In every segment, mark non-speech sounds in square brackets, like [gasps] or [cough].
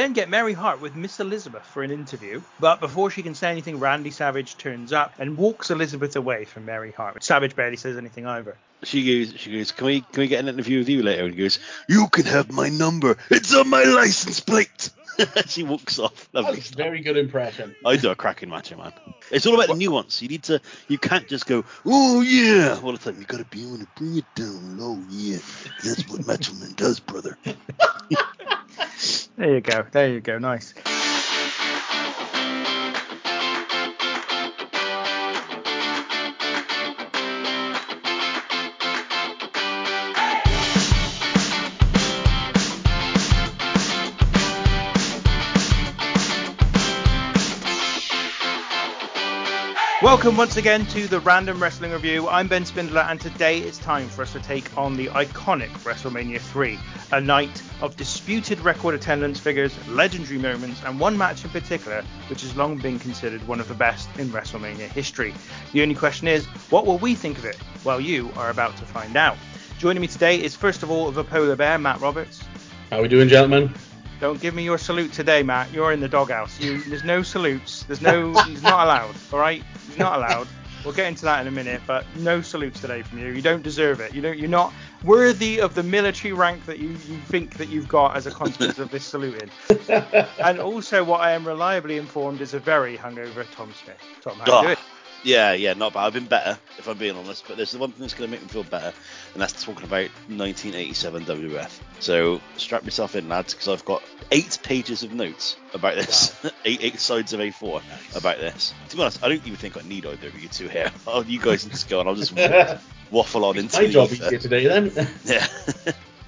WrestleMania 3! We then get Mary Hart with Miss Elizabeth for an interview, but before she can say anything, Randy Savage turns up and walks Elizabeth away from Mary Hart. Savage barely says anything either. She goes, she goes, can we can we get an interview with you later? And he goes, you can have my number. It's on my license plate. [laughs] she walks off. Lovely That's stuff. very good impression. I do a cracking macho man. It's all about the nuance. You need to. You can't just go, oh yeah, all the time. You gotta be able to bring it down low. Yeah, that's what macho man does, brother. [laughs] There you go. There you go. Nice. Welcome once again to the Random Wrestling Review. I'm Ben Spindler, and today it's time for us to take on the iconic WrestleMania 3, a night of disputed record attendance figures, legendary moments, and one match in particular, which has long been considered one of the best in WrestleMania history. The only question is, what will we think of it? Well, you are about to find out. Joining me today is first of all the polar bear, Matt Roberts. How are we doing, gentlemen? Don't give me your salute today, Matt. You're in the doghouse. You, there's no salutes. There's no. [laughs] he's not allowed. All right. He's not allowed. We'll get into that in a minute, but no salutes today from you. You don't deserve it. You don't. You're not worthy of the military rank that you, you think that you've got as a consequence of this saluting. [laughs] And also, what I am reliably informed is a very hungover Tom Smith. Tom, how you doing? Yeah, yeah, not bad. I've been better, if I'm being honest. But there's the one thing that's going to make me feel better, and that's talking about 1987 WF. So strap yourself in, lads, because I've got eight pages of notes about this. [laughs] eight, eight sides of A4 about this. To be honest, I don't even think I need either of you two here. [laughs] Oh, you guys can just go on. I'll just [laughs] waffle on into My job easier today then. Yeah.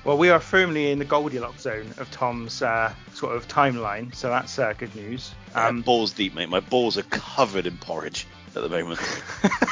Well, we are firmly in the Goldilocks zone of Tom's uh, sort of timeline, so that's uh, good news. Um, balls deep, mate. My balls are covered in porridge at the moment. [laughs]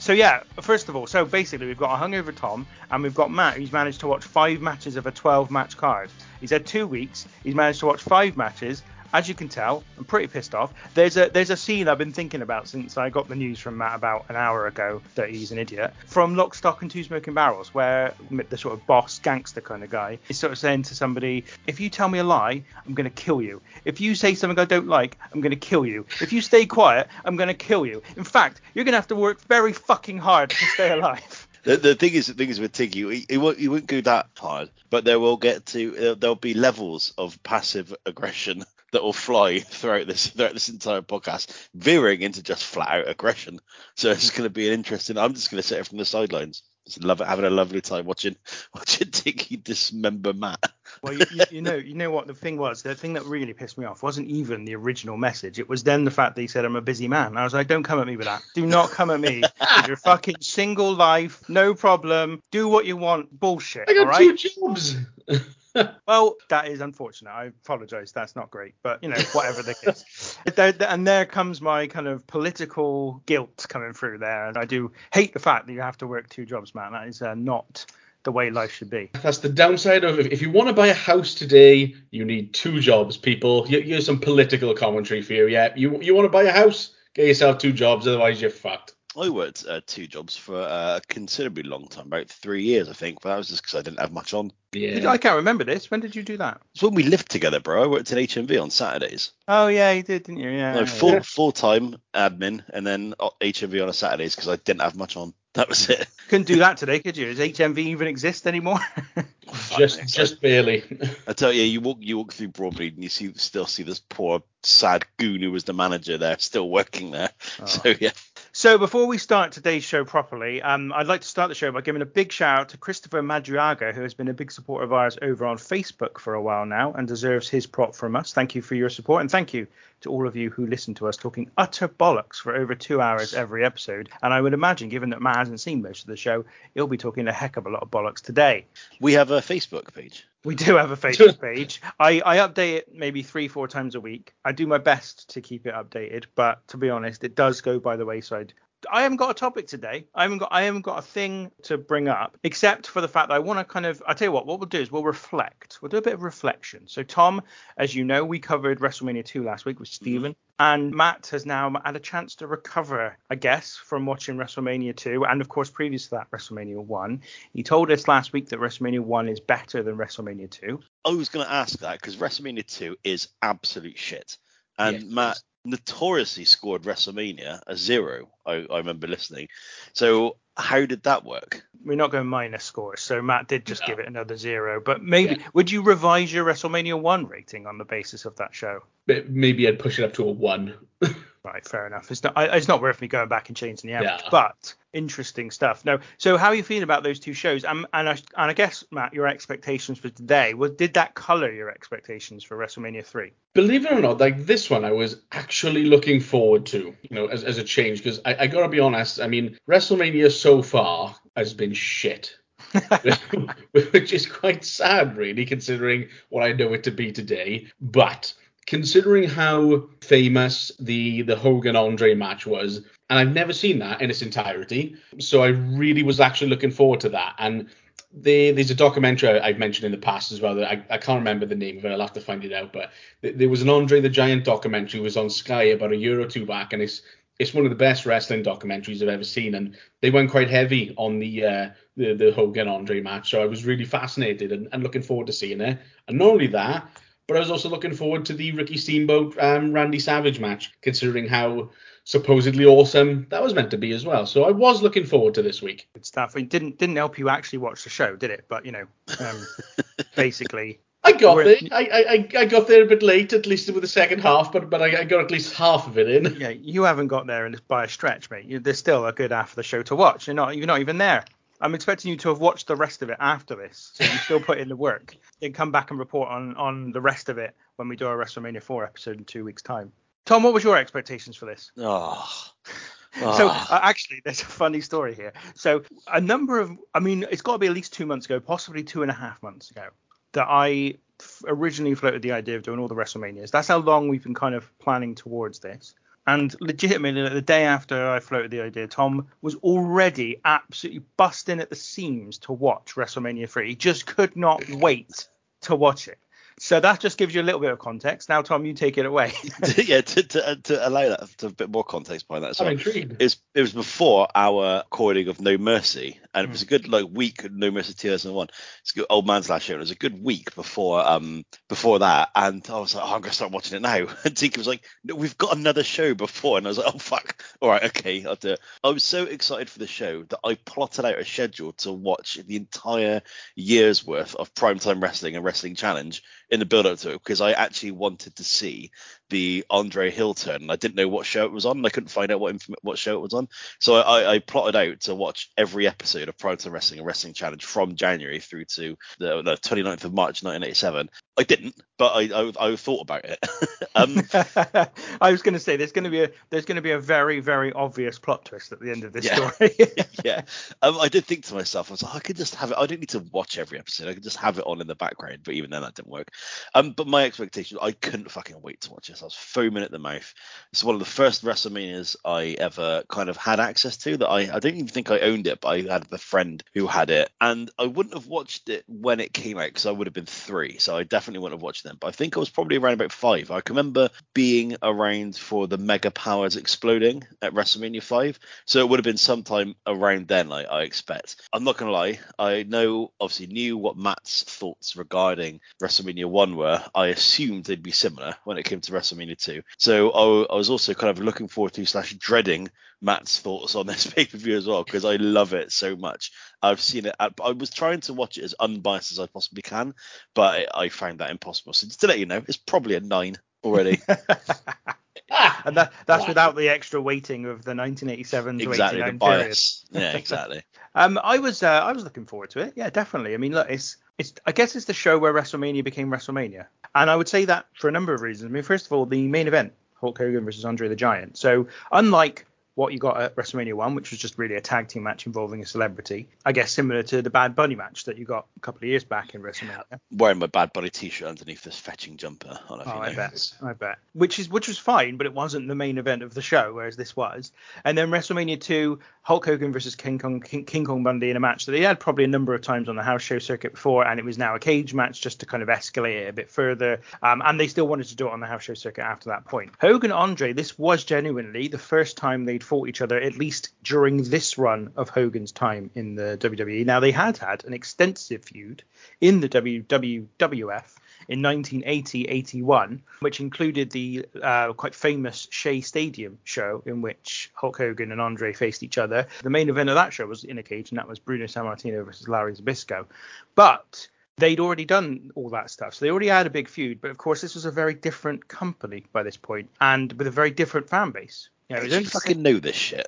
So yeah, first of all, so basically we've got a hungover Tom and we've got Matt who's managed to watch five matches of a 12 match card. He's had two weeks. He's managed to watch five matches. As you can tell, I'm pretty pissed off. There's a there's a scene I've been thinking about since I got the news from Matt about an hour ago that he's an idiot from Lock, Stock and Two Smoking Barrels, where the sort of boss gangster kind of guy is sort of saying to somebody, if you tell me a lie, I'm going to kill you. If you say something I don't like, I'm going to kill you. If you stay quiet, I'm going to kill you. In fact, you're going to have to work very fucking hard to stay [laughs] alive. The, the thing is, the thing is with Tinky, he, he won't, he won't go that hard, but there will get to, uh, there'll be levels of passive aggression [laughs] that will fly [laughs] throughout this, throughout this entire podcast, veering into just flat out aggression. So it's going to be an interesting. I'm just going to sit here from the sidelines, just love it, having a lovely time watching, [laughs] watching Tinky dismember Matt. Well, you, you, you know, you know what the thing was. The thing that really pissed me off wasn't even the original message. It was then the fact that he said I'm a busy man. I was like, don't come at me with that. Do not come at me [laughs] with your fucking single life, no problem. Do what you want, bullshit. I all got right? two jobs. [laughs] Well, that is unfortunate. I apologise. That's not great, but you know, whatever the case. [laughs] And there comes my kind of political guilt coming through there, and I do hate the fact that you have to work two jobs, man. That is uh, not the way life should be. That's the downside of if, you want to buy a house today, you need two jobs, people. Here- Here's some political commentary for you. Yeah, you you want to buy a house, get yourself two jobs, otherwise you're fucked. I worked uh, two jobs for uh, a considerably long time, about three years, I think, but that was just because I didn't have much on. Yeah. I can't remember this. When did you do that? It's when we lived together, bro. I worked at HMV on Saturdays. Oh yeah, you did, didn't you? Yeah. No, yeah. full full time admin and then uh, HMV on a Saturdays because I didn't have much on. That was it. [laughs] Couldn't do that today, could you? Does HMV even exist anymore? [laughs] [laughs] just just barely. I tell you, you walk you walk through Broadmead and you see still see this poor sad goon who was the manager there still working there. So yeah, so before we start today's show properly, um, I'd like to start the show by giving a big shout out to Christopher Madriaga, who has been a big supporter of ours over on Facebook for a while now and deserves his prop from us. Thank you for your support and thank you to all of you who listen to us talking utter bollocks for over two hours every episode. And I would imagine, given that Matt hasn't seen most of the show, he'll be talking a heck of a lot of bollocks today. we have a Facebook page. We do have a [laughs] Facebook page. I, I update it maybe three, four times a week. I do my best to keep it updated, but to be honest, it does go by the wayside I haven't got a topic today. I haven't got I haven't got a thing to bring up except for the fact that I want to kind of I tell you what, what we'll do is we'll reflect. We'll do a bit of reflection. So Tom, as you know, we covered WrestleMania 2 last week with Steven. And Matt has now had a chance to recover, I guess, from watching WrestleMania 2 and, of course, previous to that, WrestleMania 1. He told us last week that WrestleMania 1 is better than WrestleMania 2. I was going to ask that because WrestleMania 2 is absolute shit. And Matt. Notoriously scored WrestleMania a zero. I, I remember listening. So how did that work? We're not going minus scores, so Matt did just No. give it another zero. But maybe Yeah. would you revise your WrestleMania 1 rating on the basis of that show? Maybe I'd push it up to a one. [laughs] Right, fair enough. It's not it's not worth me going back and changing the average, Yeah. but interesting stuff. No, so how are you feeling about those two shows? Um, and I, and I guess Matt, your expectations for today, was did that color your expectations for WrestleMania 3? Believe it or not, like this one, I was actually looking forward to, you know, as, as a change. Because I, I gotta be honest, I mean, WrestleMania so far has been shit. [laughs] [laughs] which is quite sad, really, considering what I know it to be today. But considering how famous the the Hogan Andre match was, and I've never seen that in its entirety, so I really was actually looking forward to that. And there, there's a documentary I've mentioned in the past as well that I, I can't remember the name of it. I'll have to find it out. But th- there was an Andre the Giant documentary. Was on Sky about a year or two back, and it's it's one of the best wrestling documentaries I've ever seen. And they went quite heavy on the uh, the, the Hogan Andre match. So I was really fascinated and, and looking forward to seeing it. And not only that, but I was also looking forward to the Ricky Steamboat um, Randy Savage match, considering how supposedly awesome that was meant to be as well. So I was looking forward to this week. Good stuff. It didn't didn't help you actually watch the show, did it? But you know, um, [laughs] basically, I got We're- there. I, I I- I got there a bit late, at least with the second half, but but I, I got at least half of it in. yeah, you haven't got there and it's by a stretch, mate. You, there's still a good half of the show to watch. You're not you're not even there. I'm expecting you to have watched the rest of it after this, so you still put in the work. Then come back and report on on the rest of it when we do our WrestleMania 4 episode in two weeks' time. Tom, what was your expectations for this? Oh, [laughs] So Ah. uh, actually, [laughs] there's a funny story here. So a number of, I mean, it's got to be at least two months ago, possibly two and a half months ago, that I f- originally floated the idea of doing all the WrestleManias. That's how long we've been kind of planning towards this. And legitimately, the day after I floated the idea, Tom was already absolutely busting at the seams to watch WrestleMania 3. He just could not wait to watch it. So that just gives you a little bit of context. Now, Tom, you take it away. [laughs] yeah, to, to, to allow that to a bit more context behind that as I'm intrigued. It was, it was before our recording of No Mercy, and it was a Hmm. good like week. No Mercy 2001. It's a good old man's last year. It was a good week before um before that, and I was like, oh, I'm gonna start watching it now. [laughs] And Tika was like, no, we've got another show before, and I was like, oh fuck, all right, okay, I'll do it. I was so excited for the show that I plotted out a schedule to watch the entire year's worth of primetime wrestling and wrestling challenge in the build up to it because I actually wanted to see the Andre heel turn. And I didn't know what show it was on. And I couldn't find out what inf- what show it was on. So I, I plotted out to watch every episode of Primetime Wrestling and Wrestling Challenge from January through to the, the 29th of March 1987. I didn't, but I I, I thought about it. [laughs] um, [laughs] I was going to say there's going to be a there's going to be a very very obvious plot twist at the end of this Yeah. story. [laughs] yeah, um, I did think to myself, I was like, I could just have it. I don't need to watch every episode. I could just have it on in the background. But even then, that didn't work. Um, but my expectations, I couldn't fucking wait to watch this. I was foaming at the mouth. It's one of the first WrestleManias I ever kind of had access to. That I, I don't even think I owned it, but I had a friend who had it, and I wouldn't have watched it when it came out because I would have been three. So I definitely wouldn't have watched them. But I think I was probably around about five. I can remember being around for the Mega Powers exploding at WrestleMania five. So it would have been sometime around then, I, I expect. I'm not gonna lie, I know obviously knew what Matt's thoughts regarding WrestleMania one were. I assumed they'd be similar when it came to WrestleMania two. So I, I was also kind of looking forward to slash dreading Matt's thoughts on this [laughs] pay per view as well because I love it so much. I've seen it. At, I was trying to watch it as unbiased as I possibly can, but I, I found that impossible. So just to let you know, it's probably a nine already. [laughs] And that that's Wow. without the extra weighting of the 1987 to exactly the 89 period. Yeah, exactly. [laughs] Um, I was uh, I was looking forward to it. Yeah, definitely. I mean, look, it's it's I guess it's the show where WrestleMania became WrestleMania, and I would say that for a number of reasons. I mean, first of all, the main event, Hulk Hogan versus Andre the Giant. So unlike what you got at WrestleMania 1, which was just really a tag team match involving a celebrity. I guess similar to the Bad Bunny match that you got a couple of years back in WrestleMania. Wearing my Bad Bunny t-shirt underneath this fetching jumper. I, Oh, I know. bet. I bet. Which is which was fine, but it wasn't the main event of the show, whereas this was. And then WrestleMania 2, Hulk Hogan versus King Kong King, King Kong Bundy in a match that they had probably a number of times on the house show circuit before, and it was now a cage match just to kind of escalate it a bit further. Um, and they still wanted to do it on the house show circuit after that point. Hogan Andre, this was genuinely the first time they'd fought each other, at least during this run of Hogan's time in the WWE. Now they had had an extensive feud in the WWF in 1980-81, which included the uh, quite famous Shea Stadium show in which Hulk Hogan and Andre faced each other. The main event of that show was in a cage, and that was Bruno Sammartino versus Larry Zbyszko. But they'd already done all that stuff, so they already had a big feud. But of course, this was a very different company by this point, and with a very different fan base. You know, You fucking know this shit.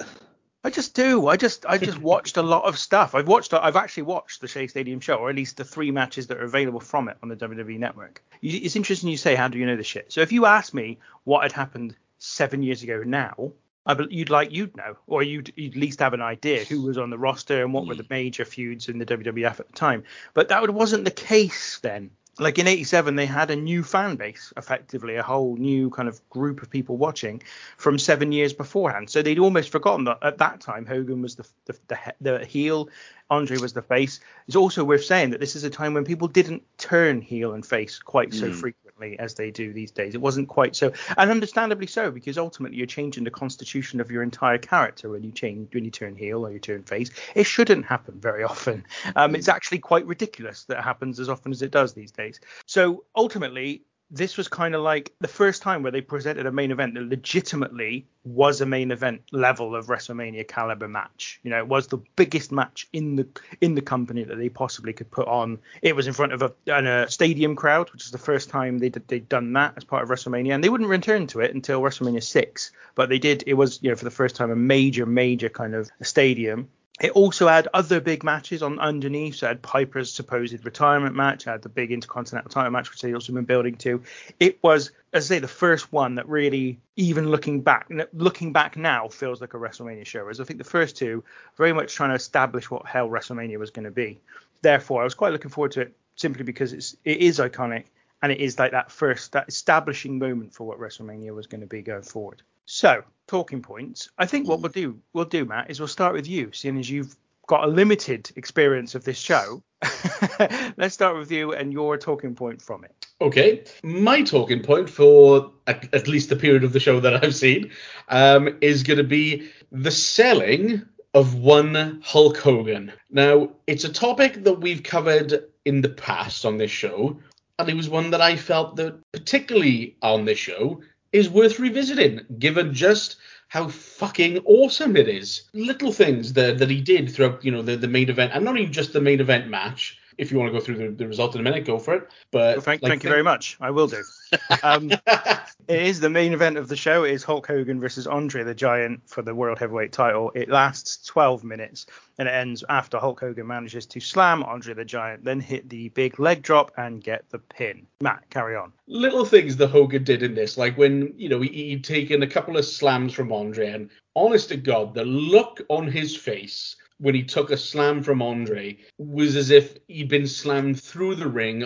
I just do. I just I just [laughs] watched a lot of stuff. I've watched I've actually watched the Shea Stadium show, or at least the three matches that are available from it on the WWE network. It's interesting you say, how do you know this shit? So if you ask me what had happened seven years ago now, I bel you'd like you'd know, or you'd, you'd at least have an idea who was on the roster and what were the mm. major feuds in the WWF at the time. But that wasn't the case then. Like in 87 they had a new fan base effectively a whole new kind of group of people watching from seven years beforehand. So they'd almost forgotten that at that time hogan was the the, the, the heel andre was the face. It's also worth saying that this is a time when people didn't turn heel and face quite so frequently as they do these days. It wasn't quite so and understandably so because ultimately you're changing the constitution of your entire character when you change when you turn heel or you turn face. It shouldn't happen very often. Um, it's actually quite ridiculous that it happens as often as it does these days. So ultimately, this was kind of like the first time where they presented a main event that legitimately was a main event level of WrestleMania caliber match. You know, it was the biggest match in the in the company that they possibly could put on. It was in front of a, an, a stadium crowd, which is the first time they did, they'd done that as part of WrestleMania, and they wouldn't return to it until WrestleMania six. But they did. It was you know for the first time a major major kind of stadium. It also had other big matches on underneath. So it had Piper's supposed retirement match, it had the big Intercontinental title match, which they also been building to. It was, as I say, the first one that really, even looking back, looking back now, feels like a WrestleMania show. Whereas I think the first two, very much trying to establish what hell WrestleMania was going to be. Therefore, I was quite looking forward to it simply because it's it is iconic and it is like that first that establishing moment for what WrestleMania was going to be going forward. So, talking points. I think what we'll do, we'll do, Matt, is we'll start with you, seeing as you've got a limited experience of this show. [laughs] Let's start with you and your talking point from it. Okay, my talking point for at, at least the period of the show that I've seen um, is going to be the selling of one Hulk Hogan. Now, it's a topic that we've covered in the past on this show, and it was one that I felt that, particularly on this show, is worth revisiting, given just how fucking awesome it is. Little things that, that he did throughout, you know, the, the main event, and not even just the main event match. If you want to go through the, the result in a minute, go for it. But Well, thank, like, thank you very much. I will do. [laughs] Um, it is the main event of the show. It is Hulk Hogan versus Andre the Giant for the World Heavyweight title. It lasts 12 minutes and it ends after Hulk Hogan manages to slam Andre the Giant, then hit the big leg drop and get the pin. Matt, carry on. little things that Hogan did in this, like when you know he, he'd taken a couple of slams from Andre, and honest to God, the look on his face when he took a slam from Andre was as if he'd been slammed through the ring.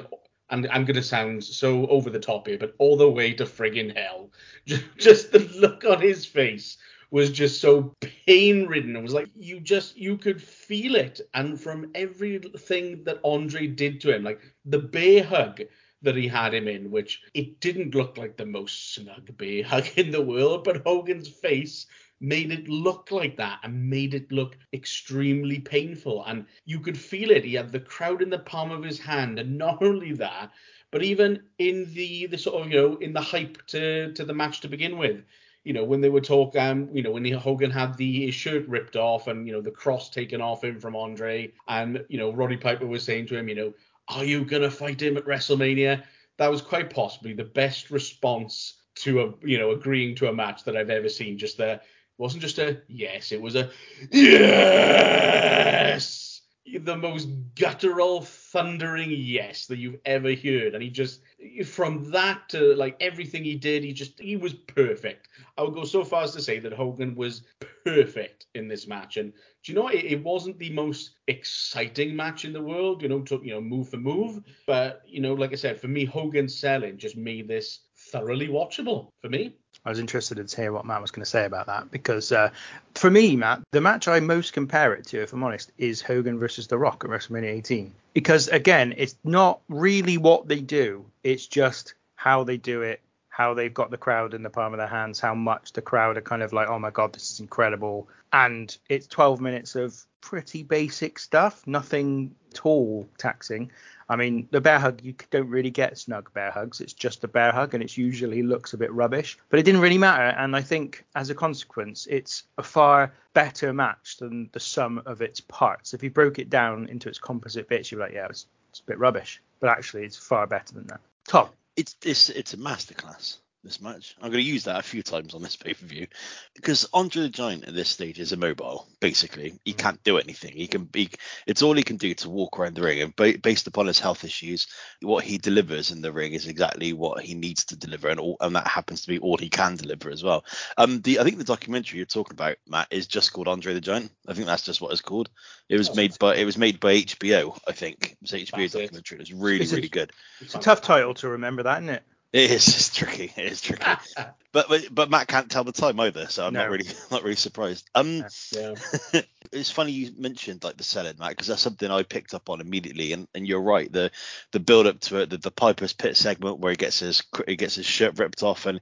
And I'm gonna sound so over the top here, but all the way to friggin' hell. [laughs] Just, just the look on his face was just so pain ridden. It was like you just you could feel it, and from everything that Andre did to him, like the bear hug that he had him in, which it didn't look like the most snug bear hug [laughs] in the world, but Hogan's face made it look like that and made it look extremely painful. And you could feel it. He had the crowd in the palm of his hand, and not [laughs] only that, but even in the the sort of you know in the hype to to the match to begin with. You know, when they were talking, um, you know, when Hogan had the his shirt ripped off and, you know, the cross taken off him from Andre, and, you know, Roddy Piper was saying to him, you know, are you going to fight him at WrestleMania? That was quite possibly the best response to a, you know, agreeing to a match that I've ever seen. Just there wasn't just a yes, it was a yes. the most guttural, thundering yes that you've ever heard. And he just, from that to like everything he did, he just, he was perfect. I would go so far as to say that Hogan was perfect in this match. And do you know, it, it wasn't the most exciting match in the world, you know, to, you know, move for move. But, you know, like I said, for me, Hogan selling just made this thoroughly watchable for me. I was interested to hear what Matt was going to say about that because uh, for me, Matt, the match I most compare it to, if I'm honest, is Hogan versus The Rock at WrestleMania 18. Because again, it's not really what they do; it's just how they do it, how they've got the crowd in the palm of their hands, how much the crowd are kind of like, oh my god, this is incredible. And it's 12 minutes of pretty basic stuff, nothing tall taxing. I mean, the bear hug, you don't really get snug bear hugs. It's just a bear hug, and it usually looks a bit rubbish. But it didn't really matter. And I think as a consequence, it's a far better match than the sum of its parts. If you broke it down into its composite bits, you're like, yeah, it's, it's a bit rubbish. But actually, it's far better than that. Tom. It's it's it's a masterclass this match. I'm going to use that a few times on this [laughs] pay per view because Andre the Giant at this stage is immobile. Basically, he mm. can't do anything. He can be. It's all he can do to walk around the ring, and ba- based upon his health issues, what he delivers in the ring is exactly what he needs to deliver, and all, and that happens to be all he can deliver as well. Um, the I think the documentary you're talking about, Matt, is just called Andre the Giant. I think that's just what it's called. It was made by it was made by HBO. I think it was HBO documentary. It. was really it's really a, good. It's a tough title to remember, that isn't it? It is tricky. It is tricky. [laughs] but, but but Matt can't tell the time either, so I'm no. not really [laughs] not really surprised. Um, yeah. [laughs] it's funny you mentioned like the selling, Matt, because that's something I picked up on immediately. And, and you're right, the the build up to it, the, the Piper's Pit segment where he gets his he gets his shirt ripped off and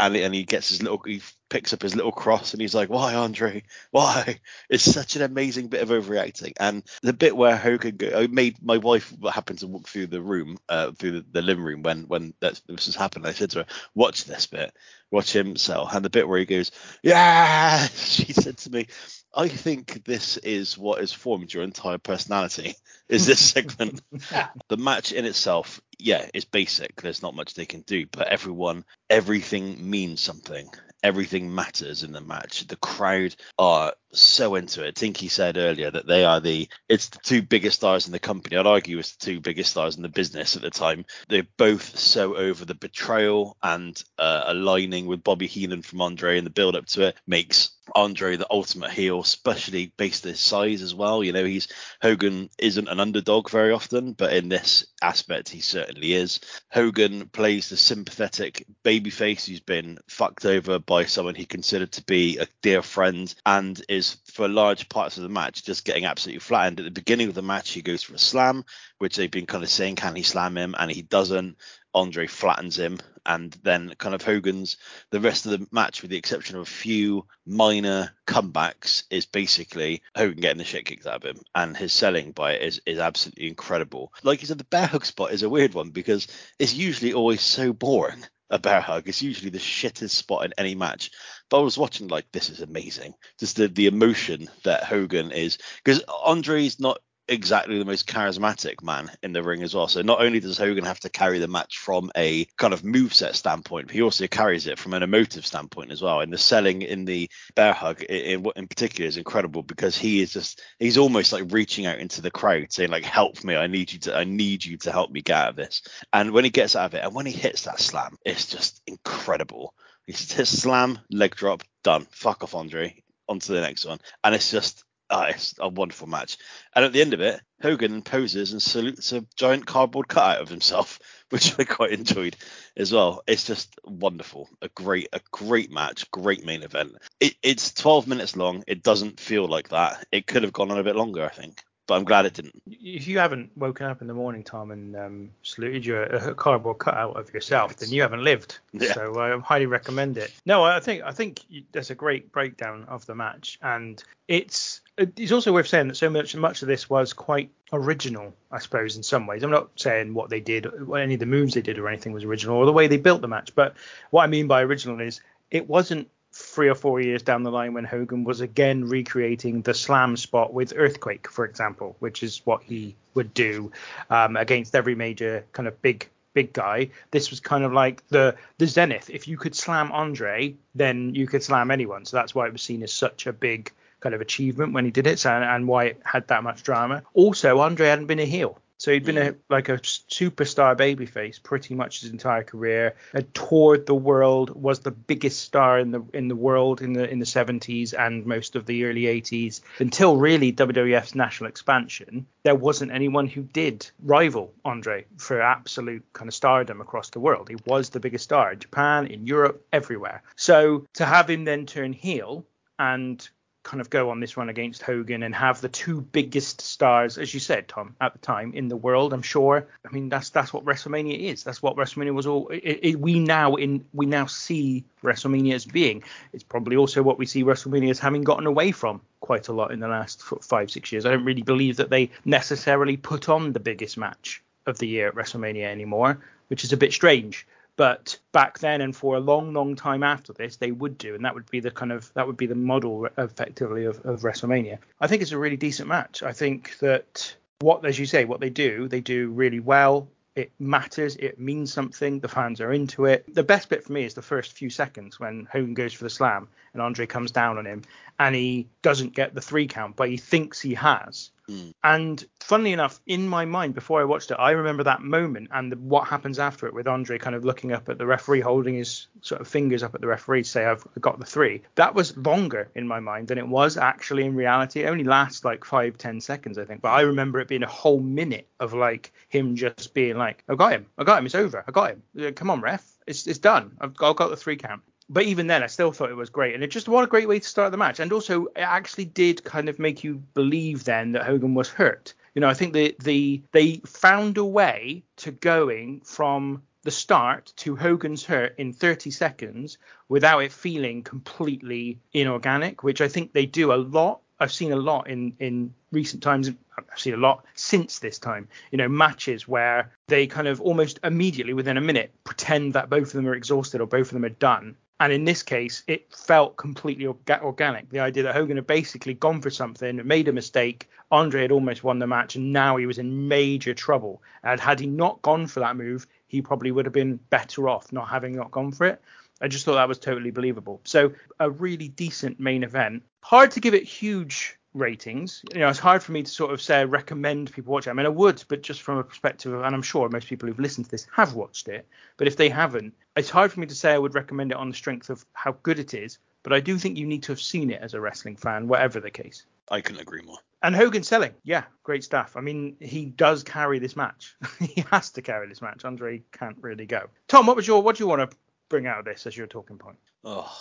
and, and he gets his little he picks up his little cross and he's like, "Why, Andre? Why?" It's such an amazing bit of overreacting. And the bit where Hogan go, I made my wife happened to walk through the room, uh, through the, the living room when when that, this was happening. I said to her, "Watch this bit, watch him sell." And the bit where he goes, "Yeah," [laughs] she said to me, I think this is what has formed your entire personality. [laughs] Is this segment? [laughs] the match in itself, yeah, is basic. There's not much they can do, but everyone, everything means something everything matters in the match. The crowd are so into it. Tinky said earlier that they are the it's the two biggest stars in the company. I'd argue it's the two biggest stars in the business at the time. They're both so over the betrayal and uh, aligning with Bobby Heenan from Andre and the build up to it makes Andre the ultimate heel, especially based his size as well. You know, he's Hogan isn't an underdog very often, but in this aspect he certainly is. Hogan plays the sympathetic babyface who's been fucked over by someone he considered to be a dear friend and is is for large parts of the match just getting absolutely flattened. At the beginning of the match, he goes for a slam, which they've been kind of saying, can he slam him? And he doesn't. Andre flattens him, and then kind of Hogan's the rest of the match, with the exception of a few minor comebacks, is basically Hogan getting the shit kicked out of him, and his selling by it is is absolutely incredible. Like you said, the bear hug spot is a weird one because it's usually always so boring a bear hug. is usually the shittest spot in any match. But I was watching like this is amazing. Just the the emotion that Hogan is because Andre's not exactly the most charismatic man in the ring as well. So not only does Hogan have to carry the match from a kind of moveset standpoint, but he also carries it from an emotive standpoint as well. And the selling in the bear hug in, in particular is incredible because he is just he's almost like reaching out into the crowd saying like help me, I need you to I need you to help me get out of this. And when he gets out of it and when he hits that slam, it's just incredible. He's just slam, leg drop, done. Fuck off, Andre. On to the next one. And it's just oh, it's a wonderful match. And at the end of it, Hogan poses and salutes a giant cardboard cutout of himself, [laughs] which I quite enjoyed as well. It's just wonderful. A great, a great match, great main event. It, it's 12 minutes long. It doesn't feel like that. It could have gone on a bit longer, I think but I'm glad it didn't. If you haven't woken up in the morning, Tom, and um, saluted your a cardboard cutout of yourself, then you haven't lived. Yeah. So I highly recommend it. No, I think I think there's a great breakdown of the match, and it's it's also worth saying that so much much of this was quite original, I suppose, in some ways. I'm not saying what they did, any of the moves they did or anything was original, or the way they built the match. But what I mean by original is it wasn't three or four years down the line when Hogan was again recreating the slam spot with Earthquake, for example, which is what he would do um, against every major kind of big big guy. This was kind of like the the zenith. If you could slam Andre, then you could slam anyone. So that's why it was seen as such a big kind of achievement when he did it, so, and why it had that much drama. Also, Andre hadn't been a heel. So he'd been a, mm. like a superstar babyface pretty much his entire career. Had toured the world, was the biggest star in the in the world in the in the 70s and most of the early 80s until really WWF's national expansion. There wasn't anyone who did rival Andre for absolute kind of stardom across the world. He was the biggest star in Japan, in Europe, everywhere. So to have him then turn heel and kind of go on this run against Hogan and have the two biggest stars, as you said, Tom, at the time in the world. I'm sure. I mean, that's that's what WrestleMania is. That's what WrestleMania was all. It, it, we now in we now see WrestleMania as being. It's probably also what we see WrestleMania as having gotten away from quite a lot in the last five six years. I don't really believe that they necessarily put on the biggest match of the year at WrestleMania anymore, which is a bit strange but back then and for a long long time after this they would do and that would be the kind of that would be the model effectively of, of wrestlemania. I think it's a really decent match. I think that what as you say what they do they do really well. It matters. It means something. The fans are into it. The best bit for me is the first few seconds when hogan goes for the slam and andre comes down on him and he doesn't get the three count but he thinks he has Mm. And funnily enough, in my mind, before I watched it, I remember that moment and the, what happens after it with Andre kind of looking up at the referee, holding his sort of fingers up at the referee to say, I've got the three. That was longer in my mind than it was actually in reality. It only lasts like five, ten seconds, I think. But I remember it being a whole minute of like him just being like, I got him. I got him. It's over. I got him. Come on, ref. It's, it's done. I've, I've got the three count but even then, I still thought it was great, and it just what a great way to start the match. And also, it actually did kind of make you believe then that Hogan was hurt. You know, I think the the they found a way to going from the start to Hogan's hurt in 30 seconds without it feeling completely inorganic, which I think they do a lot. I've seen a lot in in recent times. I've seen a lot since this time. You know, matches where they kind of almost immediately within a minute pretend that both of them are exhausted or both of them are done and in this case, it felt completely organic. The idea that Hogan had basically gone for something, made a mistake. Andre had almost won the match, and now he was in major trouble. And had he not gone for that move, he probably would have been better off not having not gone for it. I just thought that was totally believable. So a really decent main event. Hard to give it huge ratings. You know, it's hard for me to sort of say recommend people watch it. I mean, I would, but just from a perspective of, and I'm sure most people who've listened to this have watched it, but if they haven't, it's hard for me to say I would recommend it on the strength of how good it is. But I do think you need to have seen it as a wrestling fan, whatever the case. I couldn't agree more. And Hogan selling, yeah, great stuff. I mean, he does carry this match. [laughs] he has to carry this match. Andre can't really go. Tom, what was your, what do you want to bring out of this as your talking point? Oh,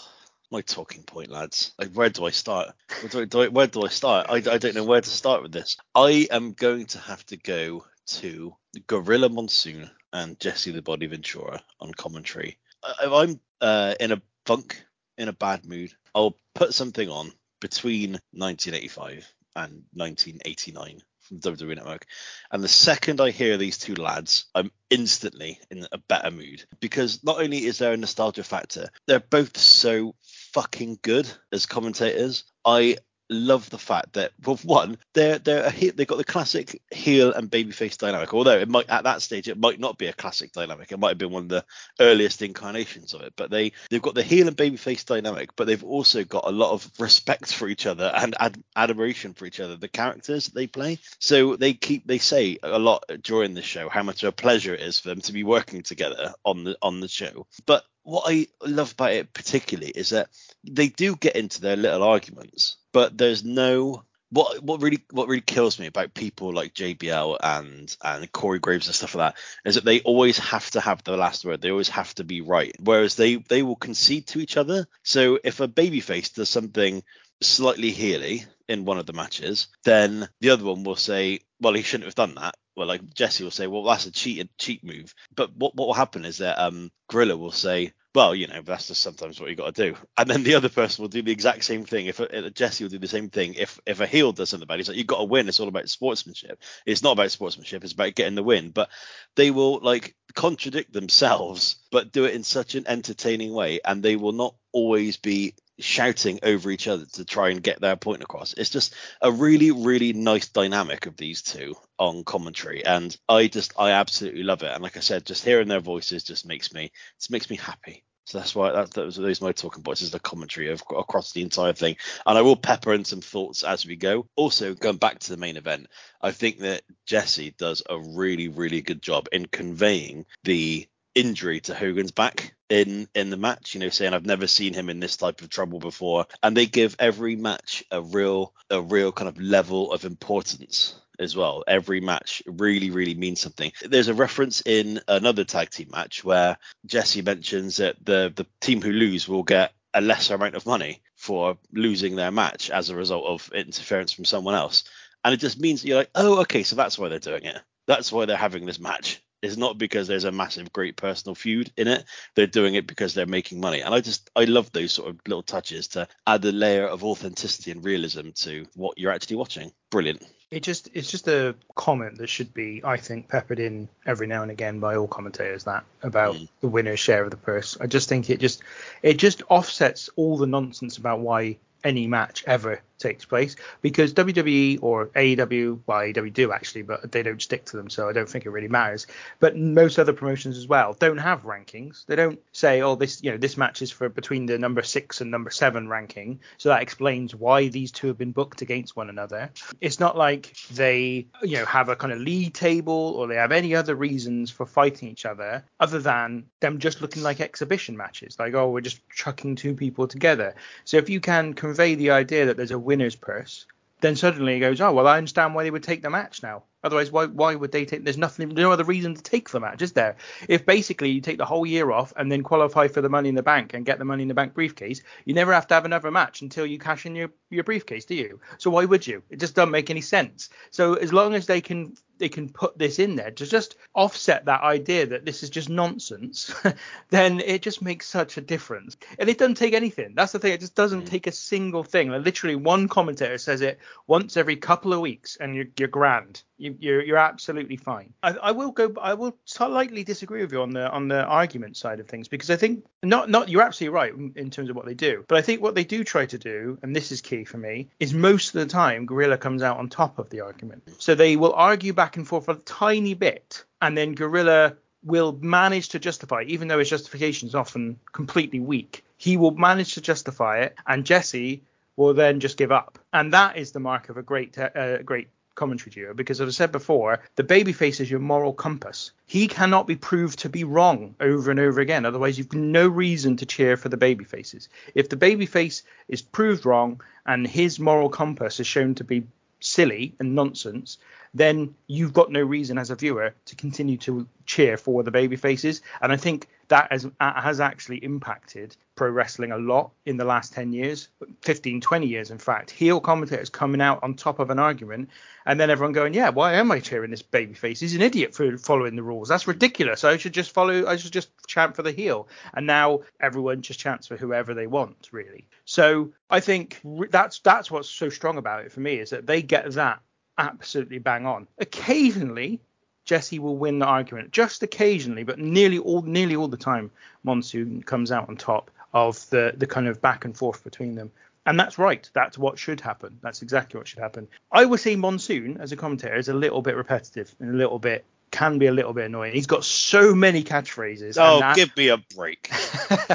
my talking point, lads. Like, where do I start? Where do I, I, where do I start? I, I don't know where to start with this. I am going to have to go to Gorilla Monsoon and Jesse the Body Ventura on commentary. If I'm uh, in a funk, in a bad mood, I'll put something on between 1985 and 1989 from WWE Network. And the second I hear these two lads, I'm instantly in a better mood because not only is there a nostalgia factor, they're both so fucking good as commentators. I love the fact that well one they're they're a, they've got the classic heel and babyface dynamic although it might at that stage it might not be a classic dynamic. It might have been one of the earliest incarnations of it but they they've got the heel and babyface dynamic but they've also got a lot of respect for each other and ad- admiration for each other the characters they play. So they keep they say a lot during the show how much of a pleasure it is for them to be working together on the on the show. But what I love about it particularly is that they do get into their little arguments, but there's no what what really what really kills me about people like JBL and and Corey Graves and stuff like that is that they always have to have the last word. They always have to be right. Whereas they they will concede to each other. So if a babyface does something slightly heely in one of the matches, then the other one will say, well, he shouldn't have done that. Well, like Jesse will say, well, that's a cheat cheat move. But what what will happen is that um Gorilla will say, well, you know, that's just sometimes what you got to do. And then the other person will do the exact same thing. If a, Jesse will do the same thing, if if a heel does something bad, he's like, you've got to win. It's all about sportsmanship. It's not about sportsmanship. It's about getting the win. But they will like contradict themselves, but do it in such an entertaining way, and they will not always be shouting over each other to try and get their point across. It's just a really, really nice dynamic of these two on commentary, and I just I absolutely love it. And like I said, just hearing their voices just makes me just makes me happy. So that's why that, that was those my talking points is the commentary of, across the entire thing. And I will pepper in some thoughts as we go. Also, going back to the main event, I think that Jesse does a really, really good job in conveying the injury to Hogan's back in in the match, you know, saying I've never seen him in this type of trouble before. And they give every match a real a real kind of level of importance as well. Every match really, really means something. There's a reference in another tag team match where Jesse mentions that the the team who lose will get a lesser amount of money for losing their match as a result of interference from someone else. And it just means you're like, oh, okay, so that's why they're doing it. That's why they're having this match it's not because there's a massive, great personal feud in it. They're doing it because they're making money. And I just, I love those sort of little touches to add a layer of authenticity and realism to what you're actually watching. Brilliant. It just, it's just a comment that should be, I think, peppered in every now and again by all commentators. That about mm. the winner's share of the purse. I just think it just, it just offsets all the nonsense about why any match ever takes place because WWE or AEW, well, AEW do actually, but they don't stick to them, so I don't think it really matters. But most other promotions as well don't have rankings. They don't say, oh, this, you know, this match is for between the number six and number seven ranking, so that explains why these two have been booked against one another. It's not like they, you know, have a kind of league table or they have any other reasons for fighting each other other than them just looking like exhibition matches, like, oh, we're just chucking two people together. So if you can convey the idea that there's a winner's purse, then suddenly he goes, oh well, I understand why they would take the match now. Otherwise, why why would they take? There's nothing, no other reason to take the match, is there? If basically you take the whole year off and then qualify for the Money in the Bank and get the Money in the Bank briefcase, you never have to have another match until you cash in your your briefcase, do you? So why would you? It just doesn't make any sense. So as long as they can they can put this in there to just offset that idea that this is just nonsense, [laughs] then it just makes such a difference. And it doesn't take anything. That's the thing. It just doesn't mm. take a single thing. Like literally, one commentator says it once every couple of weeks, and you're, you're grand. You, you're you're absolutely fine. I, I will go. I will slightly disagree with you on the on the argument side of things because I think not not you're absolutely right in terms of what they do, but I think what they do try to do, and this is key for me, is most of the time Gorilla comes out on top of the argument. So they will argue back and forth a tiny bit, and then Gorilla will manage to justify, even though his justification is often completely weak. He will manage to justify it, and Jesse will then just give up, and that is the mark of a great, uh, great commentary duo because as I said before, the babyface is your moral compass. He cannot be proved to be wrong over and over again. Otherwise, you've no reason to cheer for the babyfaces. If the babyface is proved wrong and his moral compass is shown to be silly and nonsense, then you've got no reason as a viewer to continue to cheer for the baby faces. And I think that has, uh, has actually impacted pro wrestling a lot in the last 10 years, 15, 20 years, in fact. Heel commentators coming out on top of an argument, and then everyone going, Yeah, why am I cheering this baby face? He's an idiot for following the rules. That's ridiculous. I should just follow, I should just chant for the heel. And now everyone just chants for whoever they want, really. So I think that's that's what's so strong about it for me is that they get that absolutely bang on. Occasionally, Jesse will win the argument, just occasionally, but nearly all nearly all the time, Monsoon comes out on top of the the kind of back and forth between them. And that's right. That's what should happen. That's exactly what should happen. I would say Monsoon, as a commentator, is a little bit repetitive and a little bit can be a little bit annoying. He's got so many catchphrases. Oh, that, give me a break.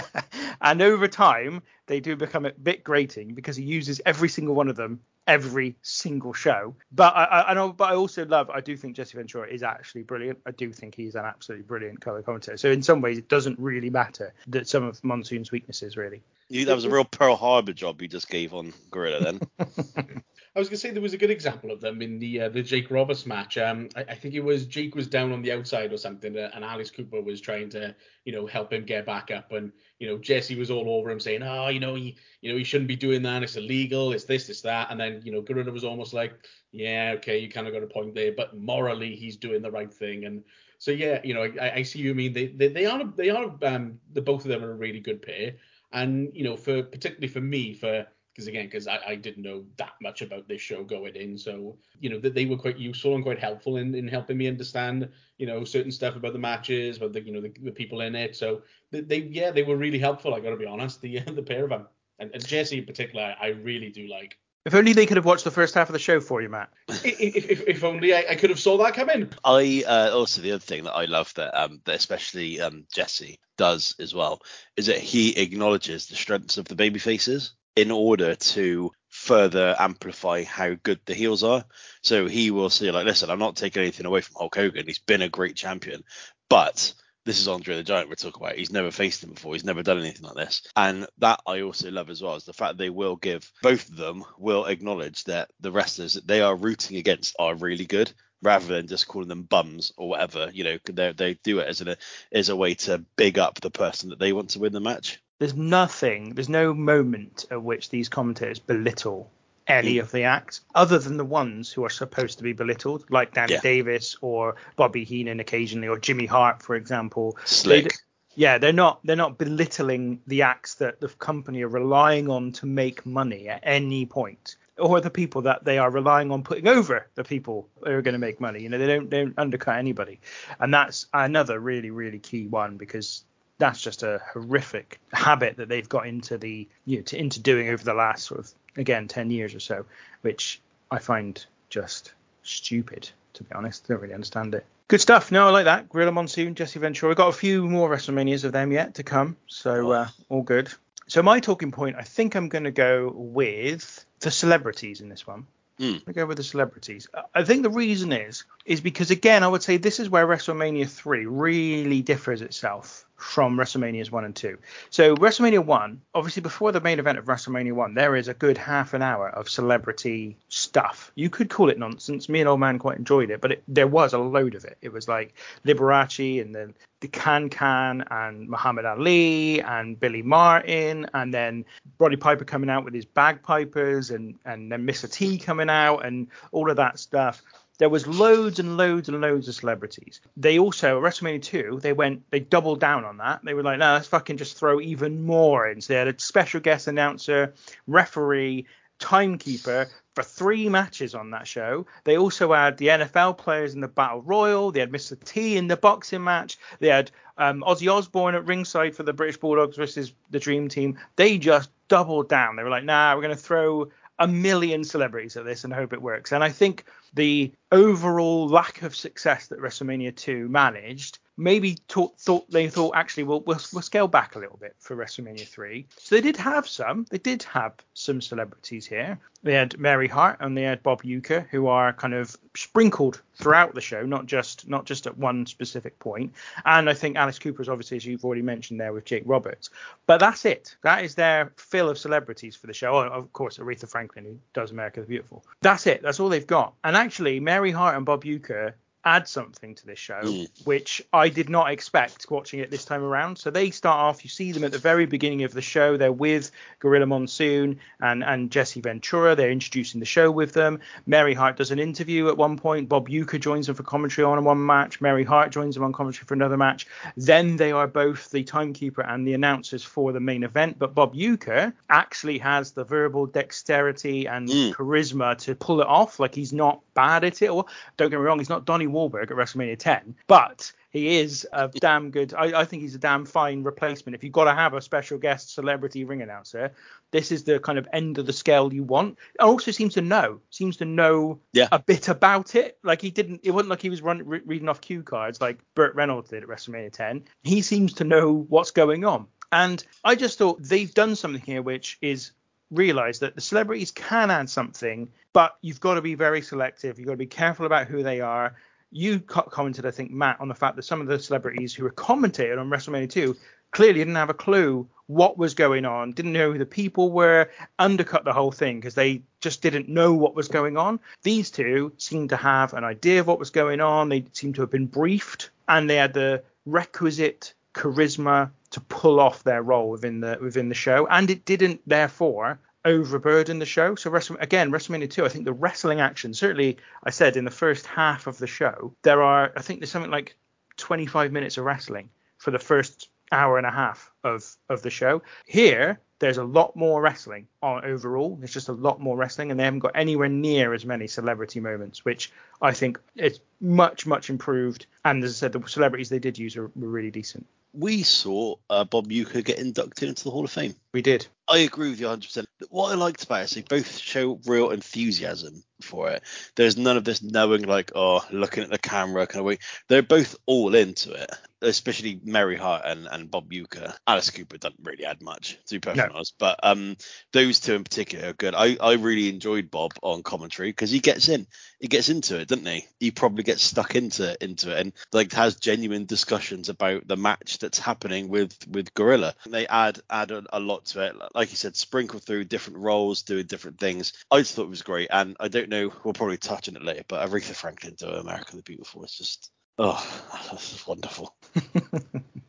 [laughs] and over time, they do become a bit grating because he uses every single one of them every single show. But I, I, know, but I also love. I do think Jesse Ventura is actually brilliant. I do think he's an absolutely brilliant color commentator. So in some ways, it doesn't really matter that some of Monsoon's weaknesses really. You, that was a real Pearl Harbor job you just gave on Gorilla then. [laughs] I was gonna say there was a good example of them in the uh, the Jake Roberts match. Um, I, I, think it was Jake was down on the outside or something, uh, and Alice Cooper was trying to you know help him get back up, and you know Jesse was all over him saying, oh, you know he you know he shouldn't be doing that, it's illegal, it's this, it's that, and then you know Gorilla was almost like, yeah, okay, you kind of got a point there, but morally he's doing the right thing, and so yeah, you know I, I see you mean. They they, they are they are um the both of them are a really good pair, and you know for particularly for me for because again, because I, I, didn't know that much about this show going in, so you know that they were quite useful and quite helpful in, in helping me understand you know certain stuff about the matches, about the you know the, the people in it. So they, they, yeah they were really helpful. I got to be honest, the [laughs] the pair of them and, and Jesse in particular, I really do like. If only they could have watched the first half of the show for you, Matt. [laughs] if, if, if only I, I could have saw that coming. I uh, also the other thing that I love that um that especially um Jesse does as well is that he acknowledges the strengths of the baby faces in order to further amplify how good the heels are. So he will say like, listen, I'm not taking anything away from Hulk Hogan. He's been a great champion, but this is Andre the Giant we're talking about. He's never faced him before. He's never done anything like this. And that I also love as well is the fact they will give both of them will acknowledge that the wrestlers that they are rooting against are really good rather than just calling them bums or whatever. You know, they they do it as a as a way to big up the person that they want to win the match. There's nothing, there's no moment at which these commentators belittle any Mm. of the acts other than the ones who are supposed to be belittled, like Danny Yeah. Davis or Bobby Heenan occasionally, or Jimmy Hart, for example. Slick. They d- yeah, they're not they're not belittling the acts that the company are relying on to make money at any point, or the people that they are relying on putting over the people who are going to make money. You know, they don't they don't undercut anybody, and that's another really really key one because that's just a horrific habit that they've got into the you know to, into doing over the last sort of again 10 years or so which i find just stupid to be honest. Don't really understand it. Good stuff. No i like that. Gorilla monsoon jesse ventura. We've got a few more wrestlemanias of them yet to come so uh, all good. So my talking point i think i'm going to go with the celebrities in this one. Mm. I go with the celebrities. I think the reason is is because again, I would say this is where WrestleMania three really differs itself from WrestleManias one and two. So WrestleMania one, obviously before the main event of WrestleMania one, there is a good half an hour of celebrity stuff. You could call it nonsense. Me and old man quite enjoyed it, but it, there was a load of it. It was like Liberace and then the Can Can and Muhammad Ali and Billy Martin and then Roddy Piper coming out with his bagpipers and and then Mr. T coming out and all of that stuff. There was loads and loads and loads of celebrities. They also at WrestleMania 2, they went they doubled down on that. They were like, no, let's fucking just throw even more in. So they had a special guest announcer, referee, timekeeper for three matches on that show. They also had the NFL players in the Battle Royal. They had Mr. T in the boxing match. They had um, Ozzy Osbourne at ringside for the British Bulldogs versus the Dream Team. They just doubled down. They were like, nah, we're going to throw a million celebrities at this and hope it works. And I think the overall lack of success that WrestleMania 2 managed maybe thought, thought they thought actually we'll, we'll we'll scale back a little bit for WrestleMania 3. So they did have some. They did have some celebrities here. They had Mary Hart and they had Bob Uecker, who are kind of sprinkled throughout the show, not just not just at one specific point. And I think Alice Cooper is obviously, as you've already mentioned there with Jake Roberts. But that's it. That is their fill of celebrities for the show. Oh, of course, Aretha Franklin, who does America the Beautiful. That's it. That's all they've got. And actually, Mary Hart and Bob Uecker add something to this show, Mm. which I did not expect watching it this time around. So they start off, you see them at the very beginning of the show. They're with Gorilla Monsoon and, and Jesse Ventura. They're introducing the show with them. Mary Hart does an interview at one point. Bob Uecker joins them for commentary on one match. Mary Hart joins them on commentary for another match. Then they are both the timekeeper and the announcers for the main event. But Bob Uecker actually has the verbal dexterity and Mm. charisma to pull it off. Like he's not bad at it. Or don't get me wrong, he's not Donnie Wahlberg at WrestleMania 10, but he is a damn good. I, I think he's a damn fine replacement. If you've got to have a special guest celebrity ring announcer, this is the kind of end of the scale you want. And also seems to know, seems to know Yeah. a bit about it. Like he didn't. It wasn't like he was run, re- reading off cue cards like Burt Reynolds did at WrestleMania 10. He seems to know what's going on. And I just thought they've done something here which is realize that the celebrities can add something, but you've got to be very selective. You've got to be careful about who they are. You co- commented, I think, Matt, on the fact that some of the celebrities who were commentated on WrestleMania 2 clearly didn't have a clue what was going on, didn't know who the people were, undercut the whole thing because they just didn't know what was going on. These two seemed to have an idea of what was going on. They seemed to have been briefed, and they had the requisite charisma to pull off their role within the within the show, and it didn't therefore overburden the show. So Wrestle, again, WrestleMania 2, I think the wrestling action, certainly I said in the first half of the show, there are I think there's something like 25 minutes of wrestling for the first hour and a half of of the show. Here there's a lot more wrestling on overall. There's just a lot more wrestling, and they haven't got anywhere near as many celebrity moments, which I think is much, much improved. And as I said, the celebrities they did use were really decent. We saw uh, Bob Uecker get inducted into the Hall of Fame. We did. I agree with you 100%. What I liked about it is they both show real enthusiasm for it. There's none of this knowing, like, oh, looking at the camera, kind of way. They're both all into it, especially Mary Hart and, and Bob Uecker. Alice Cooper doesn't really add much, to be perfectly No. honest. But um, those two in particular are good. I, I really enjoyed Bob on commentary because he gets in, he gets into it, doesn't he? He probably gets stuck into into it and like has genuine discussions about the match that's happening with with Gorilla. And They add add a, a lot to it, like you said, sprinkle through different roles, doing different things. I just thought it was great, and I don't know, we'll probably touch on it later, but Aretha Franklin to America the Beautiful is just oh, [laughs] this is wonderful.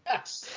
Yes.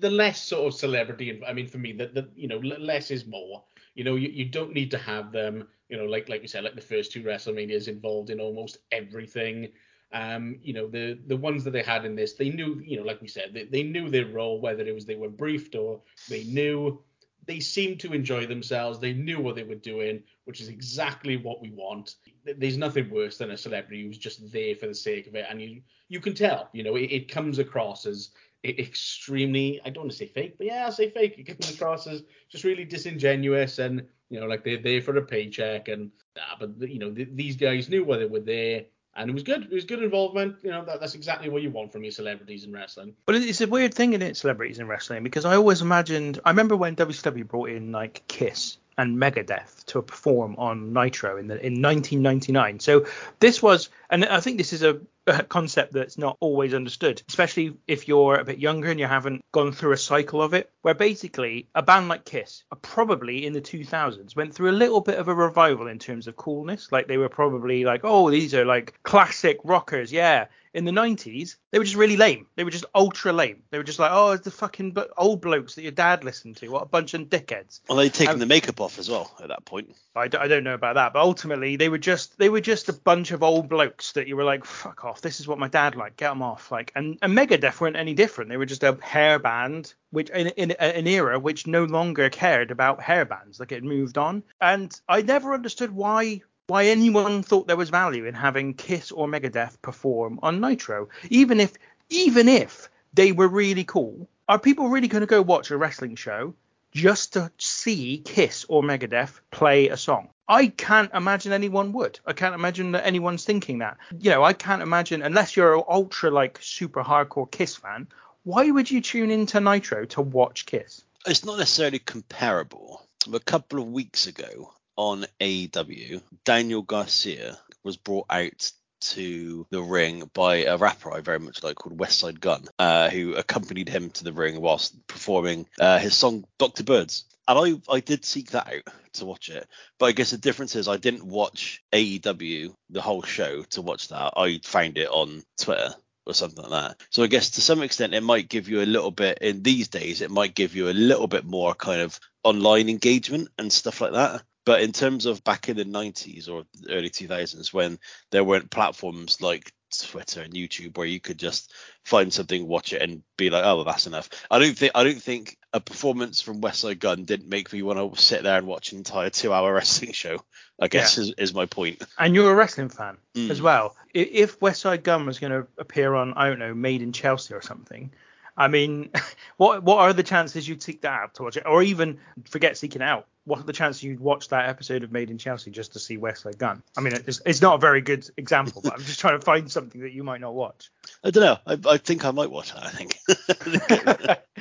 The less sort of celebrity, I mean, for me, the, the you know, less is more. You know, you, you don't need to have them, you know, like like we said, like the first two WrestleManias involved in almost everything. Um, you know, the the ones that they had in this, they knew, you know, like we said, they, they knew their role, whether it was they were briefed or they knew. They seemed to enjoy themselves. They knew what they were doing, which is exactly what we want. There's nothing worse than a celebrity who's just there for the sake of it, and you you can tell, you know, it, it comes across as extremely I don't want to say fake, but yeah, I'll say fake. It comes across as just really disingenuous and you know like they're there for a paycheck and nah, but you know th- these guys knew why they were there and it was good. It was good involvement. You know that, that's exactly what you want from your celebrities in wrestling. But it's a weird thing in it, celebrities in wrestling, because I always imagined. I remember when WCW brought in like Kiss and Megadeth to perform on Nitro in the in 1999. So this was, and I think this is a, a concept that's not always understood, especially if you're a bit younger and you haven't gone through a cycle of it. Where basically a band like Kiss, probably in the 2000s, went through a little bit of a revival in terms of coolness. Like they were probably like, oh, these are like classic rockers, yeah in the 90s, they were just really lame. They were just ultra lame. They were just like, oh, it's the fucking b- old blokes that your dad listened to. What a bunch of dickheads. Well, they'd taken Um, the makeup off as well at that point. I, d- I don't know about that, but ultimately they were just they were just a bunch of old blokes that you were like, fuck off. This is what my dad liked. Get them off. Like, and, and Megadeth weren't any different. They were just a hair band, which in, in, an era which no longer cared about hair bands. Like it moved on, and I never understood why why anyone thought there was value in having Kiss or Megadeth perform on Nitro, even if even if they were really cool. Are people really going to go watch a wrestling show just to see Kiss or Megadeth play a song? I can't imagine anyone would. I can't imagine that anyone's thinking that. You know, I can't imagine unless you're an ultra like super hardcore Kiss fan. Why would you tune into Nitro to watch Kiss? It's not necessarily comparable. A couple of weeks ago on AEW, Daniel Garcia was brought out to the ring by a rapper I very much like called Westside Gunn, uh, who accompanied him to the ring whilst performing uh, his song Dr. Birds. And I, I did seek that out to watch it. But I guess the difference is I didn't watch AEW, the whole show, to watch that. I found it on Twitter or something like that. So I guess to some extent it might give you a little bit in these days it might give you a little bit more kind of online engagement and stuff like that. But in terms of back in the 90s or early 2000s when there weren't platforms like Twitter and YouTube where you could just find something, watch it, and be like, oh, well, that's enough. I don't think I don't think a performance from Westside Gunn didn't make me want to sit there and watch an entire two-hour [laughs] wrestling show. I guess is, is my point. And you're a wrestling fan Mm. as well. If Westside Gunn was going to appear on, I don't know, Made in Chelsea or something, I mean, [laughs] what what are the chances you'd seek that out to watch it, or even forget seeking out? What are the chances you'd watch that episode of Made in Chelsea just to see Westside Gunn? I mean, it's, it's not a very good example, but I'm just trying to find something that you might not watch. I don't know. I, I think I might watch that. I think.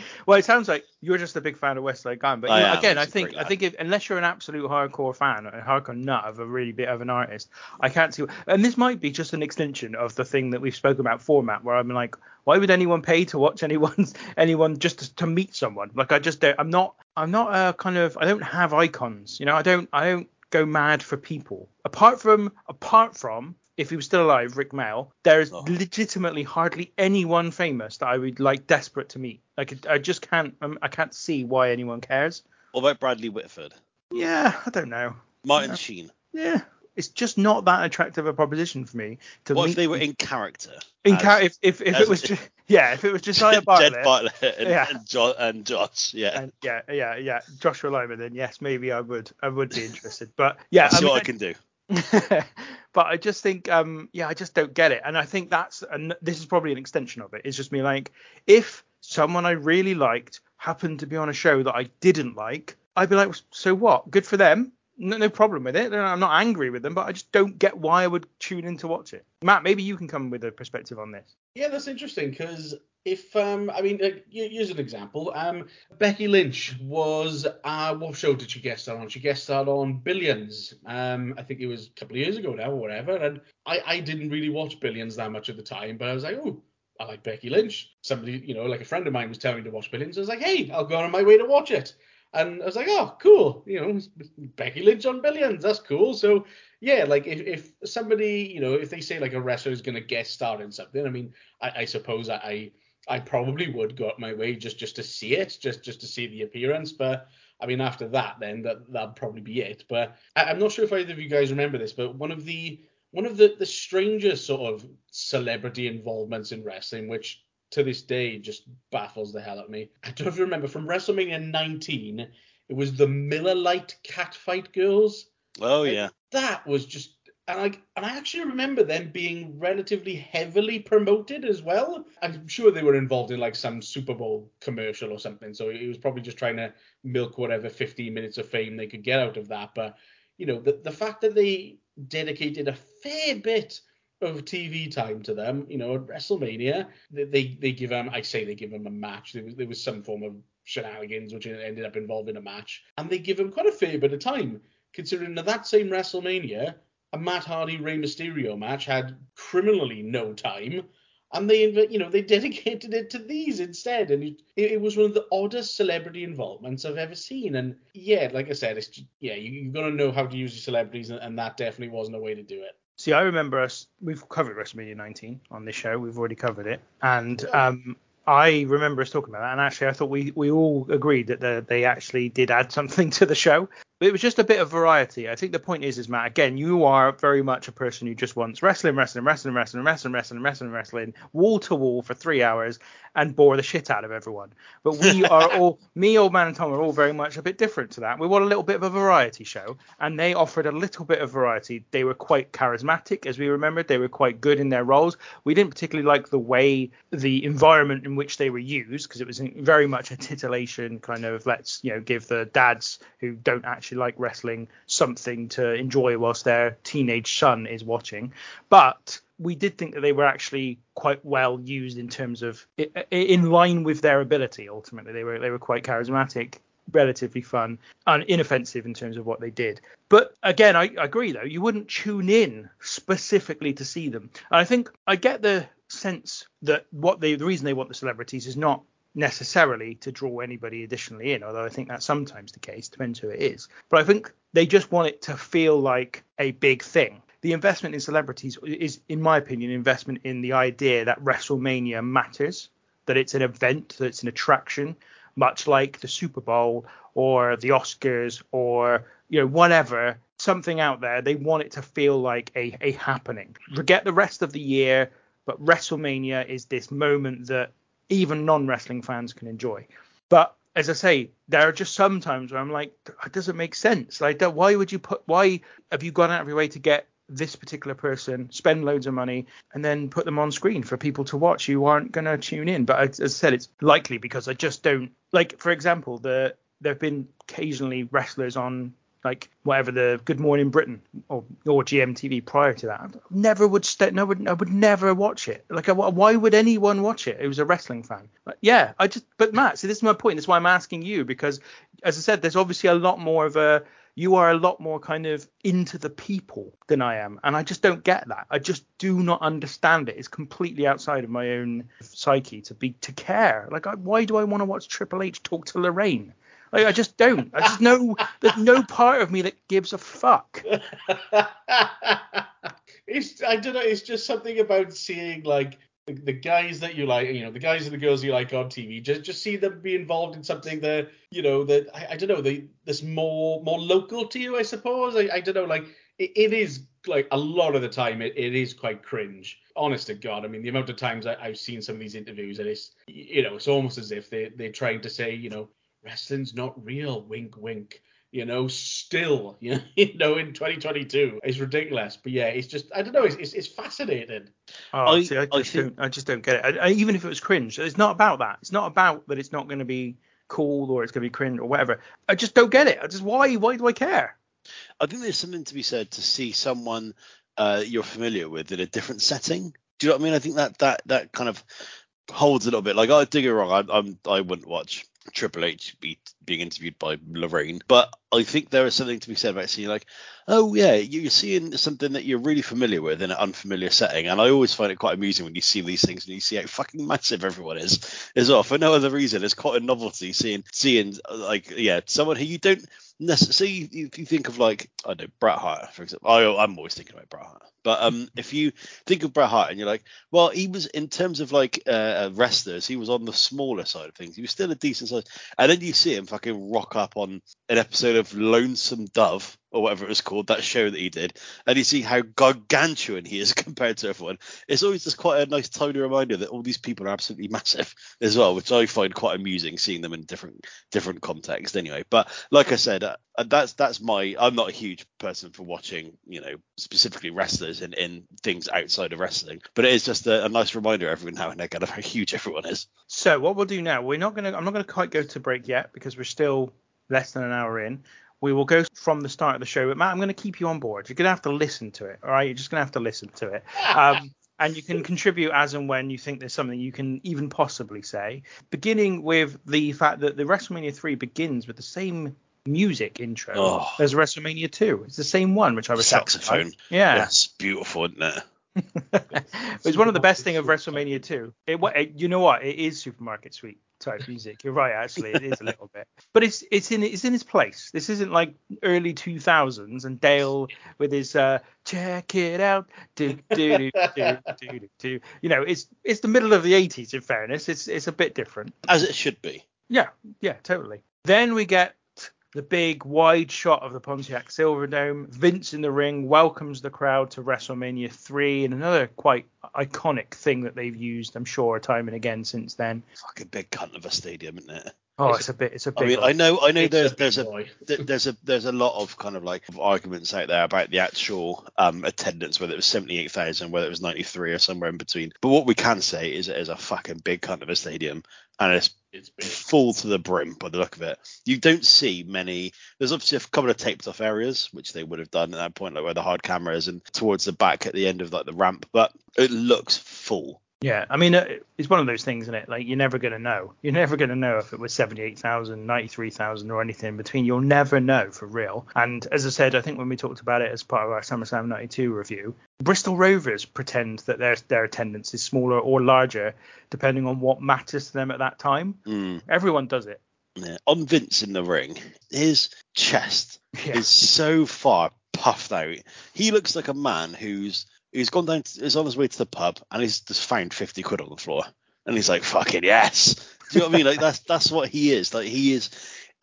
[laughs] well, it sounds like you're just a big fan of Westside Gunn, but I know, am. again, I think I think if, unless you're an absolute hardcore fan, a hardcore nut of a really bit of an artist, I can't see. And this might be just an extension of the thing that we've spoken about format, where I'm like, why would anyone pay to watch [laughs] anyone's anyone just to, to meet someone? Like I just don't. I'm not. I'm not a kind of. I don't have icons. You know. I don't. I don't go mad for people. Apart from apart from if he was still alive, Rik Mayall, there is Oh. legitimately hardly anyone famous that I would like desperate to meet. Like I just can't. Um, I can't see why anyone cares. what about Bradley Whitford? Yeah, I don't know. Martin Yeah. Sheen. Yeah, it's just not that attractive a proposition for me to What meet. if they were in character? in character, if if, if it was just yeah, if it was Josiah [laughs] Bartlet. Jed Bartlet and, Yeah. and, jo- and Josh? Yeah. and yeah, yeah, yeah, Joshua Lyman, then yes, maybe I would, I would be interested. But yeah, That's I mean, what I can do. [laughs] but I just think, um, yeah, I just don't get it, and I think that's, and this is probably an extension of it. It's just me like, if someone I really liked happened to be on a show that I didn't like, I'd be like, so what? Good for them. No, no problem with it. I'm not angry with them, but I just don't get why I would tune in to watch it. Matt, maybe you can come with a perspective on this. Yeah, that's interesting because if um, I mean, like, here's an example. Um, Becky Lynch was uh, what show did she guest star on? She guest starred on Billions. Um, I think it was a couple of years ago now or whatever. And I, I didn't really watch Billions that much at the time, but I was like, oh, I like Becky Lynch. Somebody, you know, like a friend of mine was telling me to watch Billions. I was like, hey, I'll go on my way to watch it. And I was like, oh, cool. You know, Becky Lynch on Billions. That's cool. So yeah, like if, if somebody, you know, if they say like a wrestler is going to guest star in something, I mean, I, I suppose I, I I probably would go up my way just just to see it, just just to see the appearance. But I mean, after that, then that that'd probably be it. But I, am not sure if either of you guys remember this, but one of the one of the the strangest sort of celebrity involvements in wrestling, which to this day just baffles the hell out of me. I don't remember from WrestleMania 19. It was the Miller Lite catfight girls. Oh yeah. That was just and I and I actually remember them being relatively heavily promoted as well. I'm sure they were involved in like some Super Bowl commercial or something, so he was probably just trying to milk whatever 15 minutes of fame they could get out of that. But you know, the the fact that they dedicated a fair bit of TV time to them, you know, at WrestleMania, they they give them, I say they give them a match. There was there was some form of shenanigans which ended up involving a match, and they give them quite a fair bit of time, considering that that same WrestleMania a Matt Hardy Rey Mysterio match had criminally no time, and they you know they [laughs] dedicated it to these instead, and it, it was one of the oddest celebrity involvements I've ever seen. And yeah, like I said, it's yeah you, you've got to know how to use your celebrities, and, and that definitely wasn't a way to do it. See, I remember us. We've covered WrestleMania 19 on this show. We've already covered it, and um, I remember us talking about that. And actually, I thought we we all agreed that the, they actually did add something [laughs] to the show it was just a bit of variety. I think the point is, is Matt, again, you are very much a person who just wants wrestling, wrestling, wrestling, wrestling, wrestling, wrestling, wrestling, wrestling, wall to wall for three hours and bore the shit out of everyone. But we [laughs] are all, me, old man, and Tom are all very much a bit different to that. We want a little bit of a variety show, and they offered a little bit of variety. They were quite charismatic, as we remembered. They were quite good in their roles. We didn't particularly like the way, the environment in which they were used, because it was very much a titillation kind of let's, you know, give the dads who don't actually actually like wrestling something to enjoy whilst their teenage son is watching. But we did think that they were actually quite well used in terms of in line with their ability. Ultimately, they were they were quite charismatic, relatively fun, and inoffensive in terms of what they did. But again, I, I agree though. You wouldn't tune in specifically to see them. And I think I get the sense that what they the reason they want the celebrities is not necessarily to draw anybody additionally in, although I think that's sometimes the case, depends who it is. But I think they just want it to feel like a big thing. The investment in celebrities is, in my opinion, investment in the idea that WrestleMania matters, that it's an event, that it's an attraction, much like the Super Bowl or the Oscars or you know whatever something out there. They want it to feel like a, a happening. Forget the rest of the year, but WrestleMania is this moment that even non-wrestling fans can enjoy. But as I say, there are just some times where I'm like, it doesn't make sense. Like, why would you put? Why have you gone out of your way to get this particular person, spend loads of money, and then put them on screen for people to watch? You aren't going to tune in. But as I said, it's likely because I just don't like. For example, the there have been occasionally wrestlers on like whatever the Good Morning Britain or or GMTV prior to that. Never would st- no I would never watch it. Like why would anyone watch it? It was a wrestling fan. But yeah, I just but Matt, see this is my point. That's why I'm asking you because as I said, there's obviously a lot more of a you are a lot more kind of into the people than I am, and I just don't get that. I just do not understand it. It's completely outside of my own psyche to be to care. Like, I, why do I want to watch Triple H talk to Lorraine? Like, I just don't. I just know [laughs] there's no part of me that gives a fuck. [laughs] it's I don't know. It's just something about seeing like the, the, guys that you like, you know, the guys and the girls you like on TV. Just just see them be involved in something that you know that I, I don't know. They that's more more local to you, I suppose. I, I don't know. Like it, it is like a lot of the time it, it is quite cringe honest to god i mean the amount of times I, have seen some of these interviews and it's you know it's almost as if they, they're trying to say you know wrestling's not real. Wink, wink. you know, still, [laughs] you know, in 2022. It's ridiculous. But yeah, it's just, I don't know, it's, it's, it's fascinating. Oh, I- see, I, I just think- don't, I just don't get it. I, I, even if it was cringe, it's not about that. It's not about that it's not going to be cool or it's going to be cringe or whatever. I just don't get it. I just why why do I care? I think there's something to be said to see someone uh, you're familiar with in a different setting. Do you know what I mean? I think that that that kind of holds a little bit. Like, I don't get wrong, I, I'm I wouldn't watch Triple H be being interviewed by Lorraine, but I think there is something to be said about seeing like, oh yeah, you- you're seeing something that you're really familiar with in an unfamiliar setting, and I always find it quite amusing when you see these things and you see how fucking massive everyone is as well. For no other reason, it's quite a novelty seeing seeing like yeah someone who you don't necessarily you, you think of like I don't know Bret Hart for example. I, I'm always thinking about Bret Hart, but um if you think of Bret Hart and you're like, well he was in terms of like uh, wrestlers, he was on the smaller side of things. He was still a decent size, and then you see him fucking rock up on an episode of Lonesome Dove or whatever it was called, that show that he did, and you see how gargantuan he is [laughs] compared to everyone. It's always just quite a nice tiny reminder that all these people are absolutely massive as well, which I find quite amusing seeing them in different different context anyway. But like I said, uh, that's that's my I'm not a huge person for watching, you know, specifically wrestlers in, in things outside of wrestling, but it is just a, a nice reminder every now and again of how huge everyone is. So what we'll do now, we're not gonna I'm not gonna quite go to break yet because we're still less than an hour in. We will go from the start of the show, but Matt, I'm going to keep you on board. You're going to have to listen to it, all right? You're just going to have to listen to it. [laughs] Um, and you can contribute as and when you think there's something you can even possibly say. Beginning with the fact that the WrestleMania 3 begins with the same music intro Oh. as WrestleMania 2. It's the same one, which I was. Saxophone. Yeah. It's beautiful, isn't it? It's one of the best thing of WrestleMania too. It, it, you know what? It is Supermarket Sweep type music. You're right, actually, it is a little bit, but it's it's in it's in its place. This isn't like early 2000s and Dale with his uh, check it out, do do do do do do. do. You know, it's it's the middle of the 80s. In fairness, it's it's a bit different. As it should be. Yeah, yeah, totally. Then we get the big wide shot of the Pontiac Silverdome. Vince in the ring welcomes the crowd to WrestleMania 3, and another quite iconic thing that they've used, I'm sure, time and again since then. Fucking big cunt of a stadium, isn't it? Oh, it's a bit, it's a I big. I, mean. I know, I know. There's a there's a there's a there's a lot of kind of like arguments out there about the actual um, attendance, whether it was seventy eight thousand, whether it was ninety three, or somewhere in between. But what we can say is it is a fucking big cunt of a stadium, and it's It's big. full to the brim by the look of it. You don't see many. There's obviously a couple of taped off areas, which they would have done at that point, like where the hard camera is, and towards the back at the end of like the ramp. But it looks full. Yeah, I mean, uh, it's one of those things, isn't it? Like, you're never going to know. You're [laughs] never going to know if it was 78,000, 93,000, or anything in between. You'll never know for real. And as I said, I think when we talked about it as part of our SummerSlam 92 review, Bristol Rovers pretend that their, their attendance is smaller or larger depending on what matters to them at that time. Mm, Everyone does it. yeah. On Vince in the ring, his chest [laughs] Yeah. is so far puffed out. He looks like a man who's who's gone down, to, is on his way to the pub, and he's just found fifty quid on the floor, and he's like, "Fucking yes." Do you know what I mean? Like that's that's what he is. Like he is,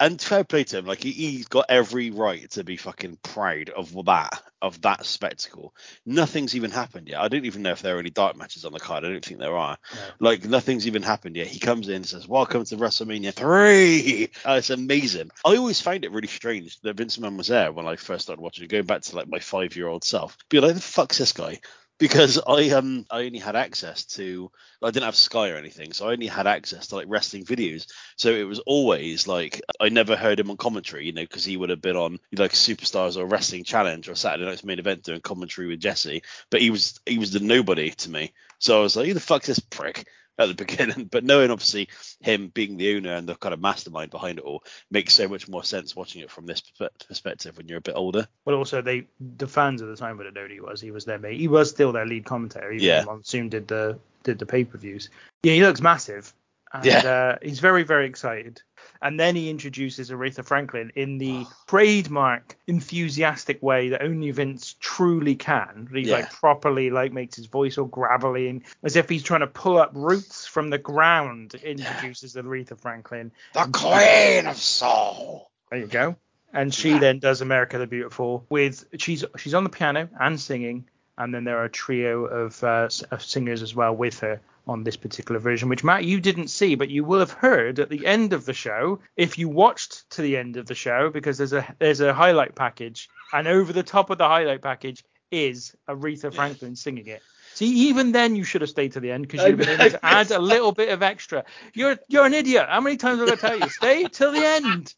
and fair play to him. Like he, he's got every right to be fucking proud of that of that spectacle. Nothing's even happened yet. I don't even know if there are any dark matches on the card. I don't think there are. Like nothing's even happened yet. He comes in and says, "Welcome to WrestleMania 3." Oh, [laughs] uh, it's amazing. I always found it really strange that Vince McMahon was there when I first started watching. it, Going back to like my five-year-old self, be like, "The fuck's this guy?" Because I um I only had access to I didn't have Sky or anything, so I only had access to like wrestling videos. So it was always like I never heard him on commentary, you know, because he would have been on like Superstars or Wrestling Challenge or Saturday Night's Main Event doing commentary with Jesse. But he was he was the nobody to me. So I was like, who the fuck's this prick? At the [laughs] beginning, but knowing obviously him being the owner and the kind of mastermind behind it all makes so much more sense watching it from this perspective when you're a bit older. Well, also they the fans at the time would have known he was. He was their mate. He was still their lead commentator. Even Yeah. Monsoon did the did the pay per views. Yeah, he looks massive. And, Yeah. Uh, he's very very excited. And then he introduces Aretha Franklin in the trademark enthusiastic way that only Vince truly can. He Yeah. like properly like makes his voice all gravelly and as if he's trying to pull up roots from the ground. Introduces Aretha Franklin. The Queen of Soul. There you go. And she then does America the Beautiful with she's she's on the piano and singing, and then there are a trio of, uh, of singers as well with her on this particular version, which Matt you didn't see, but you will have heard at the end of the show if you watched to the end of the show because there's a there's a highlight package, and over the top of the highlight package is Aretha Franklin singing it. See, even then you should have stayed to the end because you'd have been able to add a little bit of extra. You're you're an idiot. How many times have I tell you? Stay till the end.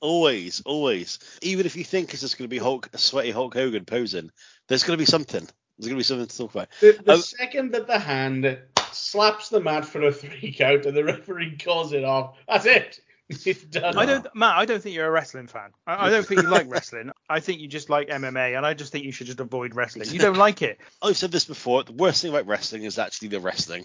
Always, always. Even if you think it's just going to be Hulk, a sweaty Hulk Hogan posing, there's going to be something. There's going to be something to talk about. The, the Um, second that the hand slaps the mat for a three count and the referee calls it off, that's it. [laughs] It's done. I don't, Matt. I don't think you're a wrestling fan. I, I don't think you like wrestling. I think you just like MMA, and I just think you should just avoid wrestling. You don't like it. [laughs] I've said this before. The worst thing about wrestling is actually the wrestling.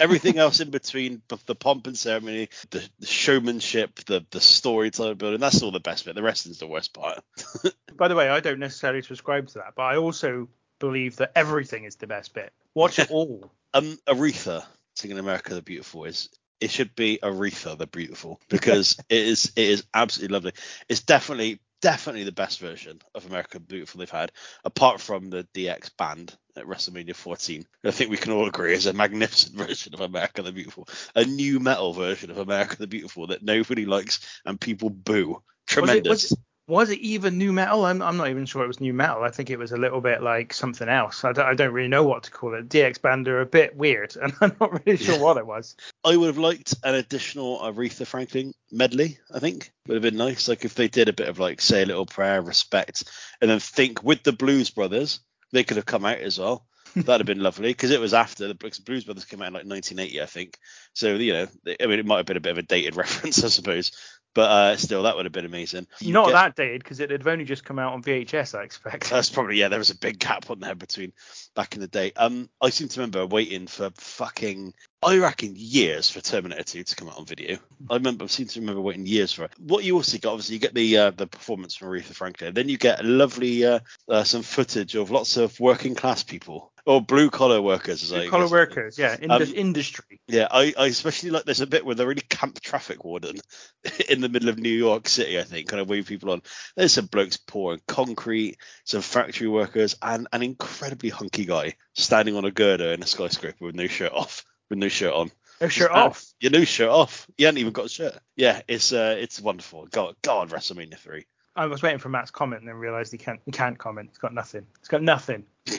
Everything else in between, the pomp and ceremony, the, the showmanship, the the storytelling building, that's all the best bit. The wrestling's the worst part. [laughs] By the way, I don't necessarily subscribe to that, but I also believe that everything is the best bit. Watch it [laughs] all. Um, Aretha singing "America the Beautiful" is it should be Aretha the Beautiful because [laughs] it is it is absolutely lovely. It's definitely definitely the best version of America the Beautiful they've had, apart from the DX band at WrestleMania 14. I think we can all agree is a magnificent [laughs] version of America the Beautiful, a nu metal version of America the Beautiful that nobody likes and people boo. Tremendous. Was it, was it even nu metal? I'm, I'm not even sure it was nu metal. I think it was a little bit like something else. I don't, I don't really know what to call it. DX band are a bit weird, [laughs] and I'm not really sure what it was. I would have liked an additional Aretha Franklin medley. I think would have been nice. Like if they did a bit of like say a little prayer, respect, and then think with the Blues Brothers, they could have come out as well. [laughs] That'd have been lovely because it was after the Blues Brothers came out in like 1980, I think. So you know, I mean, it might have been a bit of a dated [laughs] reference, I suppose, but uh, still, that would have been amazing. You Not get- that dated because it had only just come out on VHS, I expect. That's probably yeah. There was a big gap on there between back in the day. Um, I seem to remember waiting for fucking I reckon years for Terminator 2 to come out on video. I remember I seem to remember waiting years for it. What you also got, obviously, you get the uh, the performance from Aretha Franklin. Then you get a lovely uh, uh, some footage of lots of working class people or blue collar workers, as I Color guess. workers, yeah, in Um, industry. Yeah, I, I especially like there's a bit where they're really camp traffic warden [laughs] in the middle of New York City, I think, kind of wave people on. There's some blokes pouring concrete, some factory workers, and an incredibly hunky guy standing on a girder in a skyscraper with no shirt off, with no shirt on. No shirt off. Your new shirt off. You hadn't even got a shirt. Yeah, it's uh, it's wonderful. God, God, WrestleMania three. I was waiting for Matt's comment and then realised he can't he can't comment. It's got nothing. It's got nothing. [laughs]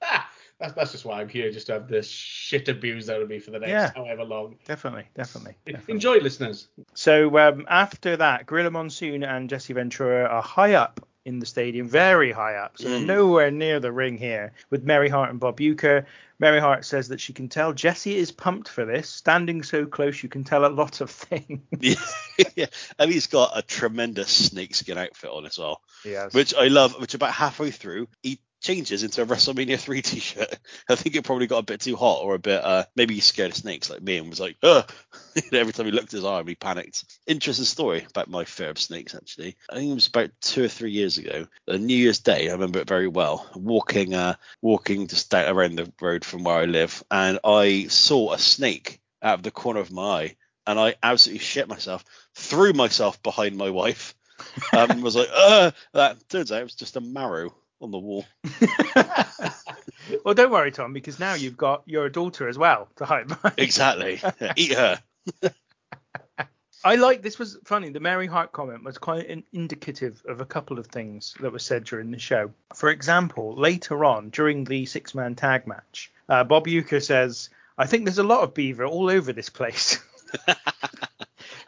[laughs] That's, that's just why I'm here, just to have the shit abused out of me for the next Yeah. however long. Definitely, definitely. definitely. Enjoy, listeners. So um, after that, Gorilla Monsoon and Jesse Ventura are high up in the stadium, very high up. So Mm. nowhere near the ring here with Mary Hart and Bob Uecker. Mary Hart says that she can tell Jesse is pumped for this. Standing so close, you can tell a lot of things. [laughs] Yeah, yeah, and he's got a tremendous snakeskin outfit on as well. yes. which I love. Which about halfway through, he changes into a WrestleMania 3 t-shirt. [laughs] I think it probably got a bit too hot or a bit, uh, maybe he's scared of snakes like me and was like, Ugh! [laughs] Every time he looked at his arm, he panicked. Interesting story about my fear of snakes, actually. I think it was about two or three years ago. New Year's Day, I remember it very well. Walking, uh, walking just down around the road from where I live, and I saw a snake out of the corner of my eye, and I absolutely shit myself, threw myself behind my wife um, was like, uh, that turns out it was just a marrow on the wall. [laughs] [laughs] well, don't worry, Tom, because now you've got your daughter as well to hide behind. Exactly. [laughs] Eat her. I like this was funny. The Mary Hart comment was quite an indicative of a couple of things that were said during the show. For example, later on during the six man tag match, uh, Bob Uecker says, "I think there's a lot of beaver all over this place."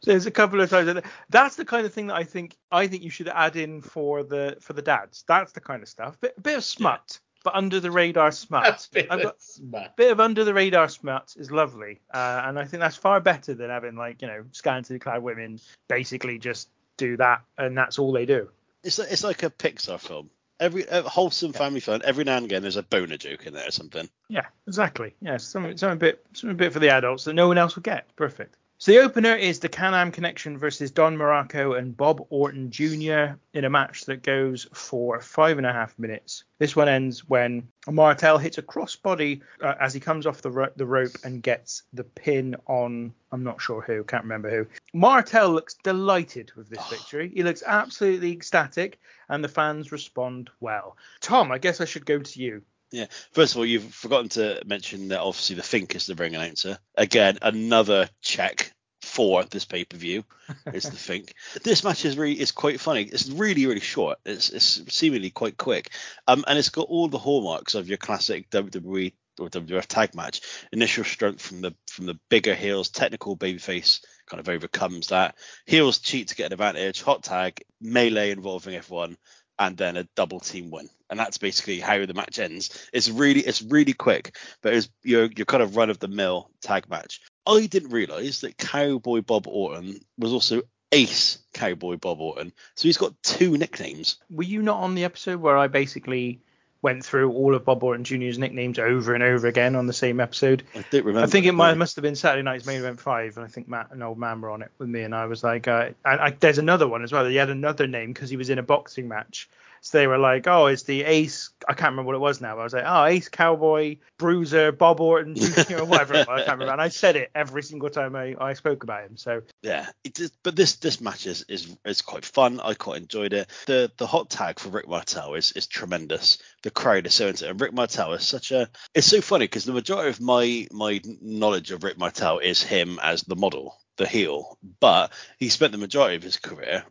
There's a couple of times that that's the kind of thing that I think I think you should add in for the for the dads. That's the kind of stuff. Bit, a bit of smut, but under the radar [laughs] smut. That's bit I've got- smart. bit of under the radar smut is lovely, uh, and I think that's far better than having like you know scantily clad women basically just do that and that's all they do. It's like, it's like a Pixar film. Every a wholesome family fun. Every now and again, there's a boner joke in there or something. Yeah, exactly. Yeah, something something a bit something a bit for the adults that no one else will get. Perfect. So the opener is the Can-Am Connection versus Don Muraco and Bob Orton Jr. in a match that goes for five and a half minutes. This one ends when Martel hits a crossbody uh, as he comes off the ro- the rope and gets the pin on I'm not sure who, can't remember who. Martel looks delighted with this victory. He looks absolutely ecstatic, and the fans respond well. Tom, I guess I should go to you. Yeah. First of all, you've forgotten to mention that obviously the Fink is the ring announcer. Again, another check for this pay per view is the [laughs] Fink. This match is really is quite funny. It's really really short. It's, it's seemingly quite quick, um, and it's got all the hallmarks of your classic WWE or WWF tag match. Initial strength from the from the bigger heels, technical babyface kind of overcomes that. Heels cheat to get an advantage. Hot tag melee involving everyone, and then a double team win. And that's basically how the match ends. It's really it's really quick, but it's your your kind of run of the mill tag match. I didn't realise that Cowboy Bob Orton was also Ace Cowboy Bob Orton. So he's got two nicknames. Were you not on the episode where I basically went through all of Bob Orton Jr.'s nicknames over and over again on the same episode? I don't remember. I think it might, must have been Saturday night's main event five, and I think Matt and old man were on it with me, and I was like, uh, and I, there's another one as well. He had another name because he was in a boxing match. So they were like, oh, it's the Ace. I can't remember what it was now. But I was like, oh, Ace Cowboy Bruiser Bob Orton [laughs] Jr. or whatever. it was. I can't remember. And I said it every single time I, I spoke about him. So Yeah, is, but this this match is, is is quite fun. I quite enjoyed it. The the hot tag for Rick Martel is is tremendous. The crowd is so into it. And Rick Martel is such a. It's so funny because the majority of my my knowledge of Rick Martel is him as the model, the heel. But he spent the majority of his career,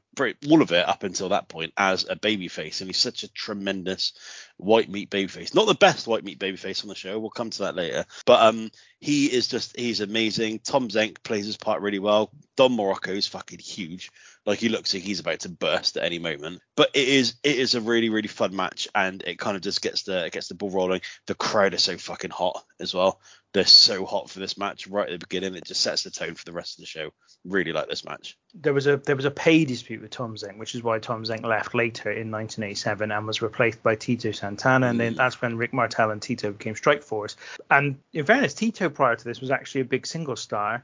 all of it up until that point, as a babyface, and he's such a tremendous white meat babyface. Not the best white meat babyface on the show. We'll come to that later. But um, he is just he's amazing. Tom Zenk plays his part really well. Don Muraco is fucking huge. Like he looks like he's about to burst at any moment. But it is it is a really really fun match, and it kind of just gets the it gets the ball rolling. The crowd is so fucking hot as well. They're so hot for this match right at the beginning. It just sets the tone for the rest of the show. Really like this match. there was a there was a pay dispute with Tom Zenk, which is why Tom Zenk left later in 1987 and was replaced by Tito Santana, and then Mm. that's when Rick Martel and Tito became Strike Force. And in fairness, Tito prior to this was actually a big single star,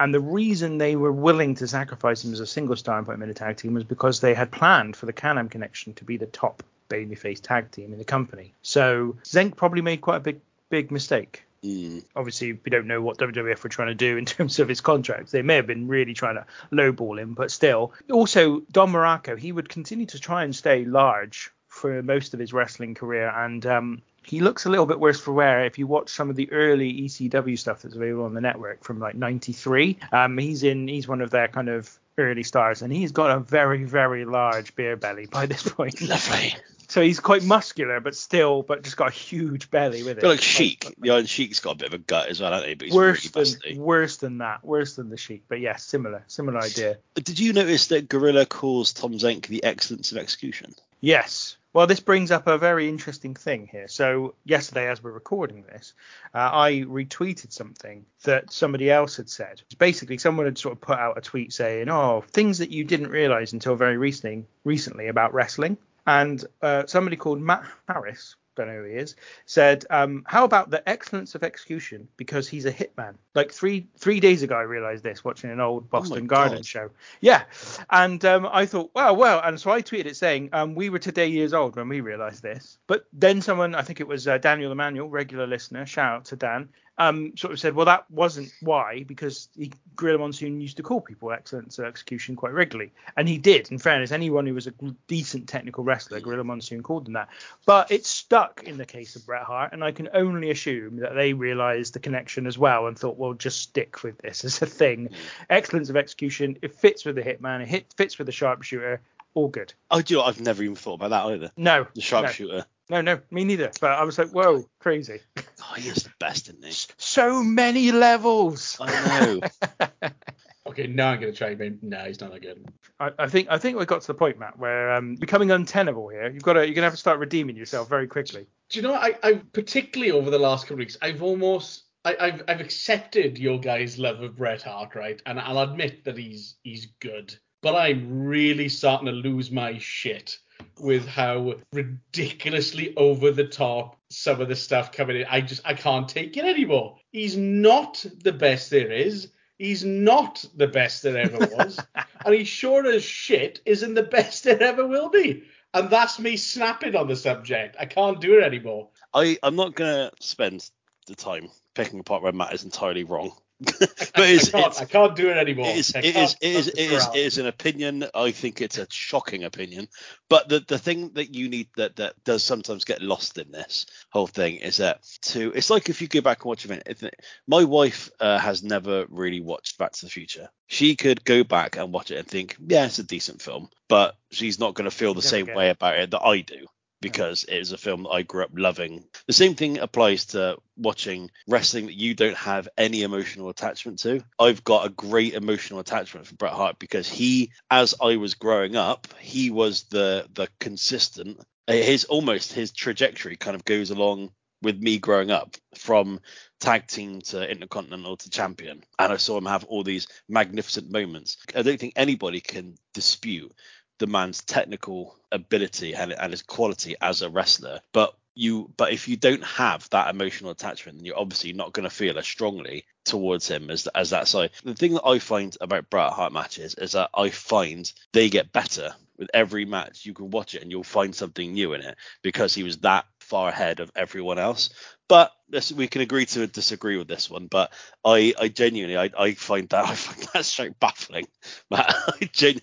and the reason they were willing to sacrifice him as a single star and put him in a tag team was because they had planned for the Can-Am Connection to be the top babyface tag team in the company. So Zenk probably made quite a big big mistake Mm. obviously we don't know what WWF were trying to do in terms of his contracts. They may have been really trying to lowball him, but still. Also, Don Morocco, he would continue to try and stay large for most of his wrestling career, and um, he looks a little bit worse for wear if you watch some of the early ECW stuff that's available on the network from like '93. Um, he's in, he's one of their kind of early stars, and he's got a very, very large beer belly by this point. [laughs] Lovely. So he's quite muscular, but still, but just got a huge belly with it. Like Sheik. The Iron Sheik's got a bit of a gut as well, hasn't he? But he's worse really than busty. worse than that, worse than the sheep. But yes, similar, similar idea. Did you notice that Gorilla calls Tom Zenk the excellence of execution? Yes. Well, this brings up a very interesting thing here. So yesterday, as we're recording this, uh, I retweeted something that somebody else had said. Basically, someone had sort of put out a tweet saying, "Oh, things that you didn't realize until very recently, recently about wrestling." And uh, somebody called Matt Harris, don't know who he is, said, um, "How about the excellence of execution? Because he's a hitman." Like three three days ago, I realized this watching an old Boston Garden God. show. Yeah, and um, I thought, well, well, and so I tweeted it saying, um, "We were today years old when we realized this." But then someone, I think it was uh, Daniel Emanuel, regular listener, shout out to Dan, um, sort of said, well, that wasn't why, because he, Gorilla Monsoon used to call people excellence of execution quite regularly, and he did. In fairness, anyone who was a decent technical wrestler, Gorilla Monsoon called them that. But it stuck in the case of Bret Hart, and I can only assume that they realised the connection as well and thought, well, just stick with this as a thing. Excellence of execution, it fits with the hitman, it hit, fits with the sharpshooter, all good. Oh, do you know. I've never even thought about that either. No, The sharpshooter. no, no, no, me neither. But I was like, whoa, crazy. Oh, he is the best, isn't he? So many levels. I know. [laughs] Okay, now I'm gonna try. Him. no, he's not that good. I, I think I think we got to the point, Matt, where um, becoming untenable here. You've got to you're gonna have to start redeeming yourself very quickly. Do you know? I, I particularly over the last couple of weeks, I've almost I, I've I've accepted your guys' love of Bret Hart, right? And I'll admit that he's he's good, but I'm really starting to lose my shit with how ridiculously over the top some of the stuff coming in. I just I can't take it anymore. He's not the best there is. He's not the best there ever [laughs] was, and he sure as shit isn't the best there ever will be. And that's me snapping on the subject. I can't do it anymore. I, I'm not going to spend the time picking apart where Matt is entirely wrong [laughs] but I, can't, I can't do it anymore. it is, it is, it is, it is, it is an opinion. I think it's a shocking opinion. But the, the thing that you need that, that does sometimes get lost in this whole thing is that to it's like if you go back and watch a minute. My wife uh, has never really watched Back to the Future. She could go back and watch it and think, yeah, it's a decent film, but she's not going to feel the Never same way about it that I do because it is a film that I grew up loving. The same thing applies to watching wrestling that you don't have any emotional attachment to. I've got a great emotional attachment for Bret Hart because he, as I was growing up, he was the the consistent. Uh, his almost his trajectory kind of goes along with me growing up from tag team to intercontinental to champion and i saw him have all these magnificent moments i don't think anybody can dispute the man's technical ability and, and his quality as a wrestler. But you but if you don't have that emotional attachment then you're obviously not going to feel as strongly towards him as as that. Side the thing that i find about Bret Hart matches is that i find they get better with every match. You can watch it and you'll find something new in it because he was that far ahead of everyone else but we can agree to disagree with this one but i i genuinely i, I find that [laughs] i find that straight baffling. [laughs] I,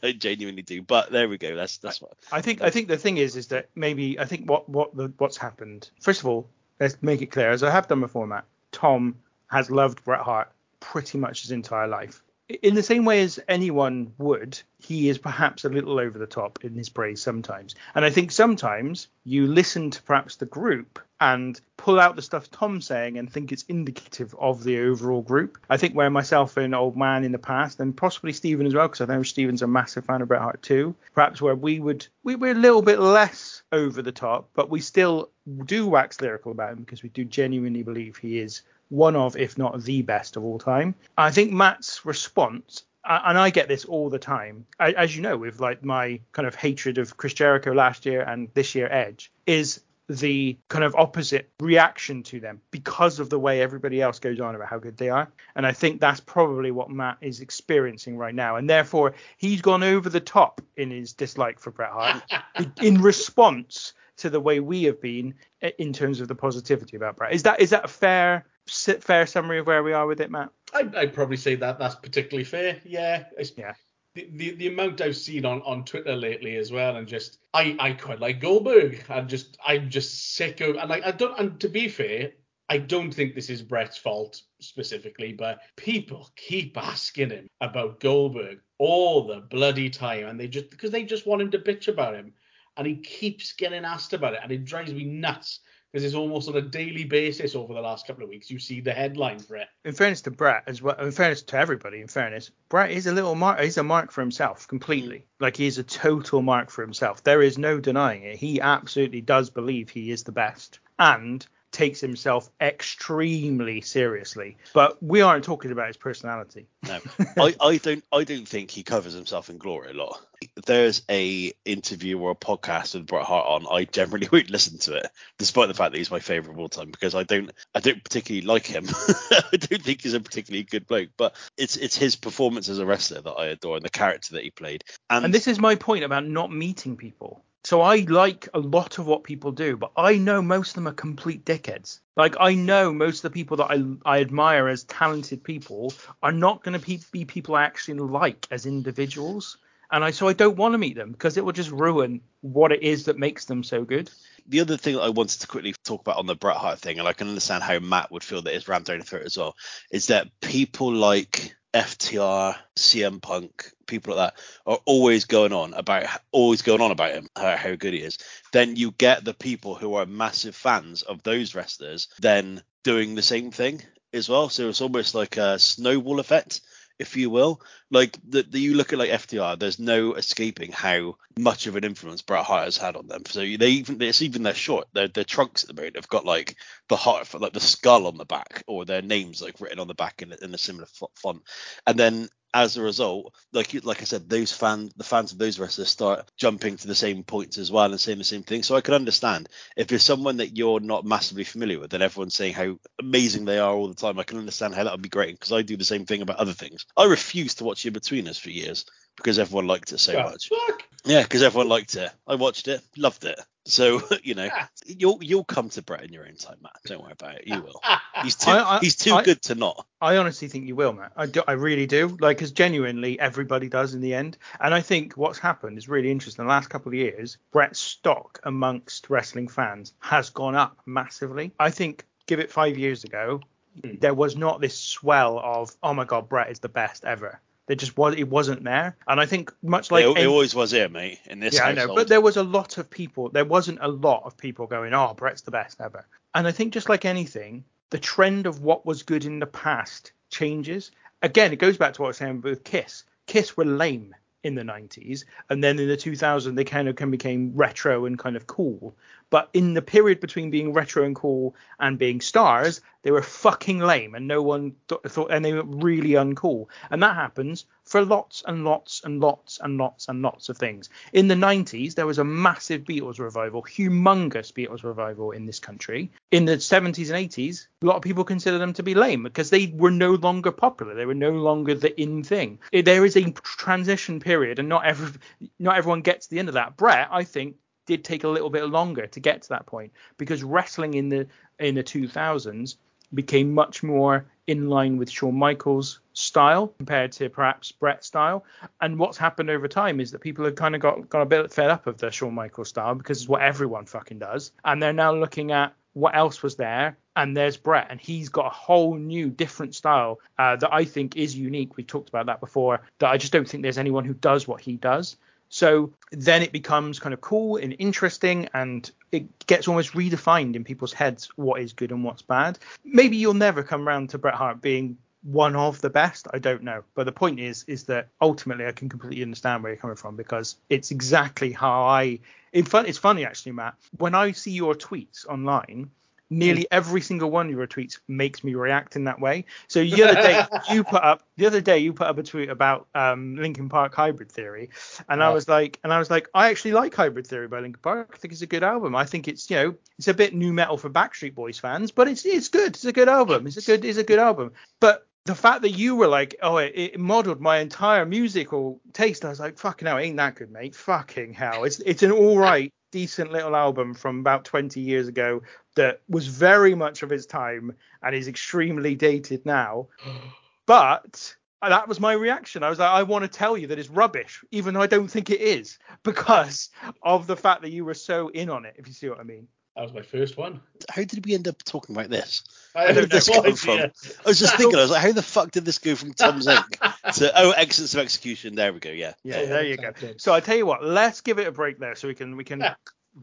I genuinely do but there we go that's that's what I think I think the thing is is that maybe I think what what the what's happened. First of all, let's make it clear, as I have done before, Matt. Tom has loved Bret Hart pretty much his entire life. In the same way as anyone would, he is perhaps a little over the top in his praise sometimes. And I think sometimes you listen to perhaps the group and pull out the stuff Tom's saying and think it's indicative of the overall group. I think where myself and Old Man in the past, and possibly Stephen as well, because I know Stephen's a massive fan of Bret Hart too, perhaps where we would, we were a little bit less over the top, but we still do wax lyrical about him because we do genuinely believe he is one of, if not the best of all time. I think Matt's response, and I get this all the time, as you know, with like my kind of hatred of Chris Jericho last year and this year Edge, is the kind of opposite reaction to them because of the way everybody else goes on about how good they are. And I think that's probably what Matt is experiencing right now. And therefore, he's gone over the top in his dislike for Bret Hart [laughs] in response to the way we have been in terms of the positivity about Bret. Is that is that a fair fair summary of where we are with it, Matt? I'd, I'd probably say that that's particularly fair. Yeah. Yeah. The, the, the amount I've seen on, on Twitter lately as well, and just I, I quite like Goldberg. I'm just I'm just sick of and like I don't and to be fair, I don't think this is Bret's fault specifically, but people keep asking him about Goldberg all the bloody time, and they just because they just want him to bitch about him, and he keeps getting asked about it, and it drives me nuts because it's almost on a daily basis over the last couple of weeks. You see the headline for it. in fairness to Bret as well, in fairness to everybody, in fairness, Bret is a little mark. He's a mark for himself completely. Mm. Like he is a total mark for himself. There is no denying it. He absolutely does believe he is the best and takes himself extremely seriously. But we aren't talking about his personality. No, [laughs] I, I don't I don't think he covers himself in glory a lot. There's a interview or a podcast with Bret Hart on, I generally [laughs] won't listen to it, despite the fact that he's my favourite of all time, because I don't I don't particularly like him. [laughs] I don't think he's a particularly good bloke, but it's it's his performance as a wrestler that I adore and the character that he played. And, And this is my point about not meeting people. So I like a lot of what people do, but I know most of them are complete dickheads. Like I know most of the people that I I admire as talented people are not going to be people I actually like as individuals. And I so I don't want to meet them because it will just ruin what it is that makes them so good. the other thing that I wanted to quickly talk about on the Bret Hart thing, and I can understand how Matt would feel that it's rammed down the throat as well, is that people like FTR, CM Punk, people like that are always going on about always going on about him, how, how good he is. Then you get the people who are massive fans of those wrestlers then doing the same thing as well. So it's almost like a snowball effect if you will. Like the, the you look at like FTR, there's no escaping how much of an influence Bret Hart has had on them. So they even it's even their short, their their trunks at the moment have got like the heart, like the skull on the back, or their names like written on the back in, in a similar font. And then as a result, like you- like I said, those fans, the fans of those wrestlers start jumping to the same points as well and saying the same thing. So I can understand if there's someone that you're not massively familiar with, and everyone's saying how amazing they are all the time. I can understand how that would be great because I do the same thing about other things. I refused to watch In us for years because everyone liked it so Oh, much. fuck. Yeah, because everyone liked it. I watched it, loved it. So [laughs] you know, Yeah. you'll you'll come to Bret in your own time, Matt. Don't worry about it. You will. [laughs] He's too I- I- he's too I- good to not. I honestly think you will, Matt. I, do, I really do. Like, because genuinely, everybody does in the end. And I think what's happened is really interesting. The last couple of years, Bret's stock amongst wrestling fans has gone up massively. I think, give it five years ago, Hmm. there was not this swell of, oh my God, Bret is the best ever. There just was, it wasn't there. And I think much like it, it always was here, mate. In this yeah, I know, but there was a lot of people. There wasn't a lot of people going, "Oh, Bret's the best ever." And I think just like anything, the trend of what was good in the past changes. Again, it goes back to what I was saying with Kiss. Kiss were lame in the 90s, and then in the 2000s they kind of became retro and kind of cool. But in the period between being retro and cool and being stars, they were fucking lame, and no one th- thought, and they were really uncool. And that happens for lots and lots and lots and lots and lots of things. In the 90s, there was a massive Beatles revival, humongous Beatles revival in this country. In the 70s and 80s, a lot of people consider them to be lame because they were no longer popular. They were no longer the in thing. There is a transition period, and not every not everyone gets to the end of that. Bret, I think, did take a little bit longer to get to that point because wrestling in the in the 2000s became much more in line with Shawn Michaels style compared to perhaps Bret's style. And what's happened over time is that people have kind of got, got a bit fed up of the Shawn Michaels style because it's what everyone fucking does. And they're now looking at what else was there. And there's Bret, and he's got a whole new, different style uh, that I think is unique. We talked about that before. That I just don't think there's anyone who does what he does. So then it becomes kind of cool and interesting, and it gets almost redefined in people's heads what is good and what's bad. Maybe you'll never come around to Bret Hart being one of the best. I don't know, but the point is, is that ultimately I can completely understand where you're coming from because it's exactly how I. In fun, it's funny actually, Matt. When I see your tweets online, nearly every single one of your tweets makes me react in that way. So the other day [laughs] you put up the other day you put up a tweet about um Linkin Park Hybrid Theory and I was like and I was like I actually like Hybrid Theory by Linkin Park. I think it's a good album. I think it's you know it's a bit nu metal for Backstreet Boys fans, but it's it's good. It's a good album. It's a good it's a good album. But the fact that you were like, oh, it, it modeled my entire musical taste, I was like, fucking hell, ain't that good, mate? Fucking hell, it's it's an all right, decent little album from about 20 years ago that was very much of its time and is extremely dated now. [gasps] But that was my reaction. I was like, I want to tell you that it's rubbish, even though I don't think it is, [laughs] because of the fact that you were so in on it. If you see what I mean. That was my first one. How did we end up talking about this? I Where did have this no come from? I was just thinking, I was like, how the fuck did this go from Tom Zink [laughs] to oh, Excellence of Execution? There we go. Yeah. Yeah, Yeah, there you go. good. So I tell you what, let's give it a break there, so we can we can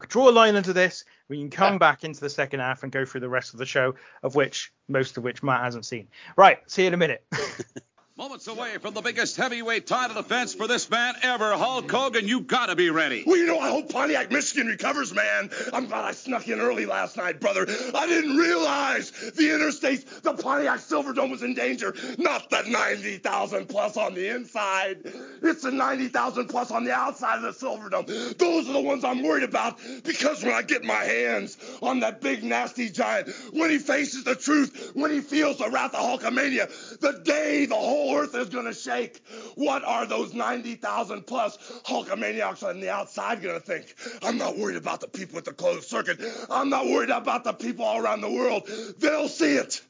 draw a line into this. We can come Yeah. back into the second half and go through the rest of the show, of which most of which Matt hasn't seen. Right, see you in a minute. [laughs] Moments away from the biggest heavyweight title defense for this man ever, Hulk Hogan. You gotta be ready. Well, you know, I hope Pontiac, Michigan recovers, man. I'm glad I snuck in early last night, brother. I didn't realize the interstates, the Pontiac Silverdome was in danger. Not the 90,000 plus on the inside. It's the 90,000 plus on the outside of the Silverdome. Those are the ones I'm worried about because when I get my hands on that big, nasty giant, when he faces the truth, when he feels the wrath of Hulkamania, the day the whole earth is going to shake, what are those 90,000 plus Hulkamaniacs on the outside going to think? I'm not worried about the people at the closed circuit. I'm not worried about the people all around the world. They'll see it.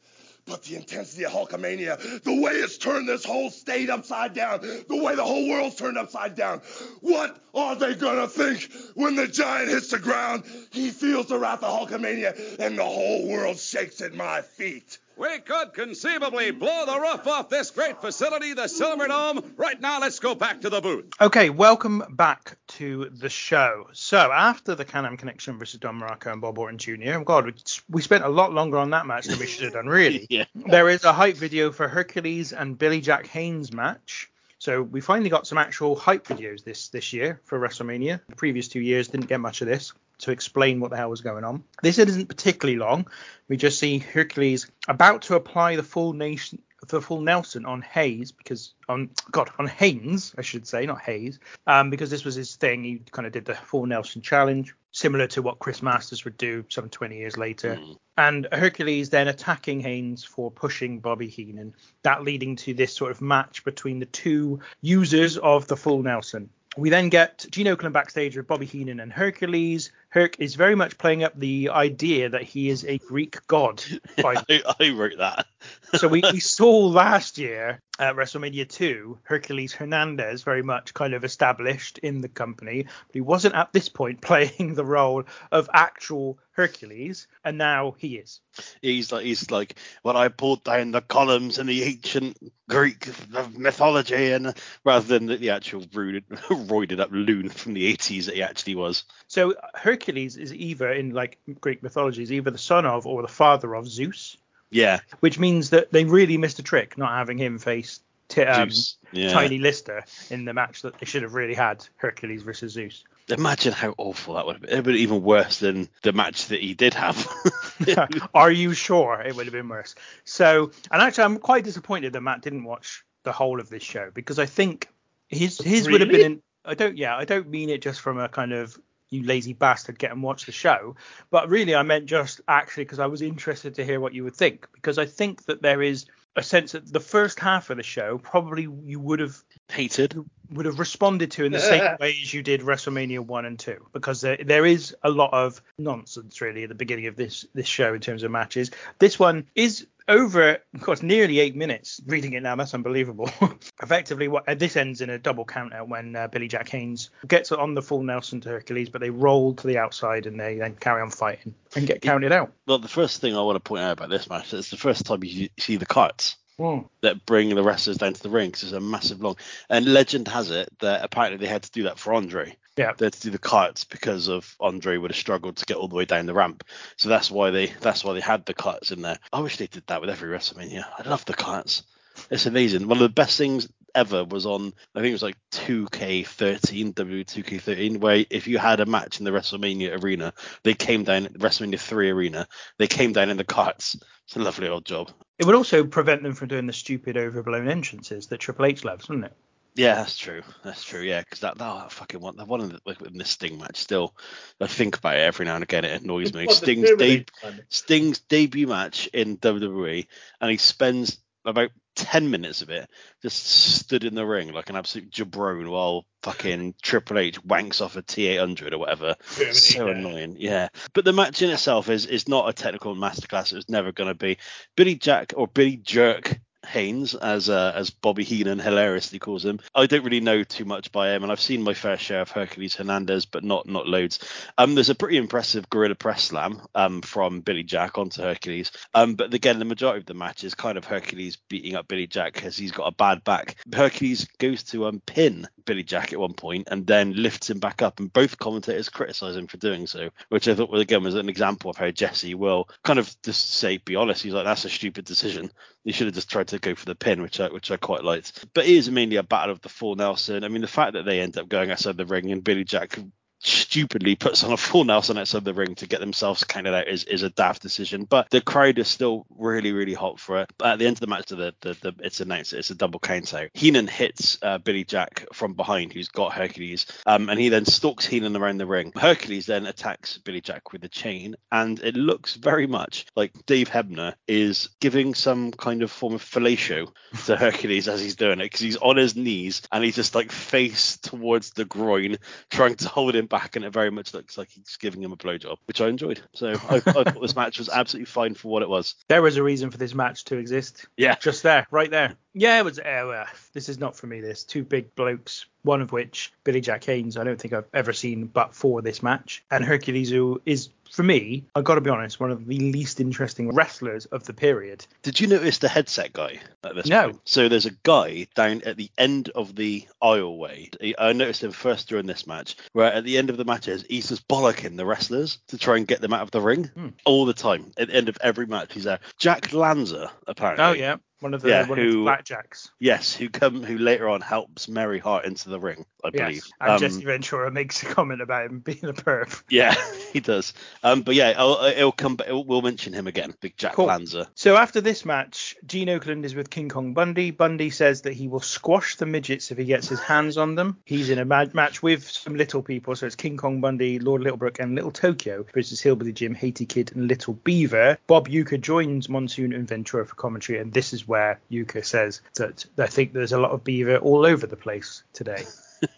But the intensity of Hulkamania, the way it's turned this whole state upside down, the way the whole world's turned upside down, what are they gonna think when the giant hits the ground? He feels the wrath of Hulkamania, and the whole world shakes at my feet. We could conceivably blow the roof off this great facility, the Silver Dome. Right now, let's go back to the booth. Okay, welcome back to the show. So after the Can-Am Connection versus Don Muraco and Bob Orton Jr., oh God, we, we spent a lot longer on that match than we should have done, really. [laughs] Yeah. There is a hype video for Hercules and Billy Jack Haynes match. So we finally got some actual hype videos this this year for WrestleMania. The previous two years didn't get much of this to explain what the hell was going on. This isn't particularly long. We just see Hercules about to apply the full nation the full Nelson on Hayes because on God on Haynes I should say not Hayes um because this was his thing he kind of did the full Nelson challenge similar to what Chris Masters would do some 20 years later. Mm. And Hercules then attacking Haynes for pushing Bobby Heenan, that leading to this sort of match between the two users of the full Nelson. We then get Gene Okerlund backstage with Bobby Heenan and Hercules. Herc is very much playing up the idea that he is a Greek god. [laughs] By I, I wrote that. [laughs] so we, we [laughs] saw last year at WrestleMania 2, Hercules Hernandez very much kind of established in the company, but he wasn't at this point playing the role of actual Hercules, and now he is. He's like he's like when I pulled down the columns in the ancient Greek mythology, and rather than the, the actual rude, roided up loon from the 80s that he actually was. So uh, Hercules is either in like Greek mythology is either the son of or the father of Zeus, Yeah, which means that they really missed a trick not having him face t- um, Yeah. Tiny Lister in the match that they should have really had Hercules versus Zeus. Imagine how awful that would have been. It would have been even worse than the match that he did have. [laughs] Are you sure it would have been worse? So, and actually, I'm quite disappointed that Matt didn't watch the whole of this show because I think his his would have been. In, I don't. Yeah, I don't mean it just from a kind of you lazy bastard get and watch the show, but really I meant just actually because I was interested to hear what you would think because I think that there is a sense that the first half of the show probably you would have Hated. would have responded to in the same [laughs] way as you did WrestleMania one and two, because there, there is a lot of nonsense really at the beginning of this this show in terms of matches. This one is over, of course, nearly eight minutes. Reading it now, that's unbelievable. [laughs] Effectively, what uh, this ends in a double count out when uh, Billy Jack Haynes gets on the full Nelson to Hercules, but they roll to the outside and they then carry on fighting and get counted out. Well, the first thing I want to point out about this match is the first time you see the carts Hmm. that bring the wrestlers down to the ring 'cause it's a massive long. And legend has it that apparently they had to do that for Andre. Yeah. They had to do the cuts because of Andre would have struggled to get all the way down the ramp. So that's why they that's why they had the cuts in there. I wish they did that with every WrestleMania. I love the cuts. It's amazing. One of the best things ever was on I think it was like 2K13, W2K13, where if you had a match in the WrestleMania arena, they came down WrestleMania 3 arena, they came down in the carts. It's a lovely old job. It would also prevent them from doing the stupid overblown entrances that Triple H loves, wouldn't it? Yeah, that's true. That's true. Yeah, because that, that fucking one, that one in the, in the Sting match still. I think about it every now and again. It annoys me. [laughs] Sting's, de- Sting's debut match in WWE, and he spends about ten minutes of it just stood in the ring like an absolute jabron while fucking Triple H wanks off a T800 or whatever. So Terminator. annoying, yeah. But the match in itself is is not a technical masterclass. It was never going to be. Billy Jack or Billy Jerk Haynes, as uh, as Bobby Heenan hilariously calls him. I don't really know too much by him, and I've seen my fair share of Hercules Hernandez, but not not loads. Um, there's a pretty impressive gorilla press slam um from Billy Jack onto Hercules. Um, but again, the majority of the match is kind of Hercules beating up Billy Jack because he's got a bad back. Hercules goes to um pin Billy Jack at one point and then lifts him back up, and both commentators criticize him for doing so, which I thought was again was an example of how Jesse will kind of just say, be honest. He's like, that's a stupid decision. He should have just tried to go for the pin, which I which I quite liked. But it is mainly a battle of the four Nelson. I mean, the fact that they end up going outside the ring and Billy Jack stupidly puts on a full Nelson outside the ring to get themselves counted out is, is a daft decision. But the crowd is still really, really hot for it. But at the end of the match, the, the, the it's announced it's a double count out. Heenan hits uh, Billy Jack from behind, who's got Hercules, um, and he then stalks Heenan around the ring. Hercules then attacks Billy Jack with a chain, and it looks very much like Dave Hebner is giving some kind of form of fellatio to [laughs] Hercules as he's doing it because he's on his knees and he's just like face towards the groin, trying to hold him back, and it very much looks like he's giving him a blowjob, which I enjoyed. So I, I thought this match was absolutely fine for what it was. There was a reason for this match to exist. Yeah. Just there, right there. Yeah, it was. Uh, well, this is not for me. This two big blokes, one of which Billy Jack Haynes. I don't think I've ever seen but for this match, and Hercules, who is for me, I got to be honest, one of the least interesting wrestlers of the period. Did you notice the headset guy at this No. point? So there's a guy down at the end of the aisleway. I noticed him first during this match, where at the end of the matches, he's just bollocking the wrestlers to try and get them out of the ring Hmm. all the time. At the end of every match, he's there. Jack Lanza, apparently. Oh yeah, One of the Yeah, one of the blackjacks. Yes, who come who later on helps Mary Hart into the ring, I believe. And Um, Jesse Ventura makes a comment about him being a perv. Yeah, [laughs] he does. Um, but yeah, I'll, it'll come. It'll, we'll mention him again, Big Jack Cool. Lanza. So after this match, Gene Okerlund is with King Kong Bundy. Bundy says that he will squash the midgets if he gets his hands on them. He's in a ma- match with some little people, so it's King Kong Bundy, Lord Littlebrook, and Little Tokyo versus Hillbilly Jim, Haiti Kid, and Little Beaver. Bob Uecker joins Monsoon and Ventura for commentary, and this is where Uecker says that I think there's a lot of beaver all over the place today.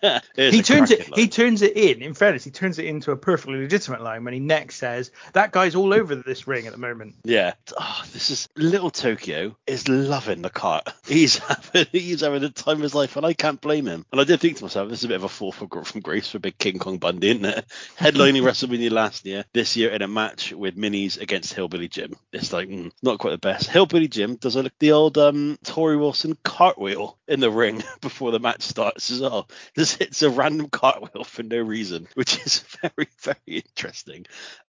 [laughs] He turns it cracking he turns it in in fairness he turns it into a perfectly legitimate line when he next says that guy's all over this ring at the moment Yeah. Oh, this is little Tokyo is loving the cart. [laughs] He's having he's having the time of his life, and I can't blame him. And I did think to myself, this is a bit of a fall from, from grace for big King Kong Bundy, isn't it? [laughs] Headlining WrestleMania last year, this year in a match with Minis against Hillbilly Jim. It's like mm, not quite the best. Hillbilly Jim does a, the old um, Torrie Wilson cartwheel in the ring before the match starts as well. [laughs] Just hits a random cartwheel for no reason, which is [laughs] very very interesting.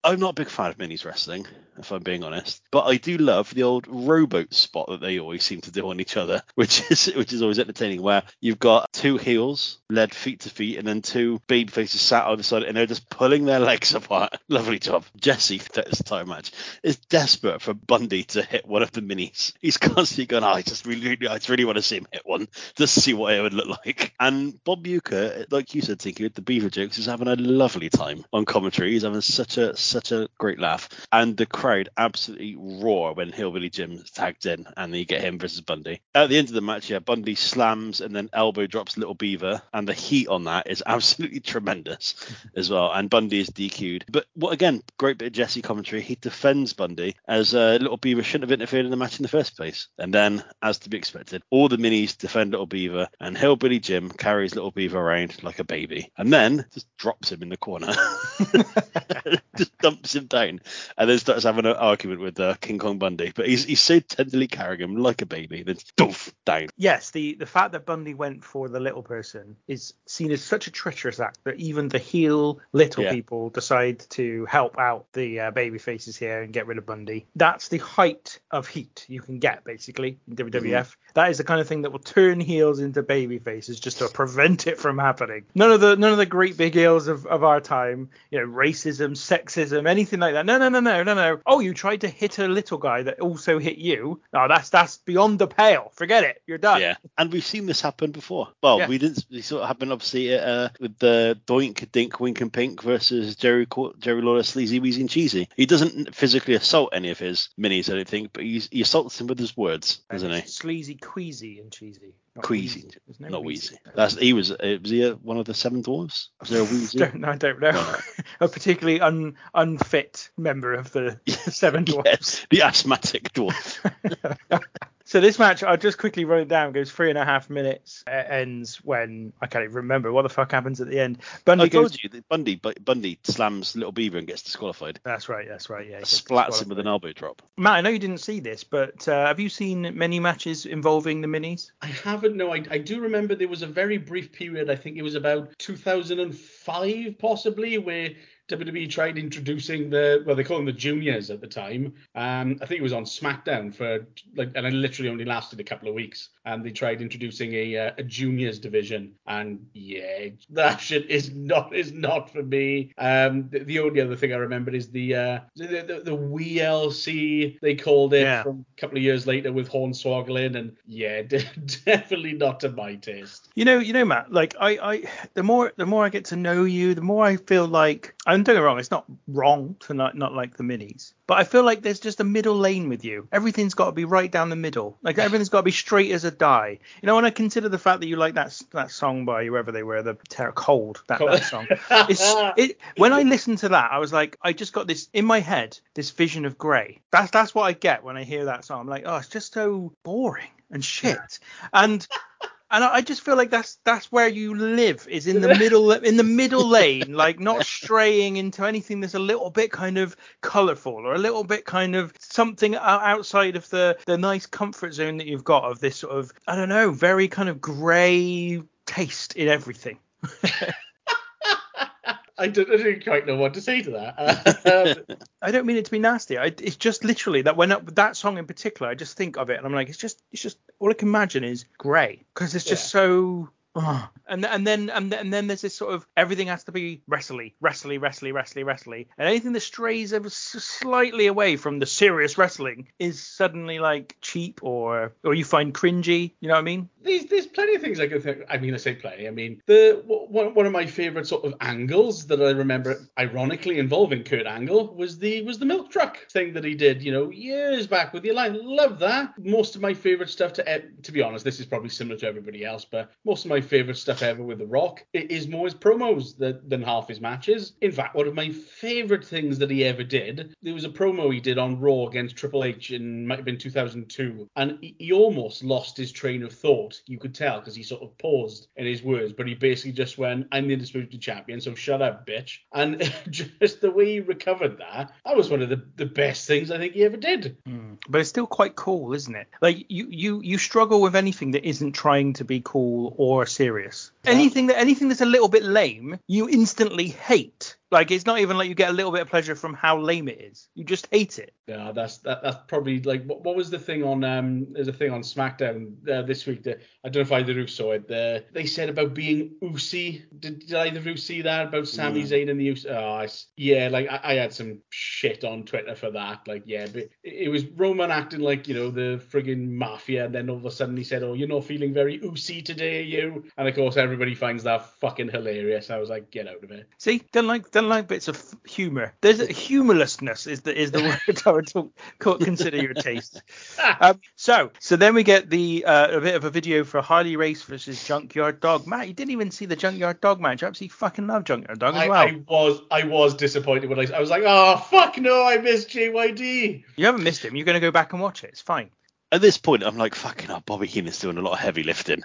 I'm not a big fan of minis wrestling, if I'm being honest, but I do love the old rowboat spot that they always seem to do on each other, [laughs] which is which is always entertaining. Where you've got two heels led feet to feet, and then two baby faces sat on the side, and they're just pulling their legs [laughs] apart. Lovely job. Jesse, this entire match, is desperate for Bundy to hit one of the minis. He's constantly going, oh, I just really, I just really want to see him hit one, just to see what it would look like. And Bob Uecker, like you said, Tinky, with the Beaver jokes, is having a lovely time on commentary. He's having such a such a great laugh, and the crowd absolutely roar when Hillbilly Jim tagged in, and you get him versus Bundy. At the end of the match, yeah, Bundy slams and then elbow drops Little Beaver, and the heat on that is [laughs] absolutely tremendous as well. And Bundy is DQ'd. But what again, great bit of Jesse commentary. He defends Bundy as uh, Little Beaver shouldn't have interfered in the match in the first place. And then, as to be expected, all the minis defend Little Beaver, and Hillbilly Jim carries Little Beaver around like a baby, and then just drops him in the corner, [laughs] [laughs] just dumps him down, and then starts having an argument with uh, King Kong Bundy. But he's he's so tenderly carrying him like a baby, then doof down. yes the the fact that bundy went for the little person is seen as such a treacherous act that even the heel little Yeah. people decide to help out the uh, baby faces here and get rid of bundy that's the height of heat you can get basically in wwf That is the kind of thing that will turn heels into baby faces just to prevent it from happening none of the none of the great big heels of, of our time you know racism sexism anything like that no no no no no no oh you tried to hit a little guy that also hit you no that's that's beyond the pale forget it you're done Yeah, and we've seen this happen before. Well, Yeah. we didn't. We saw it happen obviously uh, with the Doink Dink Wink and Pink versus Jerry Jerry Lawler Sleazy Weezy and Cheesy. He doesn't physically assault any of his minis, I don't think, but he's, he assaults them with his words, doesn't he? Sleazy, queasy, and cheesy. Queasy. No Not wheezy. That's he was. Uh, was he uh, one of the seven dwarves? Was there a Wheezy? [laughs] Don't, I don't know. [laughs] a particularly un, unfit member of the [laughs] Seven Dwarfs. yes, the asthmatic dwarf. So this match, I'll just quickly run it down. Goes three and a half minutes. Uh, ends when I can't even remember what the fuck happens at the end. Bundy I goes. told you that Bundy, Bu- Bundy slams Little Beaver and gets disqualified. That's right. That's right. Yeah. Splats him with an elbow drop. Matt, I know you didn't see this, but uh, have you seen many matches involving the minis? I haven't. No, I, I do remember there was a very brief period. I think it was about 2005, possibly, where WWE tried introducing the well, they call them the juniors at the time. Um, I think it was on SmackDown for like, and it literally only lasted a couple of weeks. And they tried introducing a uh, a juniors division, and yeah, that [laughs] shit is not is not for me. Um, the, the only other thing I remember is the uh the the, the WLC they called it Yeah. from a couple of years later with Hornswoggle and yeah, [laughs] de- definitely not to my taste. You know, you know, Matt. Like I, I, the more, the more I get to know you, the more I feel like. I'm doing me wrong, it's not wrong to not not like the minis, but I feel like there's just a middle lane with you. Everything's got to be right down the middle. Like everything's got to be straight as a die. You know, when I consider the fact that you like that that song by whoever they were, the Terror Cold, that, that song. [laughs] It's it. When I listened to that, I was like, I just got this in my head, this vision of grey. That's that's what I get when I hear that song. I'm like, oh, it's just so boring and shit. And and I I just feel like that's that's where you live is in the [laughs] middle in the middle lane, like not straying into anything that's a little bit kind of colourful or a little bit kind of something outside of the the nice comfort zone that you've got of this sort of I don't know very kind of grey taste in everything. [laughs] I, don't, I didn't quite know what to say to that. [laughs] Um, [laughs] I don't mean it to be nasty. I, it's just literally that when that song in particular, I just think of it and I'm like, it's just, it's just all I can imagine is grey because it's just so. And and then and and then there's this sort of everything has to be wrestly, wrestly, wrestly, wrestly, wrestly, and anything that strays ever slightly away from the serious wrestling is suddenly like cheap or or you find cringy. You know what I mean? There's, there's plenty of things I can think. I mean, I say plenty. I mean, the one, one of my favorite sort of angles that I remember, ironically involving Kurt Angle, was the was the milk truck thing that he did. You know, years back with the line. Love that. Most of my favorite stuff to eh, to be honest, this is probably similar to everybody else, but most of my favorite stuff ever with The Rock is more his promos than, than half his matches. In fact, one of my favorite things that he ever did, there was a promo he did on Raw against Triple H in might have been 2002, and he, he almost lost his train of thought. You could tell because he sort of paused in his words, but he basically just went, "I'm the undisputed champion, so shut up, bitch." And [laughs] just the way he recovered that, that was one of the, the best things I think he ever did. Mm. But it's still quite cool, isn't it? Like you you you struggle with anything that isn't trying to be cool or serious. Anything that anything that's a little bit lame, you instantly hate. Like it's not even like you get a little bit of pleasure from how lame it is. You just hate it. Yeah, that's that, that's probably like what, what was the thing on um there's a thing on SmackDown uh, this week that I don't know if either of you saw it. The, they said about being Usi. Did, did either of you see that about Sami Mm. Zayn and the Usi? Oh, I yeah, like I, I had some shit on Twitter for that. Like yeah, but it, it was Roman acting like you know the friggin' mafia, and then all of a sudden he said, "Oh, you're not feeling very Usi today, are you?" And of course everybody finds that fucking hilarious. I was like, get out of here. See, don't like don't like bits of humour. There's a humorlessness is the is the [laughs] word I would talk, consider your taste. [laughs] Um, so so then we get the uh, a bit of a video for Harley Race versus Junkyard Dog. Matt, you didn't even see the Junkyard Dog match. I absolutely fucking love Junkyard Dog as I, well. I was I was disappointed when I, I was like, oh fuck no, I missed JYD. You haven't missed him. You're going to go back and watch it. It's fine. At this point, I'm like, fucking hell, Bobby Heenan's doing a lot of heavy lifting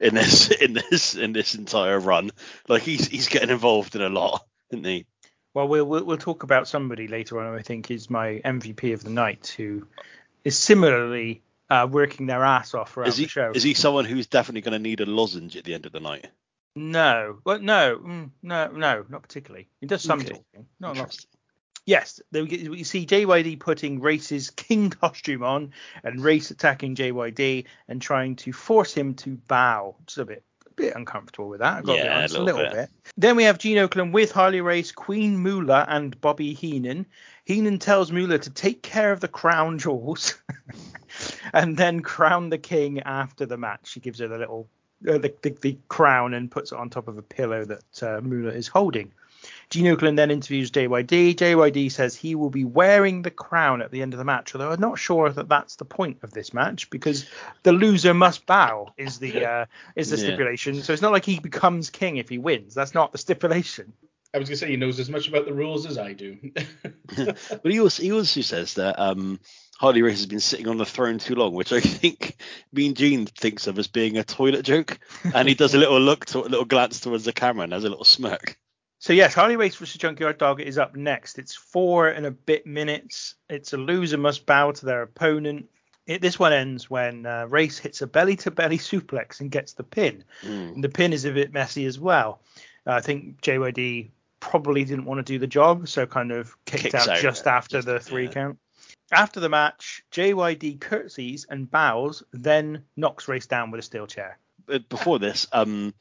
in this [laughs] in this in this entire run. Like he's he's getting involved in a lot, isn't he? Well, we'll we'll, we'll talk about somebody later on. I think is my MVP of the night, who is similarly uh, working their ass off throughout Is he the show. is he someone who's definitely going to need a lozenge at the end of the night? No, well, no, mm, no, no, not particularly. He does some Okay. talking, not a lot. Yes, get, we see JYD putting Race's king [laughs] costume on and Race attacking JYD and trying to force him to bow. It's a bit, a bit uncomfortable with that. I've got to be Yeah, a honest, a little little bit. bit. Then we have Gene Okerlund with Harley Race, Queen Moolah, and Bobby Heenan. Heenan tells Moolah to take care of the crown [laughs] jewels [laughs] and then crown the king after the match. She gives her the little uh, the, the, the crown and puts it on top of a pillow that uh, Moolah is holding. Gene Okerlund then interviews JYD. JYD says he will be wearing the crown at the end of the match, although I'm not sure that that's the point of this match because the loser must bow is the uh, is the Yeah. stipulation. So it's not like he becomes king if he wins. That's not the stipulation. I was gonna say he knows as much about the rules as I do. [laughs] But he also he also says that um, Harley Race has been sitting on the throne too long, which I think Mean Gene thinks of as being a toilet joke, and he does a little look, to, a little glance towards the camera and has a little smirk. So yes, Harley Race versus Junkyard Dog is up next. It's four and a bit minutes. It's a loser must bow to their opponent. It, this one ends when uh, Race hits a belly to belly suplex and gets the pin. Mm. And the pin is a bit messy as well. Uh, I think JYD probably didn't want to do the job, so kind of kicked Kicks out, out, just after just- the three yeah. count. After the match, JYD curtsies and bows, then knocks Race down with a steel chair. Before this, um,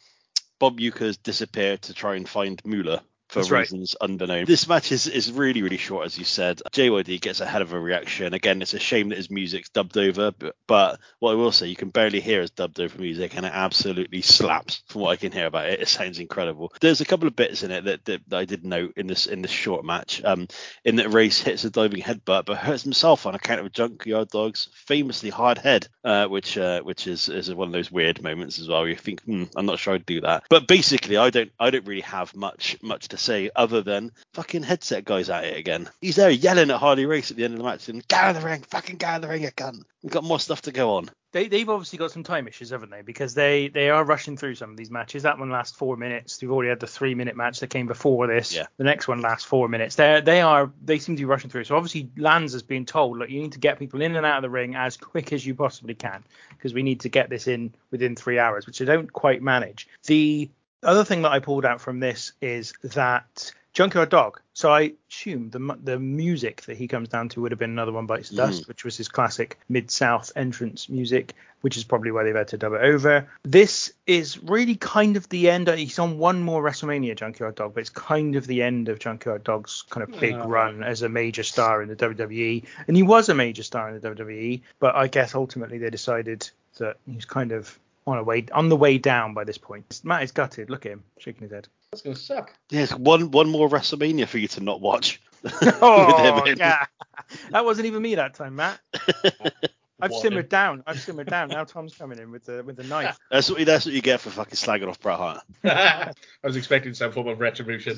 Bob Uecker's disappeared to try and find Moolah for That's right. reasons unknown. This match is, is really, really short, as you said. JYD gets a hell of a reaction. Again, it's a shame that his music's dubbed over, but, but what I will say, you can barely hear his dubbed over music, and it absolutely slaps from what I can hear about it. It sounds incredible. There's a couple of bits in it that, that, that I did note in this in this short match. Um, in that Race hits a diving headbutt, but hurts himself on account of Junkyard Dog's famously hard head, uh, which uh, which is, is one of those weird moments as well. Where you think, hmm, I'm not sure I'd do that. But basically, I don't I don't really have much much to say other than fucking headset guys at it again. He's there yelling at Harley Race at the end of the match, and get out of the ring, fucking get out of the ring, you cunt. We've got more stuff to go on. They, they've obviously got some time issues, haven't they? Because they, they are rushing through some of these matches. That one lasts four minutes. We've already had the three minute match that came before this. Yeah. The next one lasts four minutes. They they are they seem to be rushing through. So obviously Lanza has been told, look, you need to get people in and out of the ring as quick as you possibly can because we need to get this in within three hours, which they don't quite manage. The The other thing that I pulled out from this is that Junkyard Dog. So I assume the the music that he comes down to would have been another one bites the dust, mm. which was his classic mid south entrance music, which is probably why they've had to dub it over. This is really kind of the end. Uh, he's on one more WrestleMania Junkyard Dog, but it's kind of the end of Junkyard Dog's kind of big Oh. run as a major star in the WWE, and he was a major star in the WWE. But I guess ultimately they decided that he's kind of on a way on the way down by this point. Matt is gutted. Look at him shaking his head. That's gonna suck. Yes, one one more WrestleMania for you to not watch. [laughs] [laughs] Oh With yeah, that wasn't even me that time, Matt. [laughs] I've What? simmered down. I've simmered down. Now Tom's coming in with the with the knife. That's what that's what you get for fucking slagging off Bret Hart. I was expecting some form of retribution.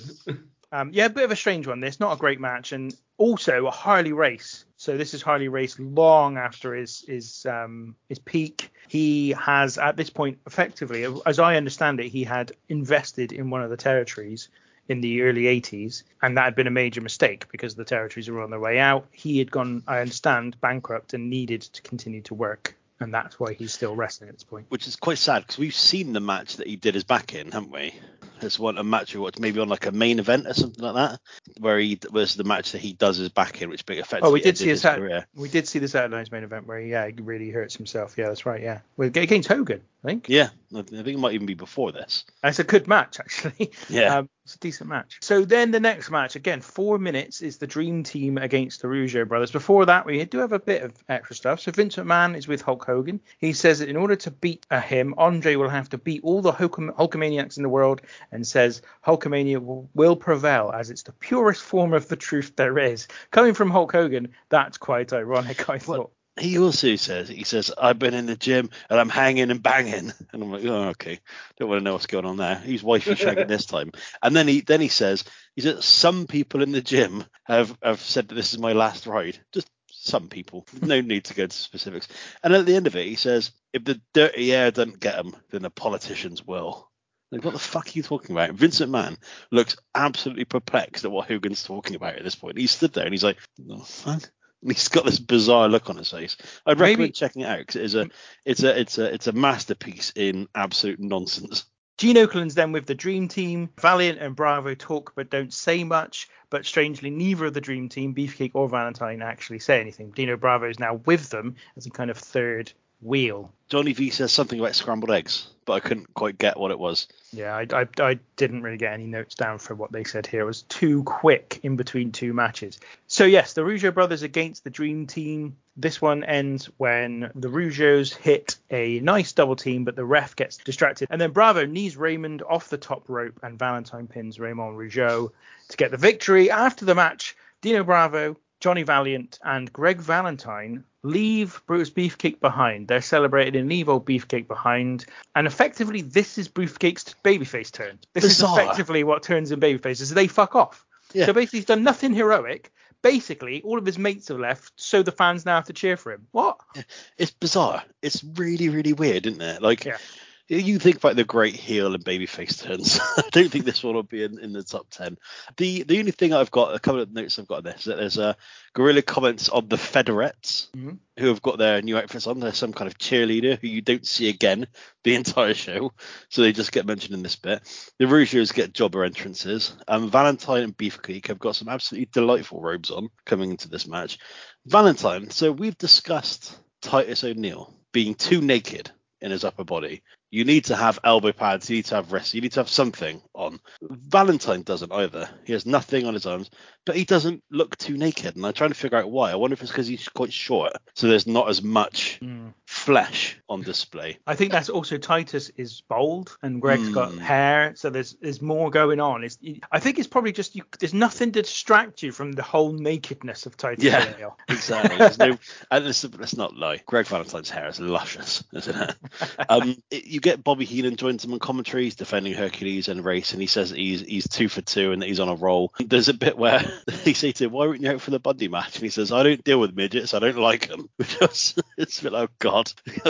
Um, yeah, a bit of a strange one. This not a great match, and also a Harley Race. So this is Harley Race long after his his um, his peak. He has at this point effectively, as I understand it, he had invested in one of the territories in the early 80s, and that had been a major mistake because the territories were on their way out. He had gone, I understand, bankrupt and needed to continue to work, and that's why he's still wrestling at this point. Which is quite sad because we've seen the match that he did his back in, haven't we? There's one a match we watched maybe on like a main event or something like that, where he was the match that he does his back in, which big effectively Oh, we did see a his Sat- career. we did see the Saturday Night's main event where he, yeah, he really hurts himself. Yeah, that's right. Yeah, well, against Hogan, I think. Yeah, I think it might even be before this. It's a good match actually. Yeah. [laughs] Um, it's a decent match. So then the next match, again, four minutes is the Dream Team against the Rougeau brothers. Before that, we do have a bit of extra stuff. So Vince McMahon is with Hulk Hogan. He says that in order to beat him, Andre will have to beat all the Hulk- Hulkamaniacs in the world, and says Hulkamania will, will prevail as it's the purest form of the truth there is. Coming from Hulk Hogan, that's quite ironic, I thought. He also says, he says, I've been in the gym and I'm hanging and banging. [laughs] And I'm like, oh, okay. Don't want to know what's going on there. He's wifey shagging this time. [laughs] And then he then he says, he says, some people in the gym have, have said that this is my last ride. Just some people. [laughs] No need to go into specifics. And at the end of it, he says, if the dirty air doesn't get them, then the politicians will. Like, what the fuck are you talking about? Vince McMahon looks absolutely perplexed at what Hogan's talking about at this point. He stood there and he's like, "The fuck?" [laughs] He's got this bizarre look on his face. I'd recommend Maybe- checking it out because it is a, it's a, it's a, it's a masterpiece in absolute nonsense. Gene Okerlund's then with the Dream Team. Valiant and Bravo talk but don't say much. But strangely, neither of the Dream Team, Beefcake or Valentine, actually say anything. Dino Bravo is now with them as a kind of third wheel. Johnny V says something about scrambled eggs, but I couldn't quite get what it was. Yeah, I, I, I didn't really get any notes down for what they said here. It was too quick in between two matches. So, yes, the Rougeau brothers against the Dream Team. This one ends when the Rougeaus hit a nice double team, but the ref gets distracted. And then Bravo knees Raymond off the top rope, and Valentine pins Raymond Rougeau to get the victory. After the match, Dino Bravo, Johnny Valiant, and Greg Valentine leave Brutus Beefcake behind. They're celebrating and leave old Beefcake behind. And effectively, this is Beefcake's babyface turn. This Bizarre. is effectively what turns in babyface is they fuck off. Yeah. So basically, he's done nothing heroic. Basically, all of his mates have left, so the fans now have to cheer for him. What? It's bizarre. It's really, really weird, isn't it? Like, Yeah. You think about the great heel and babyface turns. [laughs] I don't think this one will be in, in the top ten. The the only thing I've got, a couple of notes I've got on this, is that there's a gorilla comments on the Federettes Mhm. who have got their new outfits on. There's some kind of cheerleader who you don't see again [laughs] the entire show, so they just get mentioned in this bit. The Rougeaus get jobber entrances. Um, Valentine and Beefcake have got some absolutely delightful robes on coming into this match. Valentine. So we've discussed Titus O'Neil being too naked in his upper body. You need to have elbow pads. You need to have wrists. You need to have something on. Valentine doesn't either. He has nothing on his arms, but he doesn't look too naked. And I'm trying to figure out why. I wonder if it's because he's quite short, so there's not as much hmm. Flesh on display. I think that's also Titus is bald and Greg's got Hmm. hair, so there's there's more going on. It's, I think it's probably just you, there's nothing to distract you from the whole nakedness of Titus Yeah. [laughs] Exactly. There's no, and let's, let's not lie. Greg Valentine's hair is luscious, isn't it? [laughs] um, it- you get Bobby Heenan joins him on commentary. He's defending Hercules and Race, and he says that he's he's two for two and that he's on a roll. There's a bit where [laughs] they say to him, "Why weren't you out for the Bundy match?" And he says, "I don't deal with midgets. I don't like them." Which it's a bit like, oh god,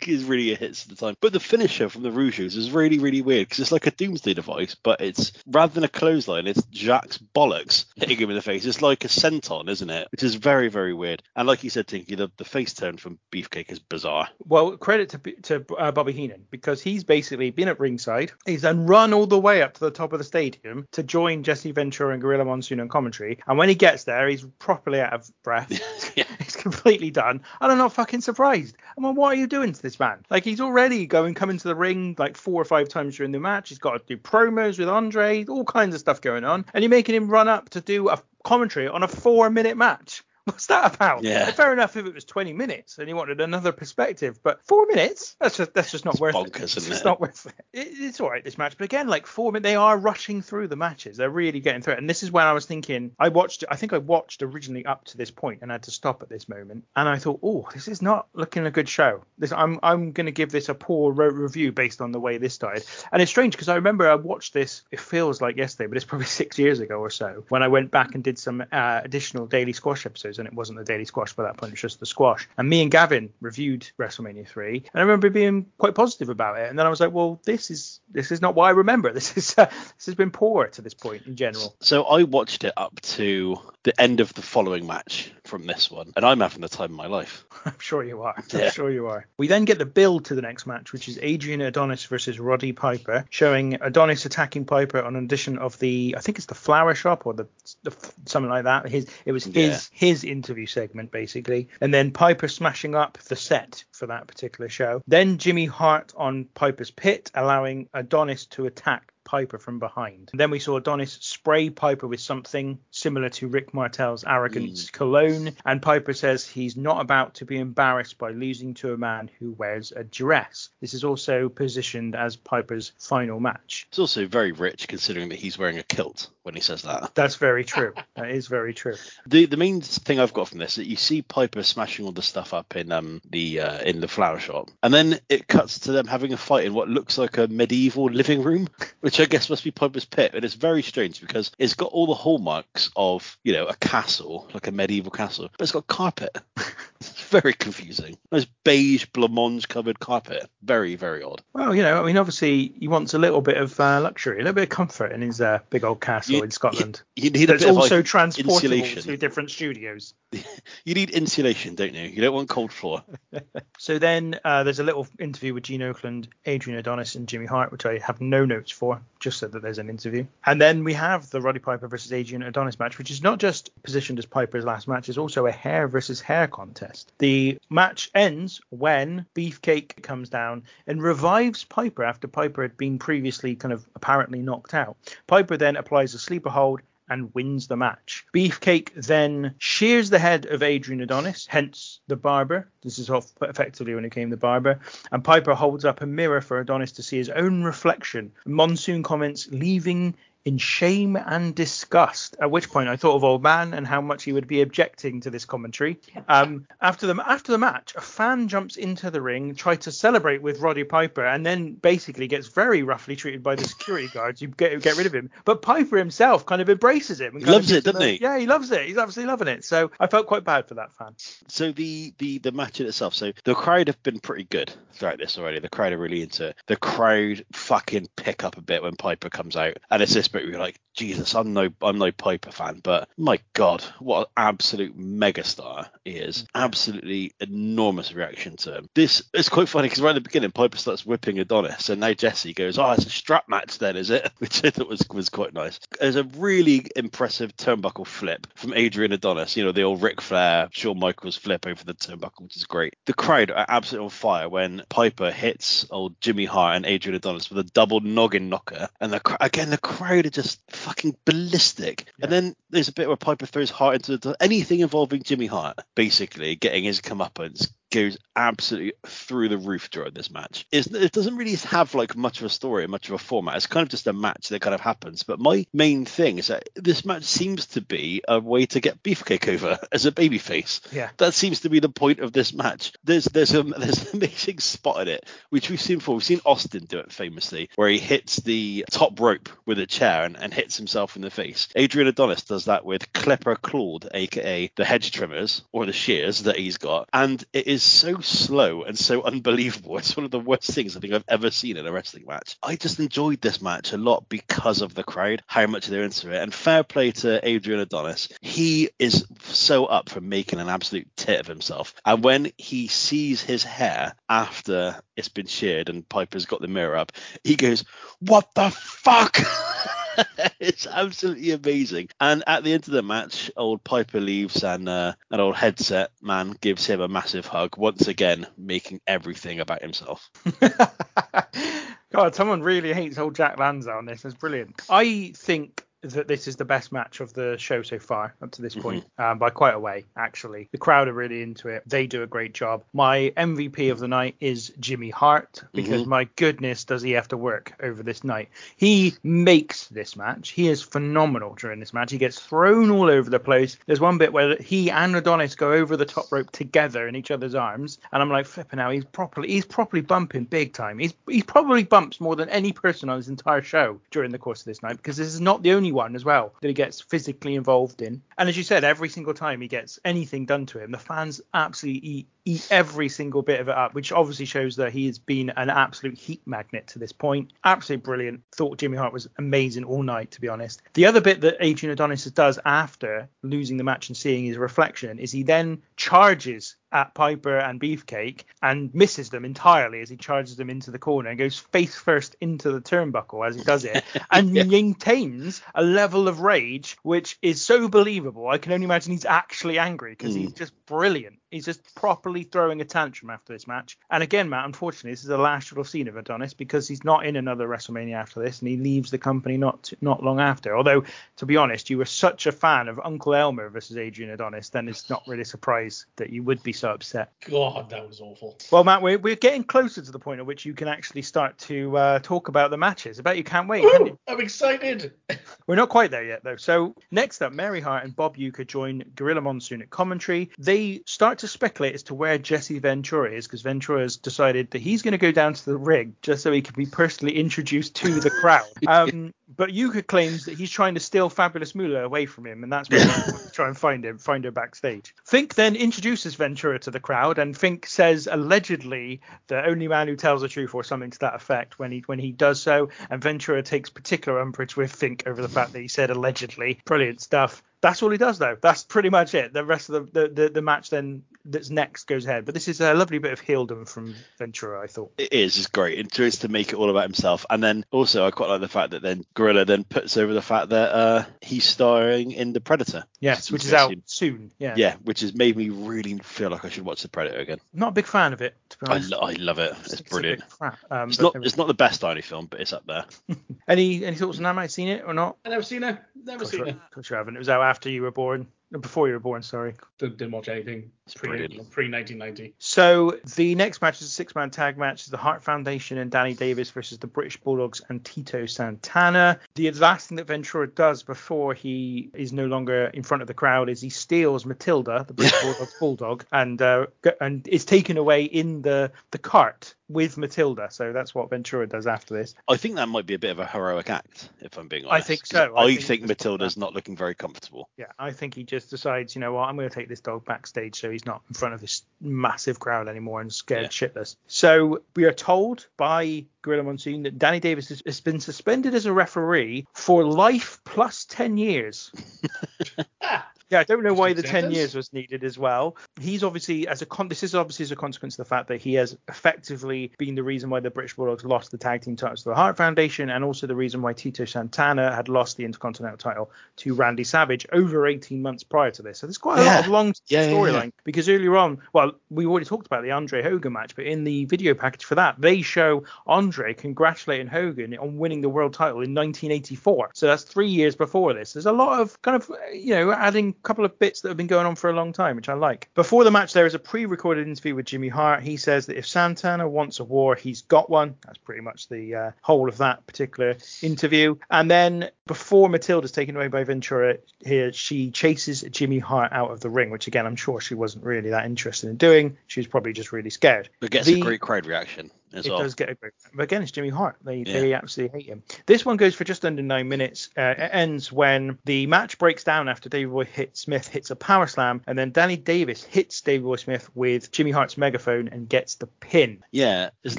he's [laughs] really hits at the time. But the finisher from the Rougeaus is really really weird because it's like a doomsday device, but it's rather than a clothesline, it's Jack's bollocks [laughs] hitting him in the face. It's like a senton, isn't it? Which is very very weird. And like you said, Tinky, the, the face turn from Beefcake is bizarre. Well, credit to to uh, Bobby Heenan because he's basically been at ringside. He's then run all the way up to the top of the stadium to join Jesse Ventura and Gorilla Monsoon on commentary. And when he gets there, he's properly out of breath. [laughs] Yeah. He's completely done. And I'm not fucking surprised. I'm like, what are you doing to this man? Like, he's already going, coming to the ring like four or five times during the match. He's got to do promos with Andre, all kinds of stuff going on. And you're making him run up to do a commentary on a four minute match. [laughs] What's that about? Yeah. Fair enough if it was 20 minutes and you wanted another perspective, but four minutes? That's just that's just not It's worth bonkers, it. It's just it? not worth it. it. It's all right this match, but again, like four minutes, they are rushing through the matches. They're really getting through it. And this is when I was thinking, I watched, I think I watched originally up to this point and had to stop at this moment, and I thought, oh, this is not looking a good show. This I'm I'm going to give this a poor re- review based on the way this died. And it's strange because I remember I watched this. It feels like yesterday, but it's probably [laughs] six years ago or so when I went back and did some uh, additional Daily Squash episodes, and it wasn't the Daily Squash by that point; it's just the squash. And me and Gavin reviewed WrestleMania three, and I remember being quite positive about it. And then I was like, well, this is this is not what I remember. [laughs] This is uh, this has been poor to this point in general. So I watched it up to the end of the following match from this one, and I'm having the time of my life. [laughs] I'm sure you are. Yeah. I'm sure you are. We then get the build to the next match, which is Adrian Adonis versus Roddy Piper, showing Adonis attacking Piper on an edition of the, I think it's the Flower Shop or the, the something like that. His, it was his his interview segment basically, and then Piper smashing up the set for that particular show. Then Jimmy Hart on Piper's pit, allowing Adonis to attack Piper from behind. And then we saw Adonis spray Piper with something similar to Rick Martel's arrogance cologne, and Piper says he's not about to be embarrassed by losing to a man who wears a dress. This is also positioned as Piper's final match. It's also very rich considering that he's wearing a kilt when he says that. That's very true. [laughs] That is very true. The the main thing I've got from this is that you see Piper smashing all the stuff up in um the uh, in the flower shop, and then it cuts to them having a fight in what looks like a medieval living room, [laughs] which I guess must be Piper's pit. And it's very strange because it's got all the hallmarks of you know a castle, like a medieval castle, but it's got carpet. [laughs] it's very confusing. Nice beige blancmange covered carpet. Very very odd. Well, you know, I mean, obviously he wants a little bit of uh, luxury, a little bit of comfort in his uh, big old castle You- in Scotland. You need a That's bit of also like, transportable insulation. to different studios. [laughs] You need insulation, don't you? You don't want cold floor. [laughs] So then uh, there's a little interview with Gene Okerlund, Adrian Adonis, and Jimmy Hart, which I have no notes for, just said that there's an interview. And then we have the Roddy Piper versus Adrian Adonis match, which is not just positioned as Piper's last match, it's also a hair versus hair contest. The match ends when Beefcake comes down and revives Piper after Piper had been previously kind of apparently knocked out. Piper then applies a sleeper hold and wins the match. Beefcake then shears the head of Adrian Adonis, hence the barber. This is effectively when he came the barber. And Piper holds up a mirror for Adonis to see his own reflection. Monsoon comments, leaving in shame and disgust. At which point I thought of old man and how much he would be objecting to this commentary. Um, after the after the match, a fan jumps into the ring, tries to celebrate with Roddy Piper, and then basically gets very roughly treated by the security guards. You get get rid of him, but Piper himself kind of embraces him. And He loves it, doesn't a- he? Yeah, he loves it. He's absolutely loving it. So I felt quite bad for that fan. So the the the match in itself. So the crowd have been pretty good throughout this already. The crowd are really into it. The crowd fucking pick up a bit when Piper comes out, and it's this where you're like, Jesus, I'm no I'm no Piper fan, but my God, what an absolute megastar he is. Mm. Absolutely enormous reaction to him. This it's quite funny because right at the beginning, Piper starts whipping Adonis, and now Jesse goes, "Oh, it's a strap match then, is it?" [laughs] Which I thought was was quite nice. There's a really impressive turnbuckle flip from Adrian Adonis. You know, the old Ric Flair, Shawn Michaels flip over the turnbuckle, which is great. The crowd are absolutely on fire when Piper hits old Jimmy Hart and Adrian Adonis with a double noggin knocker, and the again the crowd just fucking ballistic. And then there's a bit where Piper throws Hart into the, anything involving Jimmy Hart, basically getting his comeuppance goes absolutely through the roof during this match. It's, it doesn't really have like much of a story, much of a format. It's kind of just a match that kind of happens. But my main thing is that this match seems to be a way to get Beefcake over [laughs] as a babyface. Yeah. That seems to be the point of this match. There's there's a [laughs] there's an amazing spot in it which we've seen before. We've seen Austin do it famously, where he hits the top rope with a chair and, and hits himself in the face. Adrian Adonis does that with Clipper Claude, aka the hedge trimmers or the shears that he's got, and it is is so slow and so unbelievable. It's one of the worst things I think I've ever seen in a wrestling match. I just enjoyed this match a lot because of the crowd, how much they're into it. And fair play to Adrian Adonis. He is so up for making an absolute tit of himself. And when he sees his hair after it's been sheared and Piper's got the mirror up, he goes, What the fuck? [laughs] [laughs] it's absolutely amazing. And at the end of the match, old Piper leaves and uh, an old headset man gives him a massive hug, once again making everything about himself. [laughs] God, someone really hates old Jack Lanza on this. It's brilliant. I think that this is the best match of the show so far up to this point um, by quite a way actually. The crowd are really into it. They do a great job. My mvp of the night is jimmy hart because my goodness does he have to work over this night. He makes this match. He is phenomenal during this match. He gets thrown all over the place. There's one bit where he and adonis go over the top rope together in each other's arms and i'm like flipping out he's properly he's properly bumping big time. He's he probably bumps more than any person on his entire show during the course of this night because this is not the only one as well that he gets physically involved in. And as you said, every single time he gets anything done to him, the fans absolutely eat, eat every single bit of it up, which obviously shows that he has been an absolute heat magnet to this point. Absolutely brilliant. Thought Jimmy Hart was amazing all night, to be honest. The other bit that Adrian Adonis does after losing the match and seeing his reflection is he then charges at Piper and Beefcake and misses them entirely as he charges them into the corner and goes face first into the turnbuckle as he does it [laughs] and maintains a level of rage which is so believable. I can only imagine he's actually angry because he's mm. just brilliant. He's just properly throwing a tantrum after this match. And again, Matt, unfortunately, this is the last you'll have seen of Adonis because he's not in another WrestleMania after this, and he leaves the company not not long after. Although, to be honest, you were such a fan of Uncle Elmer versus Adrian Adonis, then it's not really a surprise that you would be so upset. God, that was awful. Well, Matt, we're, we're getting closer to the point at which you can actually start to uh, talk about the matches. I bet you can't wait. can you? I'm excited. [laughs] We're not quite there yet, though. So next up, Mary Hart and Bob Uecker join Gorilla Monsoon at commentary. They start to speculate as to where Jesse Ventura is because Ventura has decided that he's going to go down to the rig just so he can be personally introduced to the crowd. [laughs] Um, but Uecker claims that he's trying to steal Fabulous Moolah away from him, and that's why he's try and find him, find her backstage. Fink then introduces Ventura to the crowd, and Fink says allegedly the only man who tells the truth or something to that effect when he when he does so, and Ventura takes particular umbrage with Fink over the fact that he said allegedly. Brilliant stuff. That's all he does though. That's pretty much it. The rest of the the, the, match then that's next goes ahead. But this is a lovely bit of heeldom from Ventura, I thought. It is, it's great. It tries to make it all about himself. And then also I quite like the fact that then Gorilla then puts over the fact that uh, he's starring in The Predator. Yes, which is out soon. soon. Yeah. Yeah, which has made me really feel like I should watch The Predator again. Not a big fan of it, to be I, honest. lo- I love it. It's a bit brilliant. crap. Um, It's not it's not the best Arnie film, but it's up there. [laughs] Any any thoughts on that? Mate, seen it or not? I never seen it. Never Of seen course, her. you- of course you haven't. It was out after you were born, before you were born. Sorry. Didn't, didn't watch anything pre brilliant. pre 1990. So the next match is a six-man tag match. It's the Hart Foundation and Danny Davis versus the British Bulldogs and Tito Santana. The last thing that Ventura does before he is no longer in front of the crowd is he steals Matilda, the British [laughs] Bulldog's bulldog, and uh, and is taken away in the the cart with Matilda. So that's what Ventura does after this. I think that might be a bit of a heroic act, if I'm being honest. I think so. I I, think think, it's- Matilda's not looking very comfortable. Yeah, I think he just decides, you know what, I'm going to take this dog backstage so he's not in front of this massive crowd anymore and scared shitless. So we are told by Gorilla Monsoon that Danny Davis has, has been suspended as a referee for life plus 10 years. [laughs] Yeah, I don't know why the 10 years was needed as well. He's obviously, as a con- this is obviously as a consequence of the fact that he has effectively been the reason why the British Bulldogs lost the tag team titles to the Hart Foundation and also the reason why Tito Santana had lost the Intercontinental title to Randy Savage over 18 months prior to this. So there's quite a lot of long Yeah, yeah, storyline yeah. because earlier on, well, we already talked about the Andre Hogan match, but in the video package for that, they show Andre congratulating Hogan on winning the world title in 1984. So that's three years before this. There's a lot of kind of, you know, adding a couple of bits that have been going on for a long time, which I like. Before the match, there is a pre-recorded interview with Jimmy Hart. He says that if Santana wants a war, he's got one. That's pretty much the uh, whole of that particular interview. And then before Matilda's taken away by Ventura here, she chases Jimmy Hart out of the ring, which again, I'm sure she wasn't really that interested in doing. She was probably just really scared. But gets The- a great crowd reaction it well. does get a great. But again, it's Jimmy Hart. They Yeah. they absolutely hate him. This one goes for just under nine minutes. Uh, it ends when the match breaks down after Davey Boy hit Smith hits a power slam, and then Danny Davis hits Davey Boy Smith with Jimmy Hart's megaphone and gets the pin. Yeah, as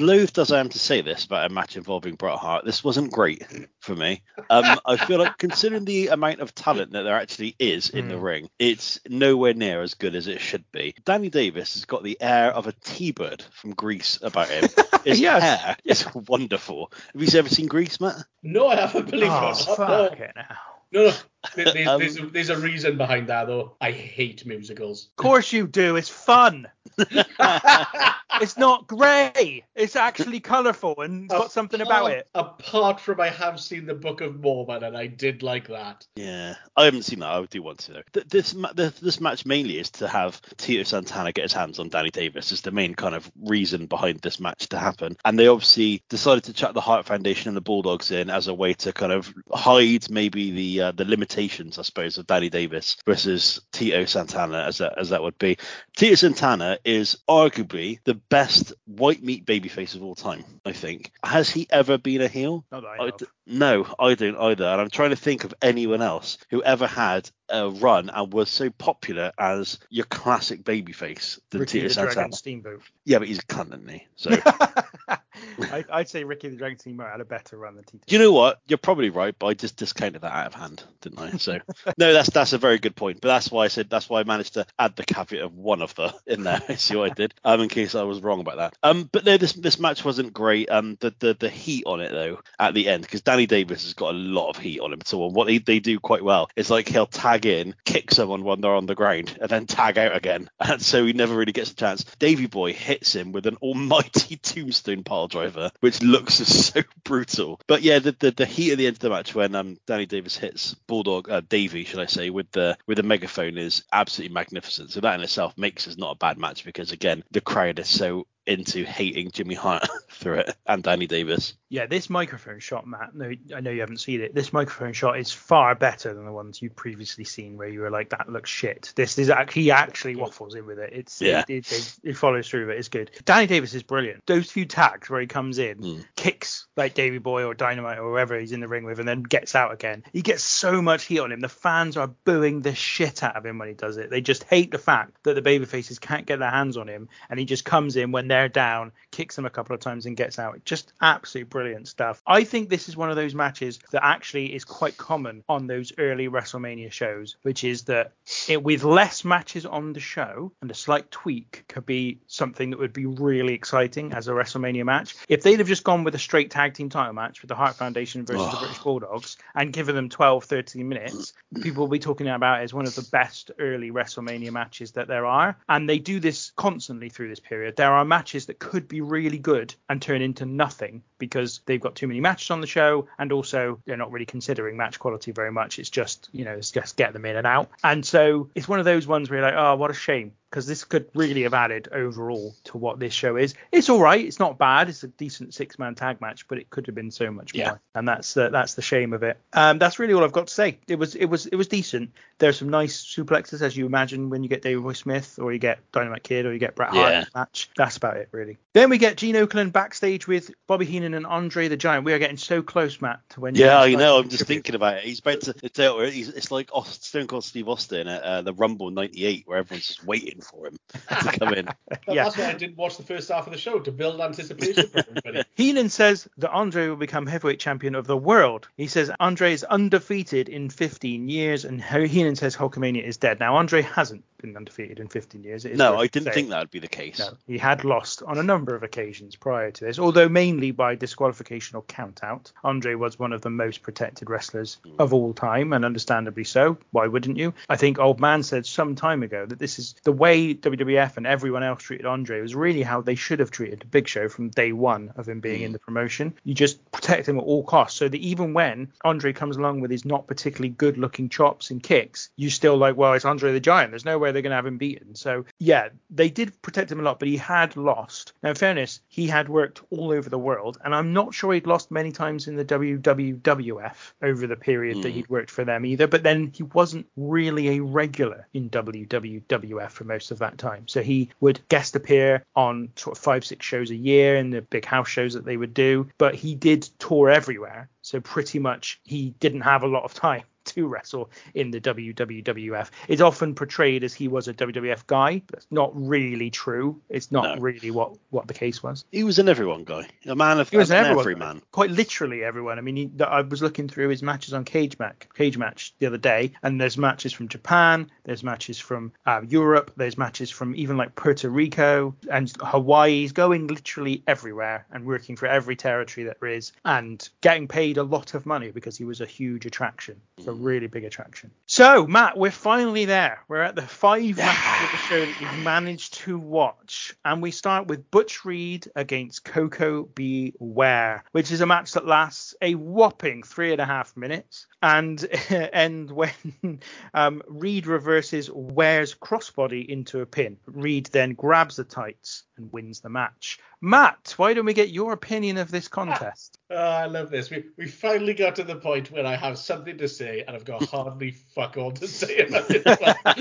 loath as I am to say this about a match involving Bret Hart, this wasn't great for me. Um, I feel like considering the amount of talent that there actually is in Hmm. the ring, it's nowhere near as good as it should be. Danny Davis has got the air of a T-bird from Grease about him. [laughs] His Yes. hair is wonderful. Have you ever seen Grease, Matt? No, I haven't believed Oh, it. or oh, not. fuck No. it now. No, no. There- There's, Um, there's, a, there's a reason behind that, though. I hate musicals. Of course you do. It's fun. [laughs] it's not grey. It's actually colourful and it's got something about it. Apart from I have seen the Book of Mormon, and I did like that. Yeah, I haven't seen that. I do want to though. This this match mainly is to have Tito Santana get his hands on Danny Davis is the main kind of reason behind this match to happen. And they obviously decided to chuck the Hart Foundation and the Bulldogs in as a way to kind of hide maybe the uh, the limitations, I suppose, of Danny Davis versus Tito Santana as that as that would be. Tito Santana is arguably the best white meat babyface of all time. I think. Has he ever been a heel? I I know no, I don't either. And I'm trying to think of anyone else who ever had a run and was so popular as your classic babyface than Ricky Tito the Santana. Dragon Steamboat. Yeah, but he's a cunt, isn't he? So [laughs] [laughs] I, I'd say Ricky the Dragon Steamboat had a better run than Tito. you know what? You're probably right, but I just discounted that out of hand, didn't I? So [laughs] no, that's that's a very good point. But that's why I said that's why I managed to add the caveat of one of the in there. [laughs] See what I did? Um, in case I was wrong about that. Um, but no, this this match wasn't great. Um, the the, the heat on it though at the end because Danny Davis has got a lot of heat on him. So what they, they do quite well is like he'll tag in, kick someone when they're on the ground, and then tag out again. And so he never really gets a chance. Davey Boy hits him with an almighty tombstone pile driver, which looks [laughs] so brutal. But yeah, the, the, the heat at the end of the match when um Danny Davis hits Bulldog uh, Davy, should I say, with the with the megaphone is absolutely magnificent. So that in itself makes this not a bad match because again the crowd is so into hating Jimmy Hart [laughs] through it and Danny Davis. Yeah, this microphone shot, Matt. No, I know you haven't seen it. This microphone shot is far better than the ones you've previously seen, where you were like, "That looks shit." This is actually he actually waffles in with it. It's Yeah. it, it, it, it follows through. But it's good. Danny Davis is brilliant. Those few tags where he comes in, Mm. kicks like Davey Boy or Dynamite or whoever he's in the ring with, and then gets out again. He gets so much heat on him. The fans are booing the shit out of him when he does it. They just hate the fact that the babyfaces can't get their hands on him, and he just comes in when they're down, kicks them a couple of times, and gets out. Just absolutely brilliant stuff. I think this is one of those matches that actually is quite common on those early WrestleMania shows, which is that it, with less matches on the show and a slight tweak could be something that would be really exciting as a WrestleMania match. If they'd have just gone with a straight tag team title match with the Hart Foundation versus the Oh. British Bulldogs and given them 12, 13 minutes, people will be talking about it as one of the best early WrestleMania matches that there are. And they do this constantly through this period. There are matches that could be really good and turn into nothing because they've got too many matches on the show and also they're not really considering match quality very much. It's just, you know, it's just get them in and out. And so it's one of those ones where you're like, oh, what a shame. Because this could really have added overall to what this show is. It's all right. It's not bad. It's a decent six-man tag match, but it could have been so much Yeah. more. And that's the, that's the shame of it. Um, that's really all I've got to say. It was it was it was decent. There's some nice suplexes as you imagine when you get Davey Boy Smith or you get Dynamite Kid or you get Bret Hart Yeah. match. That's about it really. Then we get Gene Okerlund backstage with Bobby Heenan and Andre the Giant. We are getting so close, Matt, to when Yeah, you I know. I'm just thinking about it. He's about to. It's, it's like Stone Cold Steve Austin at uh, the Rumble '98, where everyone's just waiting for him [laughs] to come in. [laughs] Yeah. That's why I didn't watch the first half of the show to build anticipation for everybody. [laughs] Heenan says that Andre will become heavyweight champion of the world. He says Andre is undefeated in 15 years, and Heenan says Hulkamania is dead. Now Andre hasn't been undefeated in 15 years. No, I didn't think that would be the case. No, he had lost on a number of occasions prior to this, although mainly by disqualification or count out. Andre was one of the most protected wrestlers hmm. of all time, and understandably so. Why wouldn't you? I think Old Man said some time ago that this is the way WWF and everyone else treated Andre was really how they should have treated the Big Show from day one of him being in hmm. the promotion. You just protect him at all costs, so that even when Andre comes along with his not particularly good looking chops and kicks, you still like, well, it's Andre the Giant. There's no way they're going to have him beaten. So yeah, they did protect him a lot, but he had lost. Now in fairness, he had worked all over the world, and I'm not sure he'd lost many times in the WWWF over the period that hmm. he'd worked for them either. But then he wasn't really a regular in WWWF for most of that time. So he would guest appear on sort of five, six shows a year in the big house shows that they would do. But he did tour everywhere. So pretty much he didn't have a lot of time to wrestle in the WWF. It's often portrayed as he was a WWF guy. But that's not really true. It's not No. really what what the case was. He was an everyone guy, a man of He was an everyone every man. Quite literally everyone. I mean, he, I was looking through his matches on Cage Match, Cage Match the other day, and there's matches from Japan, there's matches from uh, Europe, there's matches from even like Puerto Rico and Hawaii. He's going literally everywhere and working for every territory that there is, and getting paid a lot of money because he was a huge attraction. A really big attraction. So, Matt, we're finally there. We're at the five matches of the show that you've managed to watch, and we start with Butch Reed against Koko B. Ware, which is a match that lasts a whopping three and a half minutes, and [laughs] end when [laughs] um, Reed reverses Ware's crossbody into a pin. Reed then grabs the tights and wins the match. Matt, why don't we get your opinion of this contest? Oh, I love this. We we finally got to the point where I have something to say and I've got hardly fuck all to say about one. [laughs]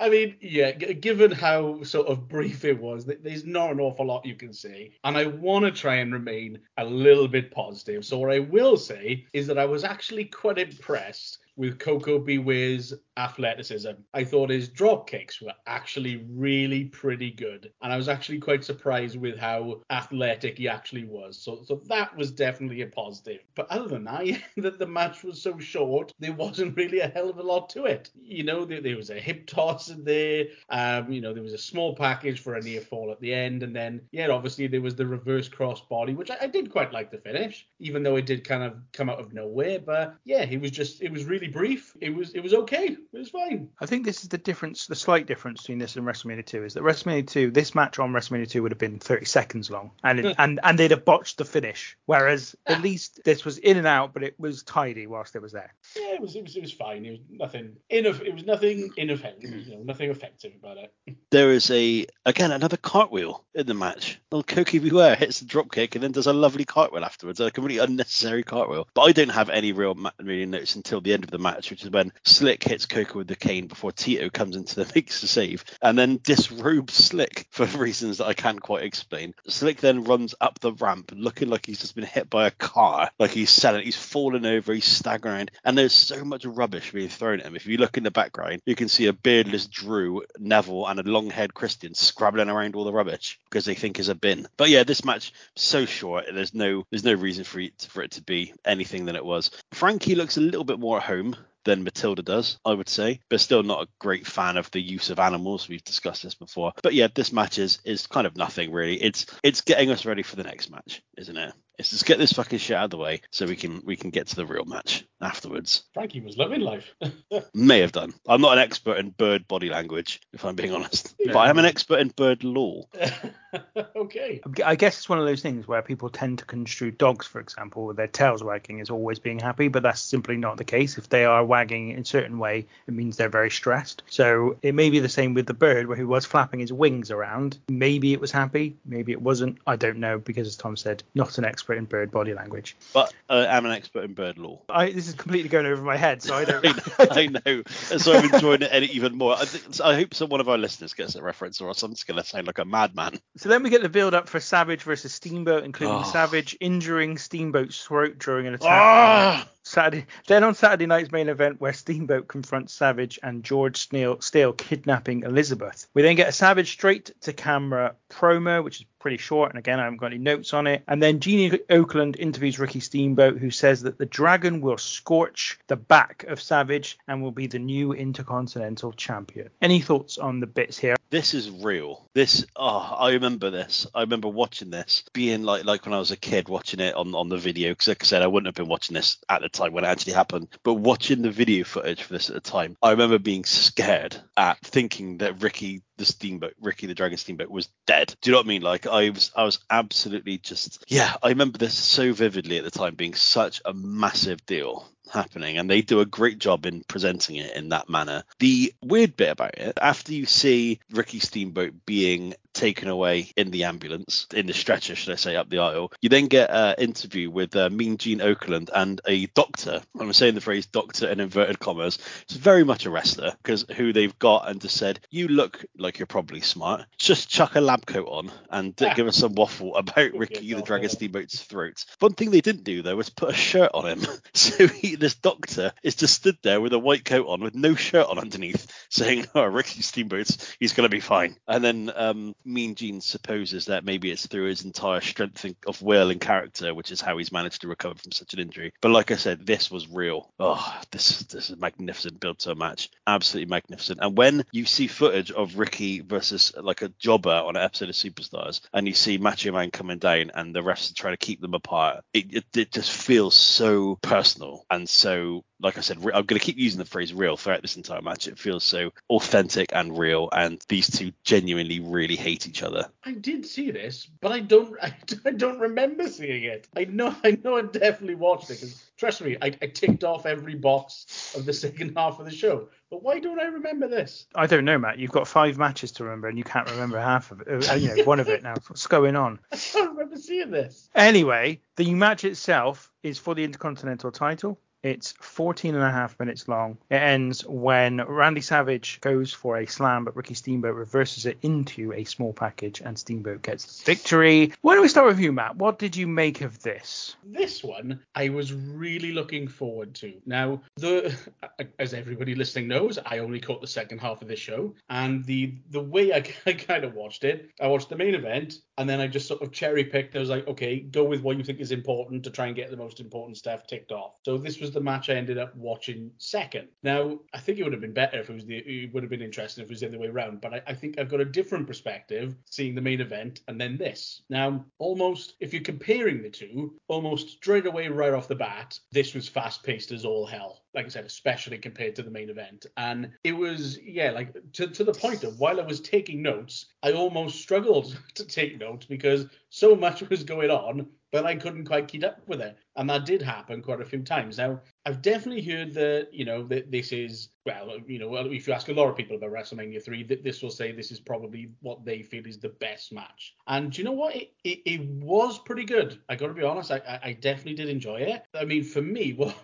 I mean, yeah, given how sort of brief it was, th- there's not an awful lot you can say. And I want to try and remain a little bit positive. So what I will say is that I was actually quite impressed with Koko B. Ware's athleticism. I thought his drop kicks were actually really pretty good. And I was actually quite surprised with how athletic he actually was. So so that was definitely a positive. But other than that, [laughs] yeah, that the match was so short, there wasn't really a hell of a lot to it. You know, there, there was a hip toss in there. Um, you know, there was a small package for a near fall at the end, and then yeah, obviously there was the reverse cross body, which I, I did quite like the finish, even though it did kind of come out of nowhere. But yeah, it was just it was really brief. It was it was okay. It was fine. I think this is the difference, the slight difference between this and WrestleMania 2 is that WrestleMania 2, this match on WrestleMania 2 would have been 30 seconds long, and it, and and they'd have botched the finish. Whereas at least this was in and out, but it was tidy whilst it was there. Yeah, it was it was it was fine. It was nothing inoff- it was nothing inoffensive, you know, nothing offensive about it. There is a again another cartwheel in the match. Little Koko B. Ware hits the drop kick and then does a lovely cartwheel afterwards, a completely unnecessary cartwheel. But I don't have any real ma- really notes until the end of the match, which is when Slick hits With the cane before Tito comes into the [laughs] mix to save and then disrobes Slick for [laughs] reasons that I can't quite explain. Slick then runs up the ramp looking like he's just been hit by a car, like he's selling, he's falling over, he's staggering and there's so much rubbish being thrown at him. If you look in the background, you can see a beardless Drew, Neville, and a long-haired Christian scrabbling around all the rubbish because they think is a bin. But yeah, this match so short. There's no there's no reason for it for it to be anything than it was. Frankie looks a little bit more at home than Matilda does, I would say, but still not a great fan of the use of animals. We've discussed this before. But yeah, this match is is kind of nothing really. It's it's getting us ready for the next match, isn't it? It's just get this fucking shit out of the way so we can we can get to the real match afterwards. Frankie was loving life. [laughs] May have done. I'm not an expert in bird body language, if I'm being honest. [laughs] But I am an expert in bird law. [laughs] okay. I guess it's one of those things where people tend to construe dogs, for example, with their tails wagging as always being happy, but that's simply not the case. If they are wagging in a certain way, it means they're very stressed. So it may be the same with the bird, where he was flapping his wings around. Maybe it was happy, maybe it wasn't. I don't know because, as Tom said, not an expert in bird body language. But uh, I'm an expert in bird law. I, this is completely going over my head, so I don't. [laughs] I know. So I'm enjoying it even more. I, think, I hope some one of our listeners gets a reference, or else I'm just going to sound like a madman. So then we get the build up for Savage versus Steamboat, including Oh. Savage injuring Steamboat's throat during an attack. Ah! Saturday. Then on Saturday night's main event, where Steamboat confronts Savage and George Steele, Steele kidnapping Elizabeth. We then get a Savage straight to camera promo, which is pretty short, and again I haven't got any notes on it. And then Jeannie Okerlund interviews Ricky Steamboat, who says that the dragon will scorch the back of Savage and will be the new Intercontinental Champion. Any thoughts on the bits here? This is real. This, oh, I remember this. I remember watching this, being like, like when I was a kid watching it on, on the video. Because, like I said, I wouldn't have been watching this at the time when it actually happened. But watching the video footage for this at the time, I remember being scared at thinking that Ricky the Steamboat, Ricky the Dragon Steamboat, was dead. Do you know what I mean? Like I was, I was absolutely just, yeah. I remember this so vividly at the time being such a massive deal. happening, and they do a great job in presenting it in that manner. The weird bit about it, after you see Ricky Steamboat being taken away in the ambulance, in the stretcher, should I say, up the aisle. You then get an interview with uh, Mean Gene Okerlund and a doctor. I'm saying the phrase doctor in inverted commas. It's very much a wrestler because who they've got and just said, You look like you're probably smart. Just chuck a lab coat on and [laughs] give us some waffle about Ricky the Dragon. Steamboat's throat. One thing they didn't do though was put a shirt on him. [laughs] So he, this doctor is just stood there with a white coat on with no shirt on underneath, saying, "Oh, Ricky Steamboat's he's going to be fine." And then um, Mean Gene supposes that maybe it's through his entire strength of will and character, which is how he's managed to recover from such an injury. But like I said, this was real. Oh, this this is magnificent build to a match, absolutely magnificent. And when you see footage of Ricky versus like a jobber on an episode of Superstars, and you see Macho Man coming down and the refs are trying to keep them apart, it, it, it just feels so personal and so like I said, I'm going to keep using the phrase real throughout this entire match. It feels so authentic and real, and these two genuinely really hate each other. I did see this, but I don't. I, [laughs] I don't remember seeing it. I know. [laughs] I know. I definitely watched it because trust me, I, I ticked off every box of the [laughs] second half of the show. But why don't I remember this? I don't know, Matt. You've got five matches to remember, and you can't remember half of it. Uh, you know, one of it now. What's going on? I don't remember seeing this. Anyway, the match itself is for the Intercontinental title. It's 14 and a half minutes long. It ends when Randy Savage goes for a slam, but Ricky Steamboat reverses it into a small package, and Steamboat gets the victory. Why don't we start with you, Matt? What did you make of this? This one I was really looking forward to. Now, the [laughs] as everybody listening knows, I only caught the second half of this show, and the the way I, [laughs] I kind of watched it, I watched the main event, and then I just sort of cherry picked. I was like, okay, go with what you think is important to try and get the most important stuff ticked off. So this was the match I ended up watching second. Now, I think it would have been better if it was the it would have been interesting if it was the other way around, but I, I think I've got a different perspective seeing the main event and then this. Now, almost if you're comparing the two, almost straight away right off the bat, this was fast paced as all hell. Like I said, especially compared to the main event. And it was, yeah, like to, to the point of while I was taking notes, I almost struggled [laughs] to take notes because so much was going on but I couldn't quite keep up with it. And that did happen quite a few times. Now, I've definitely heard that, you know, that this is, well, you know, if you ask a lot of people about WrestleMania 3, that this will say this is probably what they feel is the best match. And you know what? It, it, it was pretty good. I got to be honest, I, I, I definitely did enjoy it. I mean, for me, [laughs] well,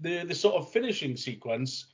the, the sort of finishing sequence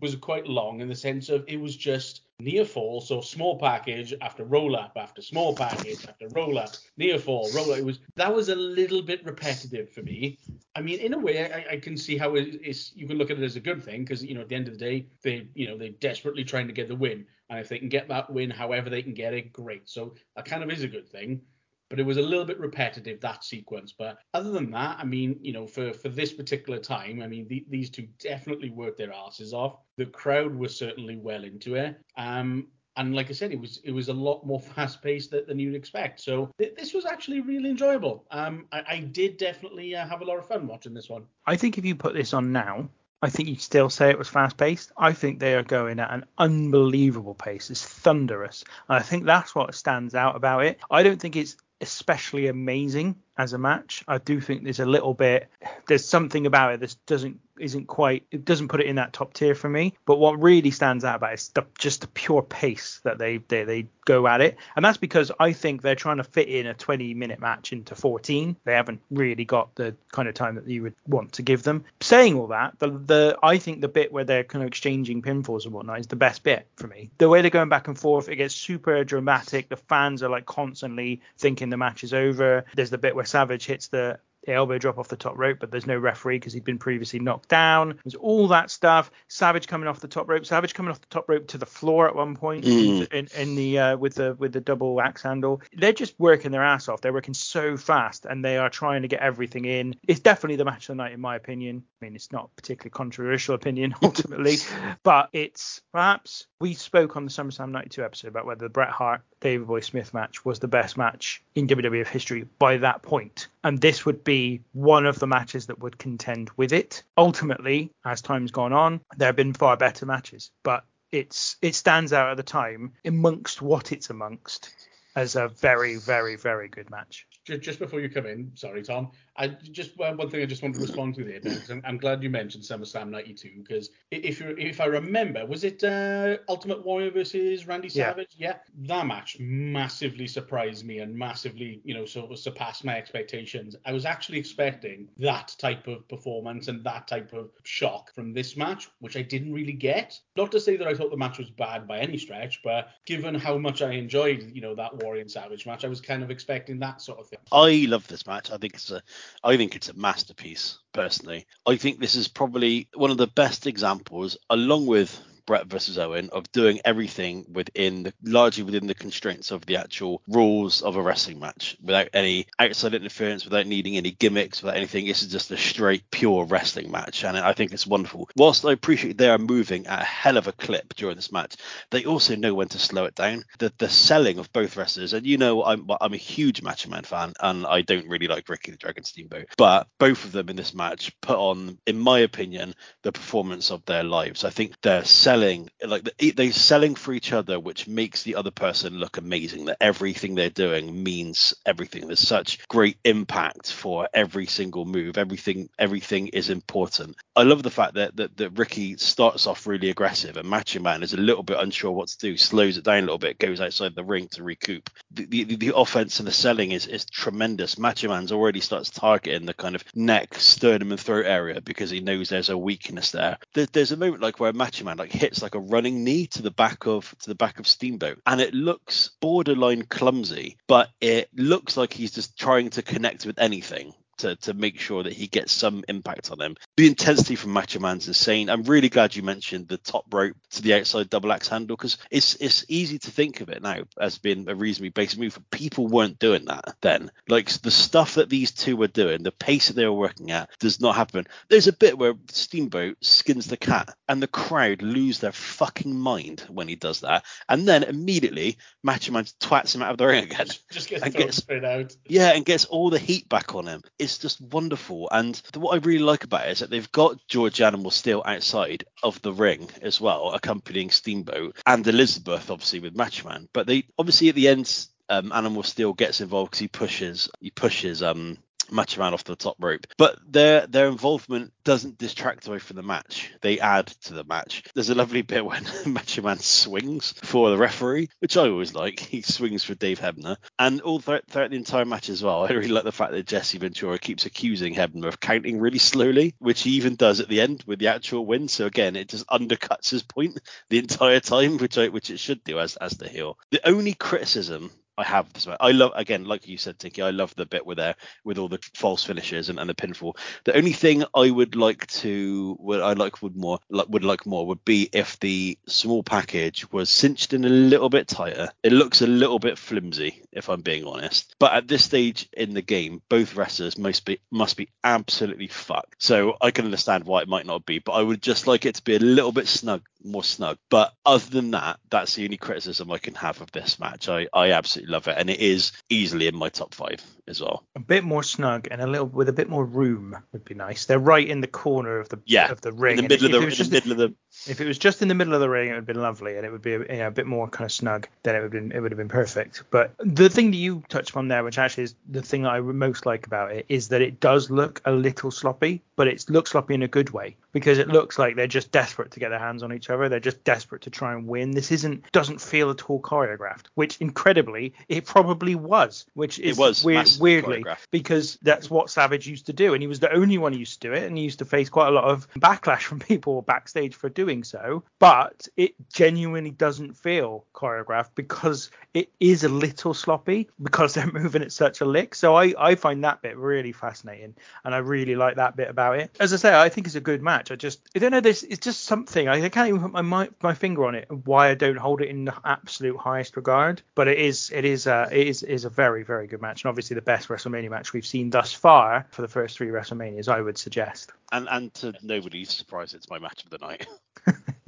was quite long in the sense of it was just near fall, so small package after roll up after small package after roll up, near fall, roll up. It was that was a little bit repetitive for me. I mean, in a way, I, I can see how it is. You can look at it as a good thing because you know at the end of the day, they you know they're desperately trying to get the win, and if they can get that win, however they can get it, great. So that kind of is a good thing but it was a little bit repetitive that sequence. But other than that, I mean, you know, for for this particular time, I mean, the, these two definitely worked their asses off. The crowd was certainly well into it. Um, and like I said, it was it was a lot more [laughs] fast paced than, you'd expect. So th- this was actually really enjoyable. Um, I, I did definitely uh, have a lot of fun watching this one. I think if you put this on now, I think you'd still say it was fast paced. I think they are going at an unbelievable pace. It's thunderous. And I think that's what stands out about it. I don't think it's especially amazing as a match. I do think there's a little bit there's something about it that doesn't isn't quite it doesn't put it in that top tier for me. But what really stands out about it is the, just the pure pace that they, they they go at it, and that's because I think they're trying to fit in a 20 minute match into 14. They haven't really got the kind of time that you would want to give them. Saying all that, the the I think the bit where they're kind of exchanging pinfalls and whatnot is the best bit for me. The way they're going back and forth, it gets super dramatic. The fans are like constantly thinking the match is over. There's the bit where Savage hits the the elbow drop off the top rope, but there's no referee because he'd been previously knocked down. There's all that stuff. Savage coming off the top rope. Savage coming off the top rope to the floor at one point Mm. in, in the uh, with the with the double axe handle. They're just working their ass off. They're working so fast, and they are trying to get everything in. It's definitely the match of the night, in my opinion. I mean, it's not a particularly controversial opinion [laughs] ultimately, [laughs] but it's perhaps we spoke on the SummerSlam 92 episode about whether the Bret Hart Davey Boy Smith match was the best match in WWF history by that point, and this would be one of the matches that would contend with it. Ultimately, as time's gone on, there have been far better matches, but it's it stands out at the time amongst what it's amongst as a very very very good match. Ju- just before you come in, sorry, Tom. I just uh, one thing I just wanted to respond to there, because I'm, I'm glad you mentioned SummerSlam '92 because if you if I remember, was it uh, Ultimate Warrior versus Randy Yeah. Savage? Yeah, that match massively surprised me and massively, you know, sort of surpassed my expectations. I was actually expecting that type of performance and that type of shock from this match, which I didn't really get. Not to say that I thought the match was bad by any stretch, but given how much I enjoyed, you know, that Warrior and Savage match, I was kind of expecting that sort of thing. I love this match. I think it's a, I think it's a masterpiece. Personally, I think this is probably one of the best examples, along with Bret versus Owen, of doing everything within the largely within the constraints of the actual rules of a wrestling match, without any outside interference, without needing any gimmicks, without anything. This is just a straight, pure wrestling match, and I think it's wonderful. Whilst I appreciate they are moving at a hell of a clip during this match, they also know when to slow it down. The the selling of both wrestlers, and you know I'm I'm a huge Macho Man fan, and I don't really like Ricky the Dragon Steamboat, but both of them in this match put on, in my opinion, the performance of their lives. I think they're selling like the, they're selling for each other, which makes the other person look amazing. That everything they're doing means everything. There's such great impact for every single move. Everything everything is important. I love the fact that that, that Ricky starts off really aggressive and Macho Man is a little bit unsure what to do, slows it down a little bit, goes outside the ring to recoup. The the, the offense and the selling is is tremendous. Macho Man's already starts targeting the kind of neck, sternum, and throat area because he knows there's a weakness there. there there's a moment like where Macho Man like hits like a running knee to the back of to the back of Steamboat, and it looks borderline clumsy, but it looks like he's just trying to connect with anything to, to make sure that he gets some impact on him. The intensity from Macho Man's insane. I'm really glad you mentioned the top rope to the outside double axe handle because it's it's easy to think of it now as being a reasonably basic move. But people weren't doing that then. Like the stuff that these two were doing, the pace that they were working at does not happen. There's a bit where Steamboat skins the cat and the crowd lose their fucking mind when he does that. And then immediately Macho Man twats him out of the ring again. Just gets And gets- out. Yeah, and gets all the heat back on him. It's just wonderful. And what I really like about it is that they've got George Animal Steele outside of the ring as well, accompanying Steamboat and Elizabeth, obviously with Macho Man. But they obviously at the end, um, Animal Steele gets involved because he pushes he pushes um Macho Man off the top rope. But their their involvement doesn't distract away from the match. They add to the match. There's a lovely bit when [laughs] Macho Man swings for the referee, which I always like. He swings for Dave Hebner. And all throughout, throughout the entire match as well, I really like the fact that Jesse Ventura keeps accusing Hebner of counting really slowly, which he even does at the end with the actual win. So again, it just undercuts his point the entire time, which I, which it should do as as the heel. The only criticism I have this. I love again, like you said, Tinky. I love the bit with there with all the false finishes and, and the pinfall. The only thing I would like to, what I like would more, like, would like more, would be if the small package was cinched in a little bit tighter. It looks a little bit flimsy, if I'm being honest. But at this stage in the game, both wrestlers must be must be absolutely fucked. So I can understand why it might not be, but I would just like it to be a little bit snug, more snug. But other than that, that's the only criticism I can have of this match. I, I absolutely love it, and it is easily in my top five as well. A bit more snug and a little with a bit more room would be nice. They're right in the corner of the Yeah, of the ring. in the middle of the, if it was in the middle of the If it was just in the middle of the ring, it would have been lovely, and it would be you know, a bit more kind of snug. Then it would have been it would have been perfect. But the thing that you touched on there, which actually is the thing that I most like about it, is that it does look a little sloppy, but it looks sloppy in a good way because it looks like they're just desperate to get their hands on each other. They're just desperate to try and win. This isn't doesn't feel at all choreographed, which incredibly it probably was, which is was weird, weirdly because that's what Savage used to do, and he was the only one who used to do it, and he used to face quite a lot of backlash [laughs] from people backstage for doing so. But it genuinely doesn't feel choreographed because it is a little sloppy because they're [laughs] moving at such a lick. So I, I find that bit really fascinating, and I really like that bit about it. As I say, I think it's a good match. I just I don't know. This it's just something I, I can't even put my, my my finger on it. Why I don't hold it in the absolute highest regard, but it is it is uh, it is is a very very good match, and obviously the best WrestleMania match we've seen thus far for the first three WrestleManias. I would suggest. and and to nobody's surprise, it's my match of the night. [laughs]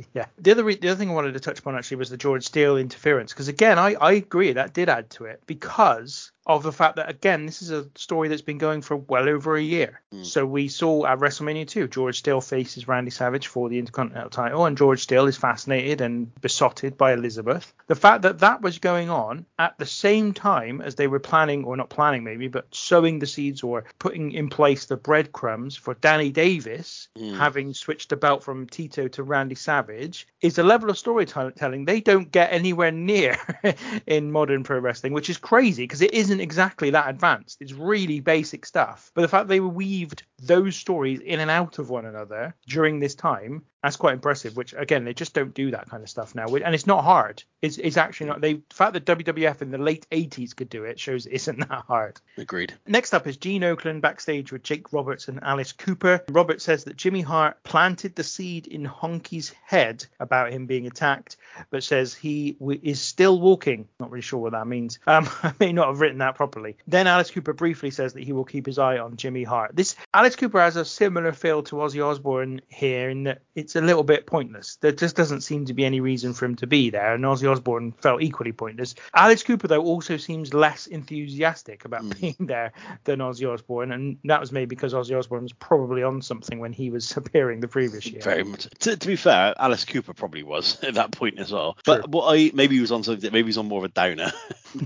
[laughs] Yeah. The other re- the other thing I wanted to touch upon actually was the George Steele interference because again I I agree that did add to it because of the fact that again, this is a story that's been going for well over a year. Hmm. So we saw at WrestleMania 2, George Steele faces Randy Savage for the Intercontinental title, and George Steele is fascinated and besotted by Elizabeth. The fact that that was going on at the same time as they were planning, or not planning maybe, but sowing the seeds or putting in place the breadcrumbs for Danny Davis hmm. having switched the belt from Tito to Randy Savage is a level of storytelling they don't get anywhere near [laughs] in modern pro wrestling, which is crazy because it isn't exactly that advanced. It's really basic stuff. But the fact they were weaved those stories in and out of one another during this time, that's quite impressive. Which again, they just don't do that kind of stuff now, and it's not hard. It's, it's actually not. They the fact that WWF in the late 80s could do it shows it isn't [laughs] that hard. Agreed. Next up is Gene Okerlund backstage with Jake Roberts and Alice Cooper. Roberts says that Jimmy Hart planted the seed in Honky's head about him being attacked, but says he w- is still walking. Not really sure what that means. Um, [laughs] I may not have written that properly. Then Alice Cooper briefly says that he will keep his eye on Jimmy Hart. This Alice Cooper has a similar feel to Ozzy Osbourne here in that it's a little bit pointless. There just doesn't seem to be any reason for him to be there, and Ozzy Osbourne felt equally pointless. Alice Cooper though also seems less enthusiastic about hmm. being [laughs] there than Ozzy Osbourne, and that was maybe because Ozzy Osbourne was probably on something when he was [laughs] appearing the previous year. Very much. To, to be fair, Alice Cooper probably was [laughs] at that point as well. True. But what I maybe he was on something. Maybe he was on more of a downer.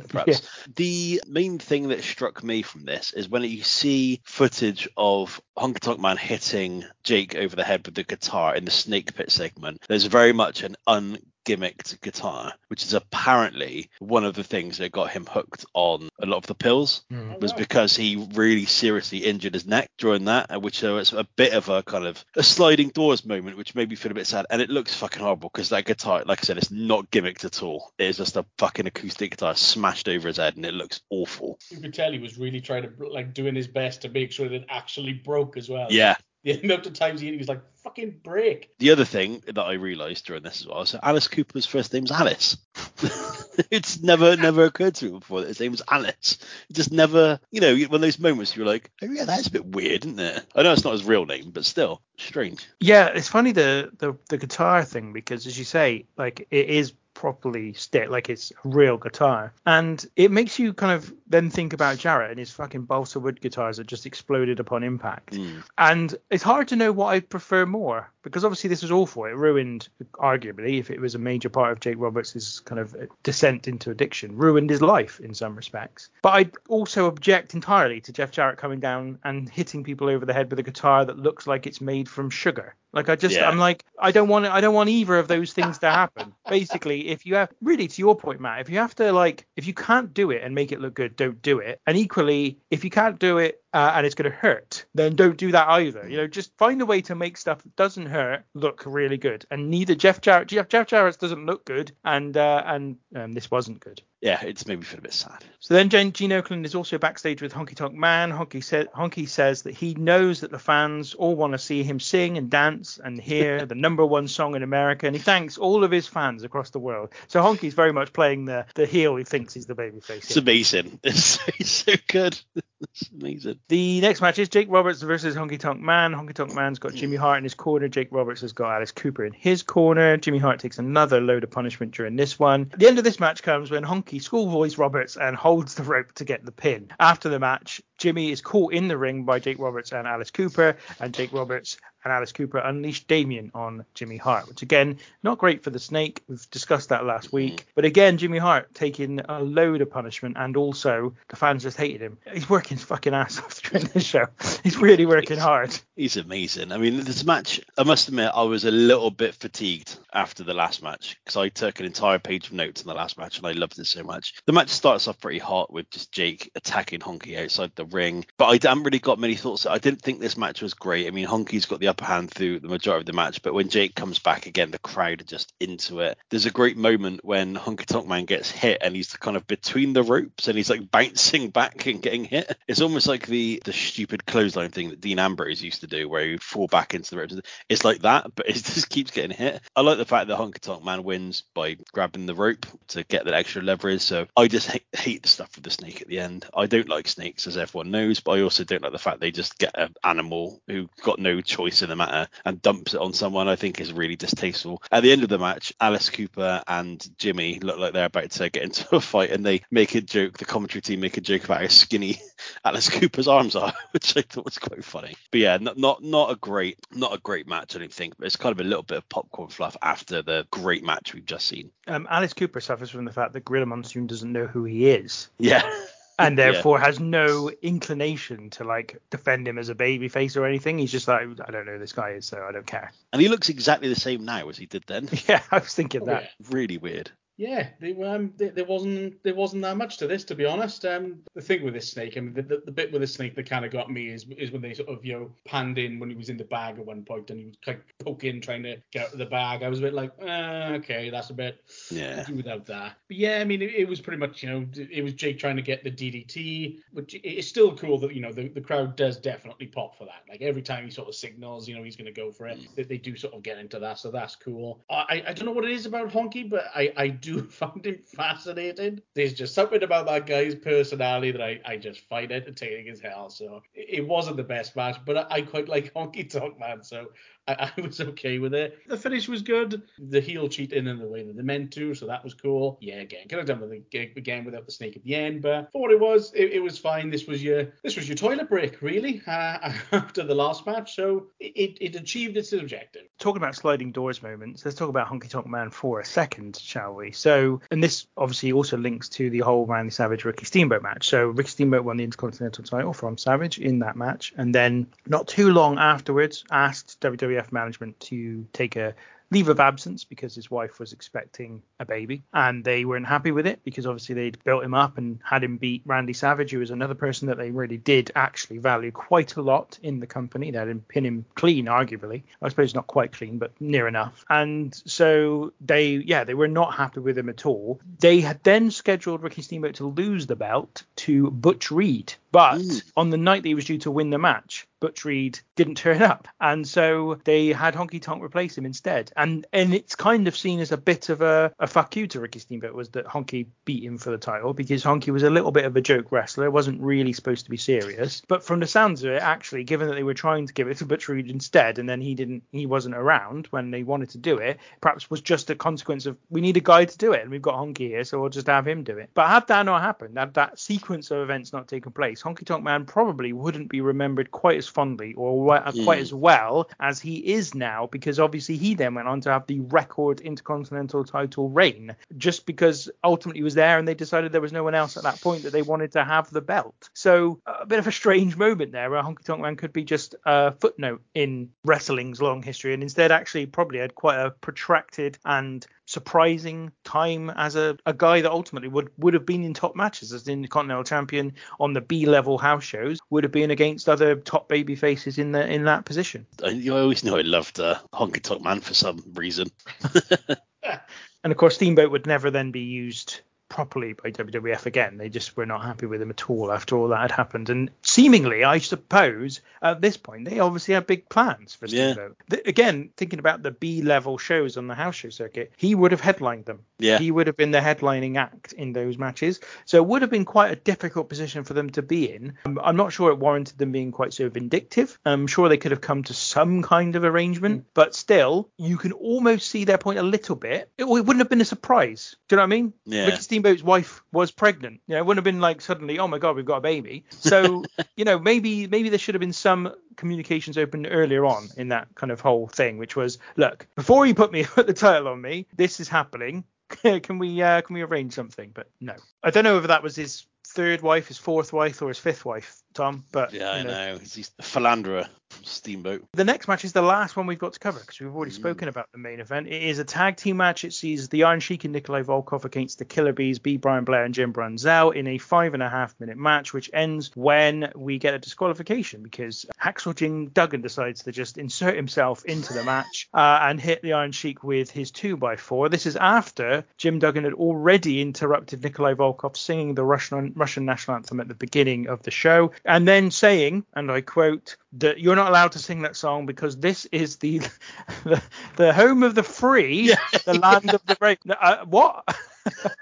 Perhaps the main thing that struck me from this is when you see footage of Honky Tonk Man hitting Jake over the head with the guitar in the Snake Pit segment. There's very much an un gimmicked guitar, which is apparently one of the things that got him hooked on a lot of the pills, was because he really seriously injured his neck during that, uh, which was a bit of a kind of a sliding doors moment, which made me feel a bit sad. And it looks fucking horrible because that guitar, like I said, it's not gimmicked at all. It is just a fucking acoustic guitar smashed over his head, and it looks awful. You could tell he was really trying to like doing his best to make sure that it actually broke as well. Yeah. The [laughs] amount of times he, he was like, fucking break. The other thing that I realised during this as well, so Alice Cooper's first name's Alice. [laughs] it's never never occurred to me before that his name was Alice. It just never, you know, one of those moments you're like, oh yeah, that's a bit weird, isn't it? I know it's not his real name, but still strange. Yeah, it's funny the, the the guitar thing because as you say, like it is properly stick like it's a real guitar. And it makes you kind of then think about Jarrett and his fucking balsa wood guitars that just exploded upon impact. Mm. And it's hard to know what I prefer more because obviously this was awful. It ruined arguably if it was a major part of Jake Roberts' kind of descent into addiction ruined his life in some respects. But I also object entirely to Jeff Jarrett coming down and hitting people over the head with a guitar that looks like it's made from sugar like I just Yeah. I'm like I don't want I don't want either of those things to happen. Basically, if you have really to your point, Matt, if you have to like if you can't do it and make it look good, don't do it. And equally, if you can't do it uh, and it's going to hurt, then don't do that either. You know, just find a way to make stuff that doesn't hurt look really good. And neither Jeff Jarrett Jeff, Jeff Jarrett's doesn't look good, and uh, and um, this wasn't good. Yeah, it's made me feel a bit sad. So then Gene, Gene Okerlund is also backstage with Honky Tonk Man. Honky, said, Honky says that he knows that the fans all want to see him sing and dance and hear [laughs] the number one song in America, and he thanks all of his fans across the world. So Honky's very much playing the, the heel he thinks he's the babyface. It's amazing. [laughs] It's so, it's so good. [laughs] It's amazing. The next match is Jake Roberts versus Honky Tonk Man. Honky Tonk Man's got Jimmy Hart in his corner. Jake Roberts has got Alice Cooper in his corner. Jimmy Hart takes another load of punishment during this one. The end of this match comes when Honky schoolboys Roberts and holds the rope to get the pin. After the match, Jimmy is caught in the ring by Jake Roberts and Alice Cooper, and Jake Roberts and Alice Cooper unleash Damien on Jimmy Hart, which again, not great for the snake. We've discussed that last week. But again, Jimmy Hart taking a load of punishment, and also the fans just hated him. He's working his fucking ass off during this show. [laughs] He's really working hard. He's amazing. I mean, this match, I must admit, I was a little bit fatigued after the last match because I took an entire page of notes in the last match and I loved it so much. The match starts off pretty hot with just Jake attacking Honky outside the ring, but I haven't really got many thoughts. I didn't think this match was great. I mean, Honky's got the upper hand through the majority of the match, but when Jake comes back again, the crowd are just into it. There's a great moment when Honky Tonk Man gets hit and he's kind of between the ropes and he's like bouncing back and getting hit. It's almost like the the stupid clothesline thing that Dean Ambrose used to do, where he would fall back into the ropes. It's like that, but it [laughs] just keeps getting hit. I like the fact that Honky Tonk Man wins by grabbing the rope to get that extra leverage. So I just hate, hate the stuff with the snake at the end. I don't like snakes, as everyone everyone knows, but I also don't like the fact they just get an animal who got no choice in the matter and dumps it on someone. I think is really distasteful. At the end of the match, Alice Cooper and Jimmy look like they're about to get into a fight, and they make a joke. The commentary team make a joke about how skinny [laughs] Alice Cooper's arms are, [laughs] which I thought was quite funny. But yeah, not not not a great not a great match, I don't think. But it's kind of a little bit of popcorn fluff after the great match we've just seen. Um, Alice Cooper suffers from the fact that Gorilla Monsoon doesn't know who he is. Yeah. [laughs] and therefore yeah. has no inclination to like defend him as a baby face or anything. He's just like, I don't know who this guy is, so I don't care. And he looks exactly the same now as he did then. [laughs] Yeah, I was thinking oh, that. Yeah. Really weird. Yeah, they, um, they, there wasn't there wasn't that much to this, to be honest. Um, the thing with this snake, I mean, the, the, the bit with the snake that kind of got me is is when they sort of you know panned in when he was in the bag at one point and he was kind of poking trying to get out of the bag. I was a bit like, uh, okay, that's a bit yeah without that. But yeah, I mean, it, it, was pretty much you know it was Jake trying to get the DDT, which it's still cool that you know the, the crowd does definitely pop for that. Like every time he sort of signals, you know, he's going to go for it. They, they do sort of get into that, so that's cool. I I don't know what it is about Honky, but I I do [laughs] find him fascinating. There's just something about that guy's personality that I, I just find entertaining as hell. So it, wasn't the best match, but I, I quite like Honky Tonk Man. So I, [laughs] I, was okay with it. The finish was good. The heel cheating in the way that they meant to, so that was cool. Yeah, again, could have done with the again without the snake at the end, but for what it was, it, it was fine. This was your this was your toilet break, really, uh, [laughs] after the last match. So it, it achieved its objective. Talking about sliding doors moments, let's talk about Honky Tonk Man for a second, shall we? So, and this obviously also links to the whole Randy Savage Ricky Steamboat match. So Ricky Steamboat won the Intercontinental title from Savage in that match, and then not too long afterwards asked WWE WWF management to take a leave of absence because his wife was expecting a baby and they weren't happy with it because obviously they'd built him up and had him beat Randy Savage who was another person that they really did actually value quite a lot in the company. They had him pin him clean arguably. I suppose not quite clean but near enough. And so they yeah they were not happy with him at all. They had then scheduled Ricky Steamboat to lose the belt to Butch Reed but Ooh. on the night that he was due to win the match Butch Reed didn't [laughs] turn up, and so they had Honky Tonk replace him instead. And and it's kind of seen as a bit of a, a fuck you to Ricky Steamboat was that Honky beat him for the title because Honky was a little bit of a joke wrestler, It wasn't really supposed to be serious. But from the sounds of it, actually, given that they were trying to give it to Butch Reed instead, and then he didn't, he wasn't around when they wanted to do it, perhaps was just a consequence of we need a guy to do it, and we've got Honky here, so we'll just have him do it. But had that not happened, had that sequence of events not taken place, Honky Tonk Man probably wouldn't be remembered quite as fondly or mm. quite as well as he is now because obviously he then went on to have the record intercontinental title reign just because ultimately he was there and they decided there was no one else at that point that they wanted to have the belt. So a bit of a strange moment there where Honky Tonk Man could be just a footnote in wrestling's long history and instead actually probably had quite a protracted and surprising time as a, a guy that ultimately would, would have been in top matches as Intercontinental Champion on the B level house shows, would have been against other top baby faces in the in that position. You always know I loved uh, Honky Tonk Man for some reason. [laughs] and of course, Steamboat would never then be used properly by WWF again. They just were not happy with him at all after all that had happened. And seemingly, I suppose, at this point, they obviously had big plans for Steamboat. Yeah. again, thinking about the B level shows on the house show circuit, he would have headlined them. Yeah. He would have been the headlining act in those matches. So it would have been quite a difficult position for them to be in. I'm, I'm not sure it warranted them being quite so vindictive. I'm sure they could have come to some kind of arrangement, mm. but still, you can almost see their point a little bit. It, it wouldn't have been a surprise. Do you know what I mean? Yeah. Ricky Steamboat's wife was pregnant. You know, it wouldn't have been like suddenly, oh my god, we've got a baby. So, [laughs] you know, maybe maybe there should have been some communications open earlier on in that kind of whole thing, which was, look, before you put me [laughs] put the title on me, this is happening. [laughs] can we uh, can we arrange something? But no, I don't know whether that was his third wife, his fourth wife, or his fifth wife, Tom. But yeah, I know. know. He's a philanderer. Steamboat. The next match is the last one we've got to cover because we've already mm. spoken about the main event. It is a tag team match. It sees the Iron Sheik and Nikolai Volkov against the Killer Bees, B. Brian Blair and Jim Brunzell in a five and a half minute match, which ends when we get a disqualification because Hacksaw Jim Duggan decides to just insert himself into the match [laughs] uh, and hit the Iron Sheik with his two by four. This is after Jim Duggan had already interrupted Nikolai Volkov singing the Russian Russian national anthem at the beginning of the show, and then saying, and I quote, that you're not allowed to sing that song because this is the [laughs] the, the home of the free, yeah. the land of the brave. Uh, what? [laughs]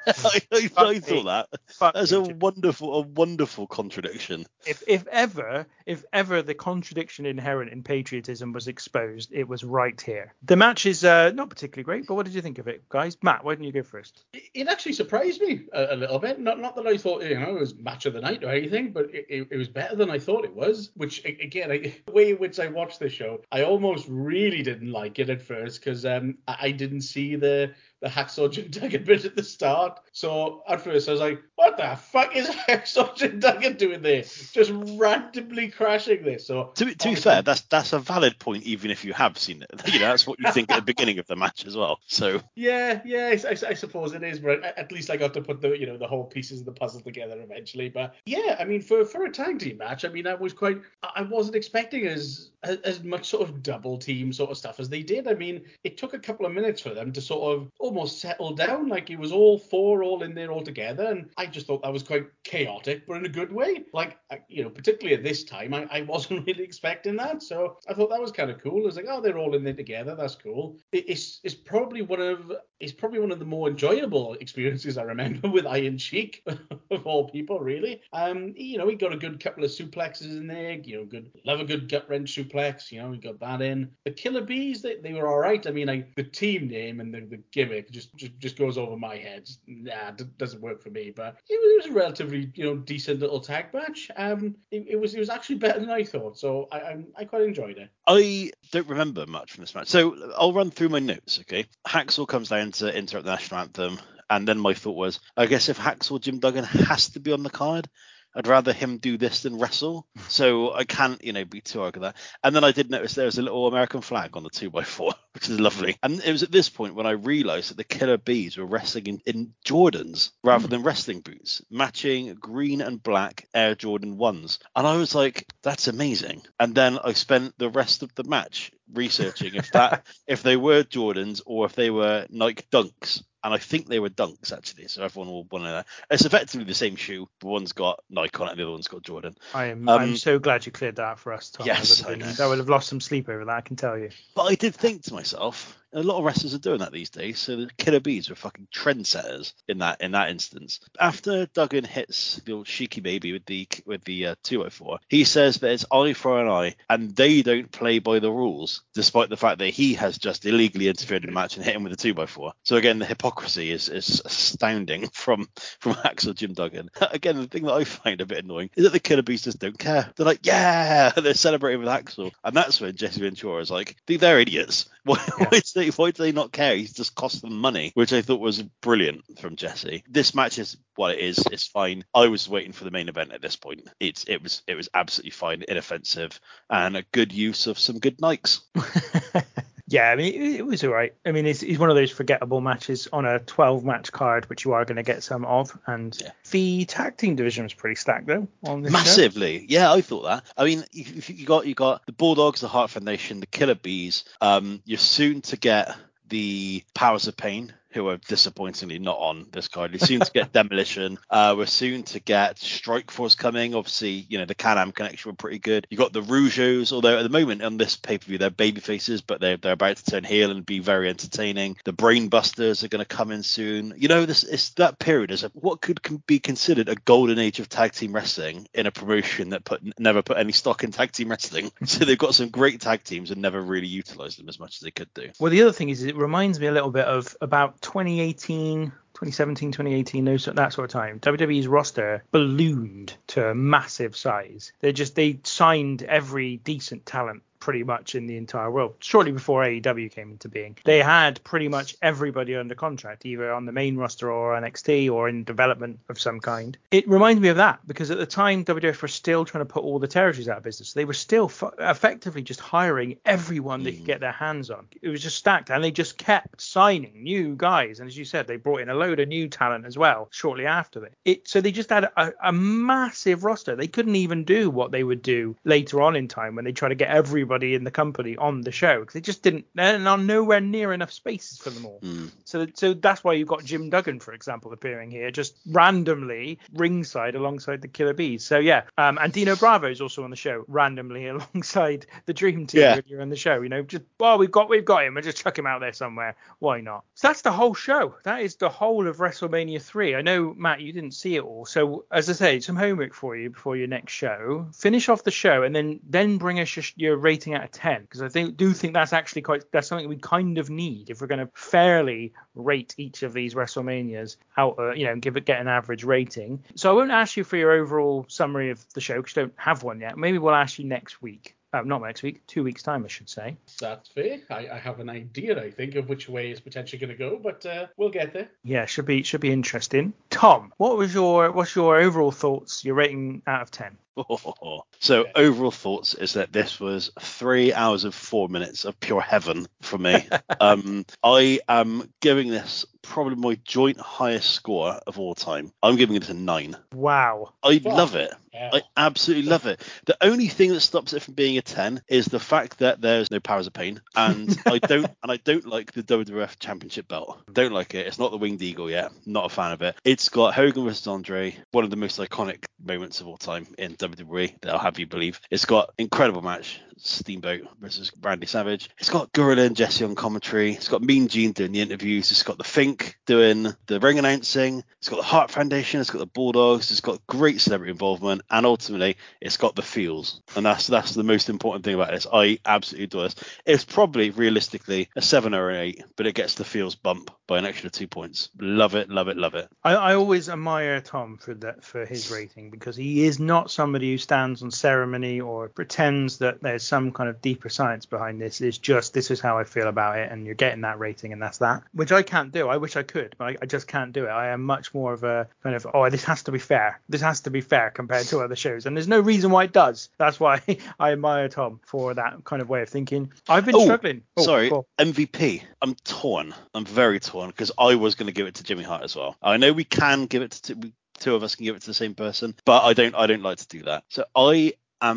I, I, I thought that. Fuck That's me, a wonderful, a wonderful contradiction. If if ever if ever the contradiction inherent in patriotism was exposed, it was right here. The match is uh, not particularly great, but what did you think of it, guys? Matt, why don't you go first? It it actually surprised me a, a little bit. Not not that I thought you know it was match of the night or anything, but it, it, it was better than I thought it was. Which again, I, the way in which I watched the show, I almost really didn't like it at first because um I, I didn't see the the hacksaw Jim Duggan bit at the start. So at first I was like, what the fuck is [laughs] hacksaw Jim Duggan doing there? Just randomly crashing this. So To, be- to be fair, that's that's a valid point, even if you have seen it. [laughs] You know, that's what you think at the beginning of the match as well. So Yeah, yeah, I, I- I suppose it is, but at least I got to put the you know the whole pieces of the puzzle together eventually. But yeah, I mean for for a tag team match, I mean I was quite I wasn't expecting as as much sort of double team sort of stuff as they did. I mean it took a couple of minutes for them to sort of almost settle down, like it was all four all in there all together, and I just thought that was quite chaotic, but in a good way. Like you know, particularly at this time, I, I wasn't [laughs] really expecting that, so I thought that was kind of cool. I was like, oh, they're all in there together, that's cool. It, it's it's probably one of it's probably one of the more enjoyable experiences I remember [laughs] with Iron Sheik [laughs] of all people, really. Um, you know, he got a good couple of suplexes in there. You know, good love a good gut wrench suplex. You know, we got that in. The Killer Bees, they, they were all right. I mean, I, the team name and the, the gimmick just, just just goes over my head. Nah, d- doesn't work for me. But it was, it was a relatively you know decent little tag match. Um, it, it was it was actually better than I thought. So I I, I quite enjoyed it. I don't remember much from this match. So I'll run through my notes, okay? Hacksaw comes down to interrupt the national anthem, and then my thought was, I guess if Hacksaw Jim Duggan has to be on the card, I'd rather him do this than wrestle. [laughs] So I can't, you know, be too argue that. And then I did notice there was a little American flag on the two x four, [laughs] which is lovely. And it was at this point when I realised that the Killer Bees were wrestling in, in Jordans rather hmm. than wrestling boots, matching green and black Air Jordan ones. And I was like, that's amazing. And then I spent the rest of the match researching if that [laughs] if they were Jordans or if they were Nike Dunks. And I think they were Dunks actually, so everyone will want to know. That. It's effectively the same shoe, but one's got Nike on it, and the other one's got Jordan. I am Um, I'm so glad you cleared that up for us, Tom. Yes, I would, I know. I would have lost some sleep over that, I can tell you. But I did think to myself, a lot of wrestlers are doing that these days. So the Killer Bees were fucking trendsetters in that in that instance. After Duggan hits the old Sheiky baby with the with the uh, 204, he says that it's eye for an eye, and they don't play by the rules, despite the fact that he has just illegally interfered in the match and hit him with a 2x4. So again, the hypocrisy is is astounding [laughs] from from Hacksaw Jim Duggan. [laughs] again, the thing that I find a bit annoying is that the Killer Bees just don't care. They're like, yeah, [laughs] they're celebrating with Hacksaw, and that's when Jesse Ventura is like, they're idiots. Why, why, do they, why do they not care? He's just cost them money, which I thought was brilliant from Jesse. This match is what it is. It's fine. I was waiting for the main event at this point. It's it was it was absolutely fine, inoffensive, and a good use of some good Nikes. [laughs] yeah, I mean, it, it was all right. I mean, it's, it's one of those forgettable matches on a 12 match card, which you are going to get some of. And Yeah. the tag team division was pretty stacked, though. On this show. Massively, yeah, I thought that. I mean, you you got you got the Bulldogs, the Hart Foundation, the Killer Bees. Um, you're soon to get the Powers of Pain, who are disappointingly not on this card. You're soon to get [laughs] Demolition. Uh, we're soon to get Strike Force coming. Obviously, you know the Can-Am connection were pretty good. You got the Rougeaus, although at the moment on this pay-per-view they're baby faces, but they're they're about to turn heel and be very entertaining. The Brainbusters are going to come in soon. You know, this it's that period is a, what could be considered a golden age of tag team wrestling in a promotion that put never put any stock in tag team wrestling. [laughs] so they've got some great tag teams and never really utilized them as much as they could do. Well, the other thing is, it reminds me a little bit of about 2018, 2017, 2018, those, that sort of time. WWE's roster ballooned to a massive size. They just they signed every decent talent pretty much in the entire world shortly before AEW came into being. They had pretty much everybody under contract, either on the main roster or NXT or in development of some kind. It reminds me of that because at the time WWF were still trying to put all the territories out of business. They were still fu- effectively just hiring everyone they could get their hands on. It was just stacked, and they just kept signing new guys. And as you said, they brought in a load of new talent as well shortly after it. it so they just had a, a massive roster. They couldn't even do what they would do later on in time when they try to get everybody everybody in the company on the show because they just didn't. There are nowhere near enough spaces for them all. Mm. So, so that's why you've got Jim Duggan, for example, appearing here just randomly ringside alongside the Killer Bees. So yeah, um, and Dino Bravo is also on the show randomly [laughs] alongside the Dream Team Yeah. when you're on the show. You know, just well, we've got we've got him. We'll just chuck him out there somewhere. Why not? So that's the whole show. That is the whole of WrestleMania three. I know Matt, you didn't see it all. So as I say, some homework for you before your next show. Finish off the show and then then bring us your, your rating out of ten because I think do think that's actually quite that's something we kind of need if we're going to fairly rate each of these WrestleManias out. Uh, you know, give it get an average rating. So I won't ask you for your overall summary of the show because you don't have one yet. Maybe we'll ask you next week. Uh, not next week, two weeks time, I should say. That's fair. I, I have an idea, I think, of which way is potentially going to go, but uh, we'll get there. Yeah, should be should be interesting. Tom, what was your what's your overall thoughts? Your rating out of ten? [laughs] So overall thoughts is that this was three hours and four minutes of pure heaven for me. [laughs] um, I am giving this probably my joint highest score of all time. I'm giving it a nine. Wow. I Wow. love it. Yeah. I absolutely love it. The only thing that stops it from being a 10 is the fact that there's no powers of pain, and [laughs] I don't and I don't like the WWF Championship belt. Don't like it. It's not the Winged Eagle yet. Not a fan of it. It's got Hogan versus Andre, one of the most iconic moments of all time in WWE. That I'll have you believe. It's got incredible match. Steamboat versus Randy Savage. It's got Gorilla and Jesse on commentary. It's got Mean Gene doing the interviews. It's got the Fink doing the ring announcing. It's got the Hart Foundation. It's got the Bulldogs. It's got great celebrity involvement, and ultimately, it's got the feels. And that's that's the most important thing about this. I absolutely adore this. It's probably realistically a seven or an eight, but it gets the feels bump by an extra two points. Love it, love it, love it. I, I always admire Tom for that for his rating because he is not somebody who stands on ceremony or pretends that there's some kind of deeper science behind this. It's just this is how I feel about it, and you're getting that rating, and that's that. Which I can't do. I wish I could, but I, I just can't do it. I am much more of a kind of oh, this has to be fair. This has to be fair compared to other shows, and there's no reason why it does. That's why [laughs] I admire Tom for that kind of way of thinking. I've been Oh, struggling. Oh, Sorry, go MVP. I'm torn. I'm very torn because I was going to give it to Jimmy Hart as well. I know we can give it to two of us can give it to the same person, but I don't. I don't like to do that. So I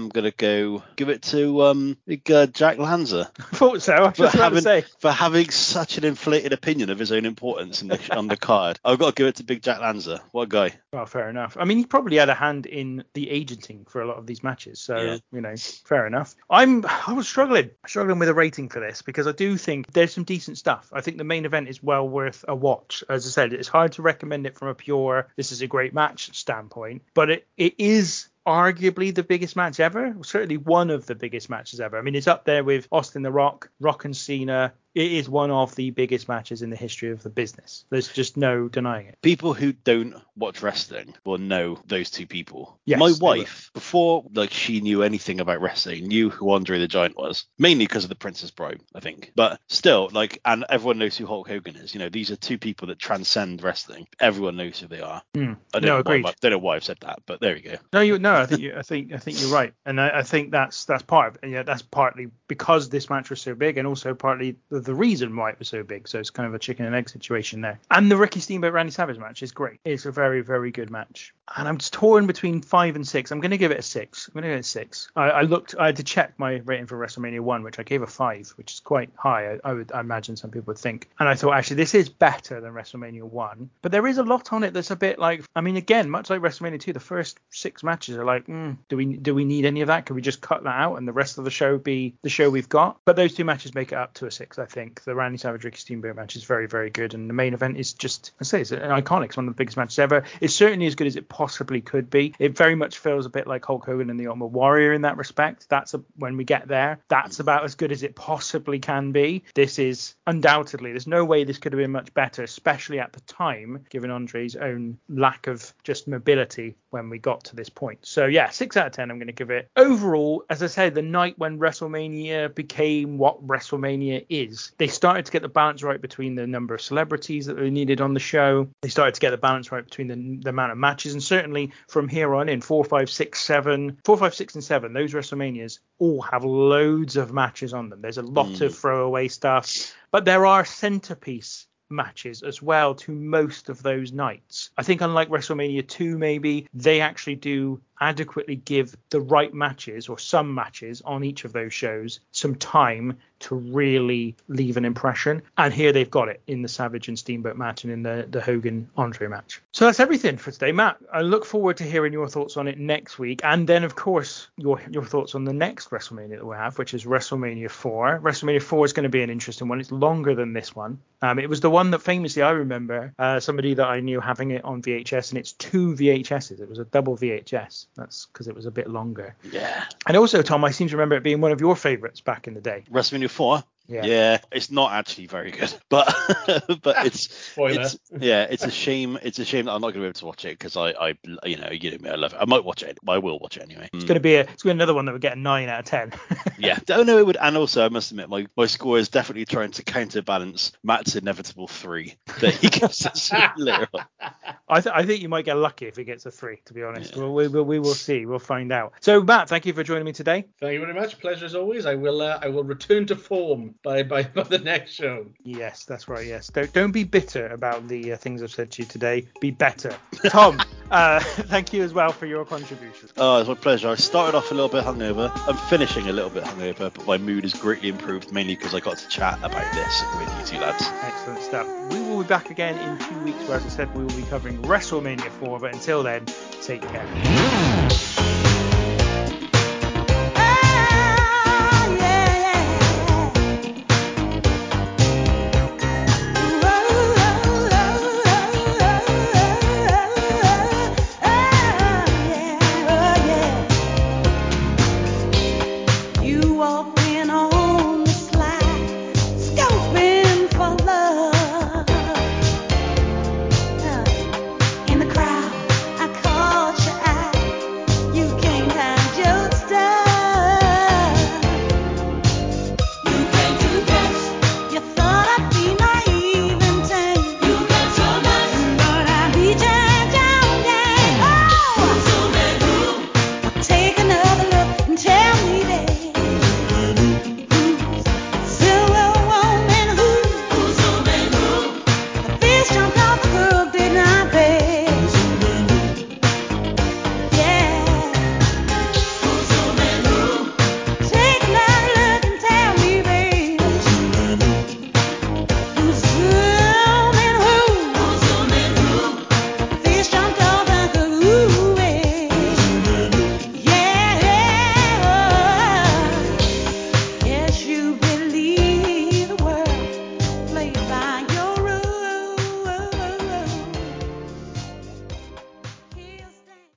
going to go give it to um big, uh, Jack Lanza [laughs] I thought so. I was for about to having say. for having such an inflated opinion of his own importance in the, on the card. [laughs] I've got to give it to Big Jack Lanza. What a guy. Well, fair enough. I mean, he probably had a hand in the agenting for a lot of these matches, so Yeah. you know, fair enough. I'm I was struggling, struggling with a rating for this because I do think there's some decent stuff. I think the main event is well worth a watch. As I said, it's hard to recommend it from a pure this is a great match standpoint, but it, it is arguably the biggest match ever. Certainly one of the biggest matches ever. I mean, it's up there with Austin the Rock, Rock and Cena. It is one of the biggest matches in the history of the business. There's just no denying it. People who don't watch wrestling will know those two people. Yes, My wife, before like she knew anything about wrestling, knew who Andre the Giant was, mainly because of the Princess Bride, I think. But still, like, and everyone knows who Hulk Hogan is. You know, these are two people that transcend wrestling. Everyone knows who they are. Hmm. I don't, No, know agreed. why, I don't know why I've said that, but there we go. No, you no. I think you, I think I think you're right, and I, I think that's that's part of. And yeah, that's partly because this match was so big, and also partly the, the reason why it was so big. So it's kind of a chicken and egg situation there. And the Ricky Steamboat Randy Savage match is great. It's a very very good match. And I'm torn between five and six. I'm going to give it a six. I'm going to give it a six. I, I looked. I had to check my rating for WrestleMania one, which I gave a five, which is quite high. I, I would I imagine some people would think. And I thought actually this is better than WrestleMania one, but there is a lot on it that's a bit like. I mean, again, much like WrestleMania two, the first six matches are like, mm, do we do we need any of that? Can we just cut that out and the rest of the show be the show we've got? But those two matches make it up to a six, I think. Think the Randy Savage Ricky Steamboat match is very very good, and the main event is just I say it's an iconic. It's one of the biggest matches ever. It's certainly as good as it possibly could be. It very much feels a bit like Hulk Hogan and the Ultimate Warrior in that respect. That's a, when we get there. That's mm. about as good as it possibly can be. This is undoubtedly. There's no way this could have been much better, especially at the time, given Andre's own lack of just mobility when we got to this point. So yeah, six out of ten. I'm going to give it. Overall, as I said, the night when WrestleMania became what WrestleMania is, they started to get the balance right between the number of celebrities that they needed on the show. They started to get the balance right between the, the amount of matches, and certainly from here on in, four, five, six, seven, four, five, six, and seven, those WrestleManias all have loads of matches on them. There's a lot of mm. throwaway stuff, but there are centerpiece matches as well to most of those nights. I think unlike WrestleMania 2 maybe they actually do adequately give the right matches or some matches on each of those shows some time to really leave an impression. And here they've got it in the Savage and Steamboat match and in the, the Hogan Andre match. So that's everything for today, Matt. I look forward to hearing your thoughts on it next week. And then, of course, your your thoughts on the next WrestleMania that we have, which is WrestleMania 4. WrestleMania 4 is going to be an interesting one. It's longer than this one. Um, it was the one that famously I remember uh, somebody that I knew having it on VHS, and it's two VHSs. It was a double VHS. That's because it was a bit longer. Yeah. And also, Tom, I seem to remember it being one of your favorites back in the day. WrestleMania 4. Yeah. Yeah, it's not actually very good, [laughs] but but it's Spoiler. it's yeah, it's a shame. It's a shame that I'm not going to be able to watch it because I I you know you know me, I love it. I might watch it. I will watch it anyway. It's going to be a, it's going to be another one that would get a nine out of ten. [laughs] Yeah, oh no, it would. And also, I must admit, my, my score is definitely trying to counterbalance Matt's inevitable three that he gives us [laughs] later on. I, th- I think you might get lucky if he gets a three. To be honest, we'll, we, will we will see. We'll find out. So Matt, thank you for joining me today. Thank you very much. Pleasure as always. I will uh, I will return to form by, by [laughs] by the next show. Yes, that's right. Yes, don't don't be bitter about the uh, things I've said to you today. Be better, [laughs] Tom. uh, [laughs] thank you as well for your contribution. Oh, it's my pleasure. I started off a little bit hungover. I'm finishing a little bit hungover, but my mood has greatly improved, mainly because I got to chat about this with you two lads. Excellent stuff. We will be back again in two weeks, where as I said, we will be covering WrestleMania 4. But until then, take care.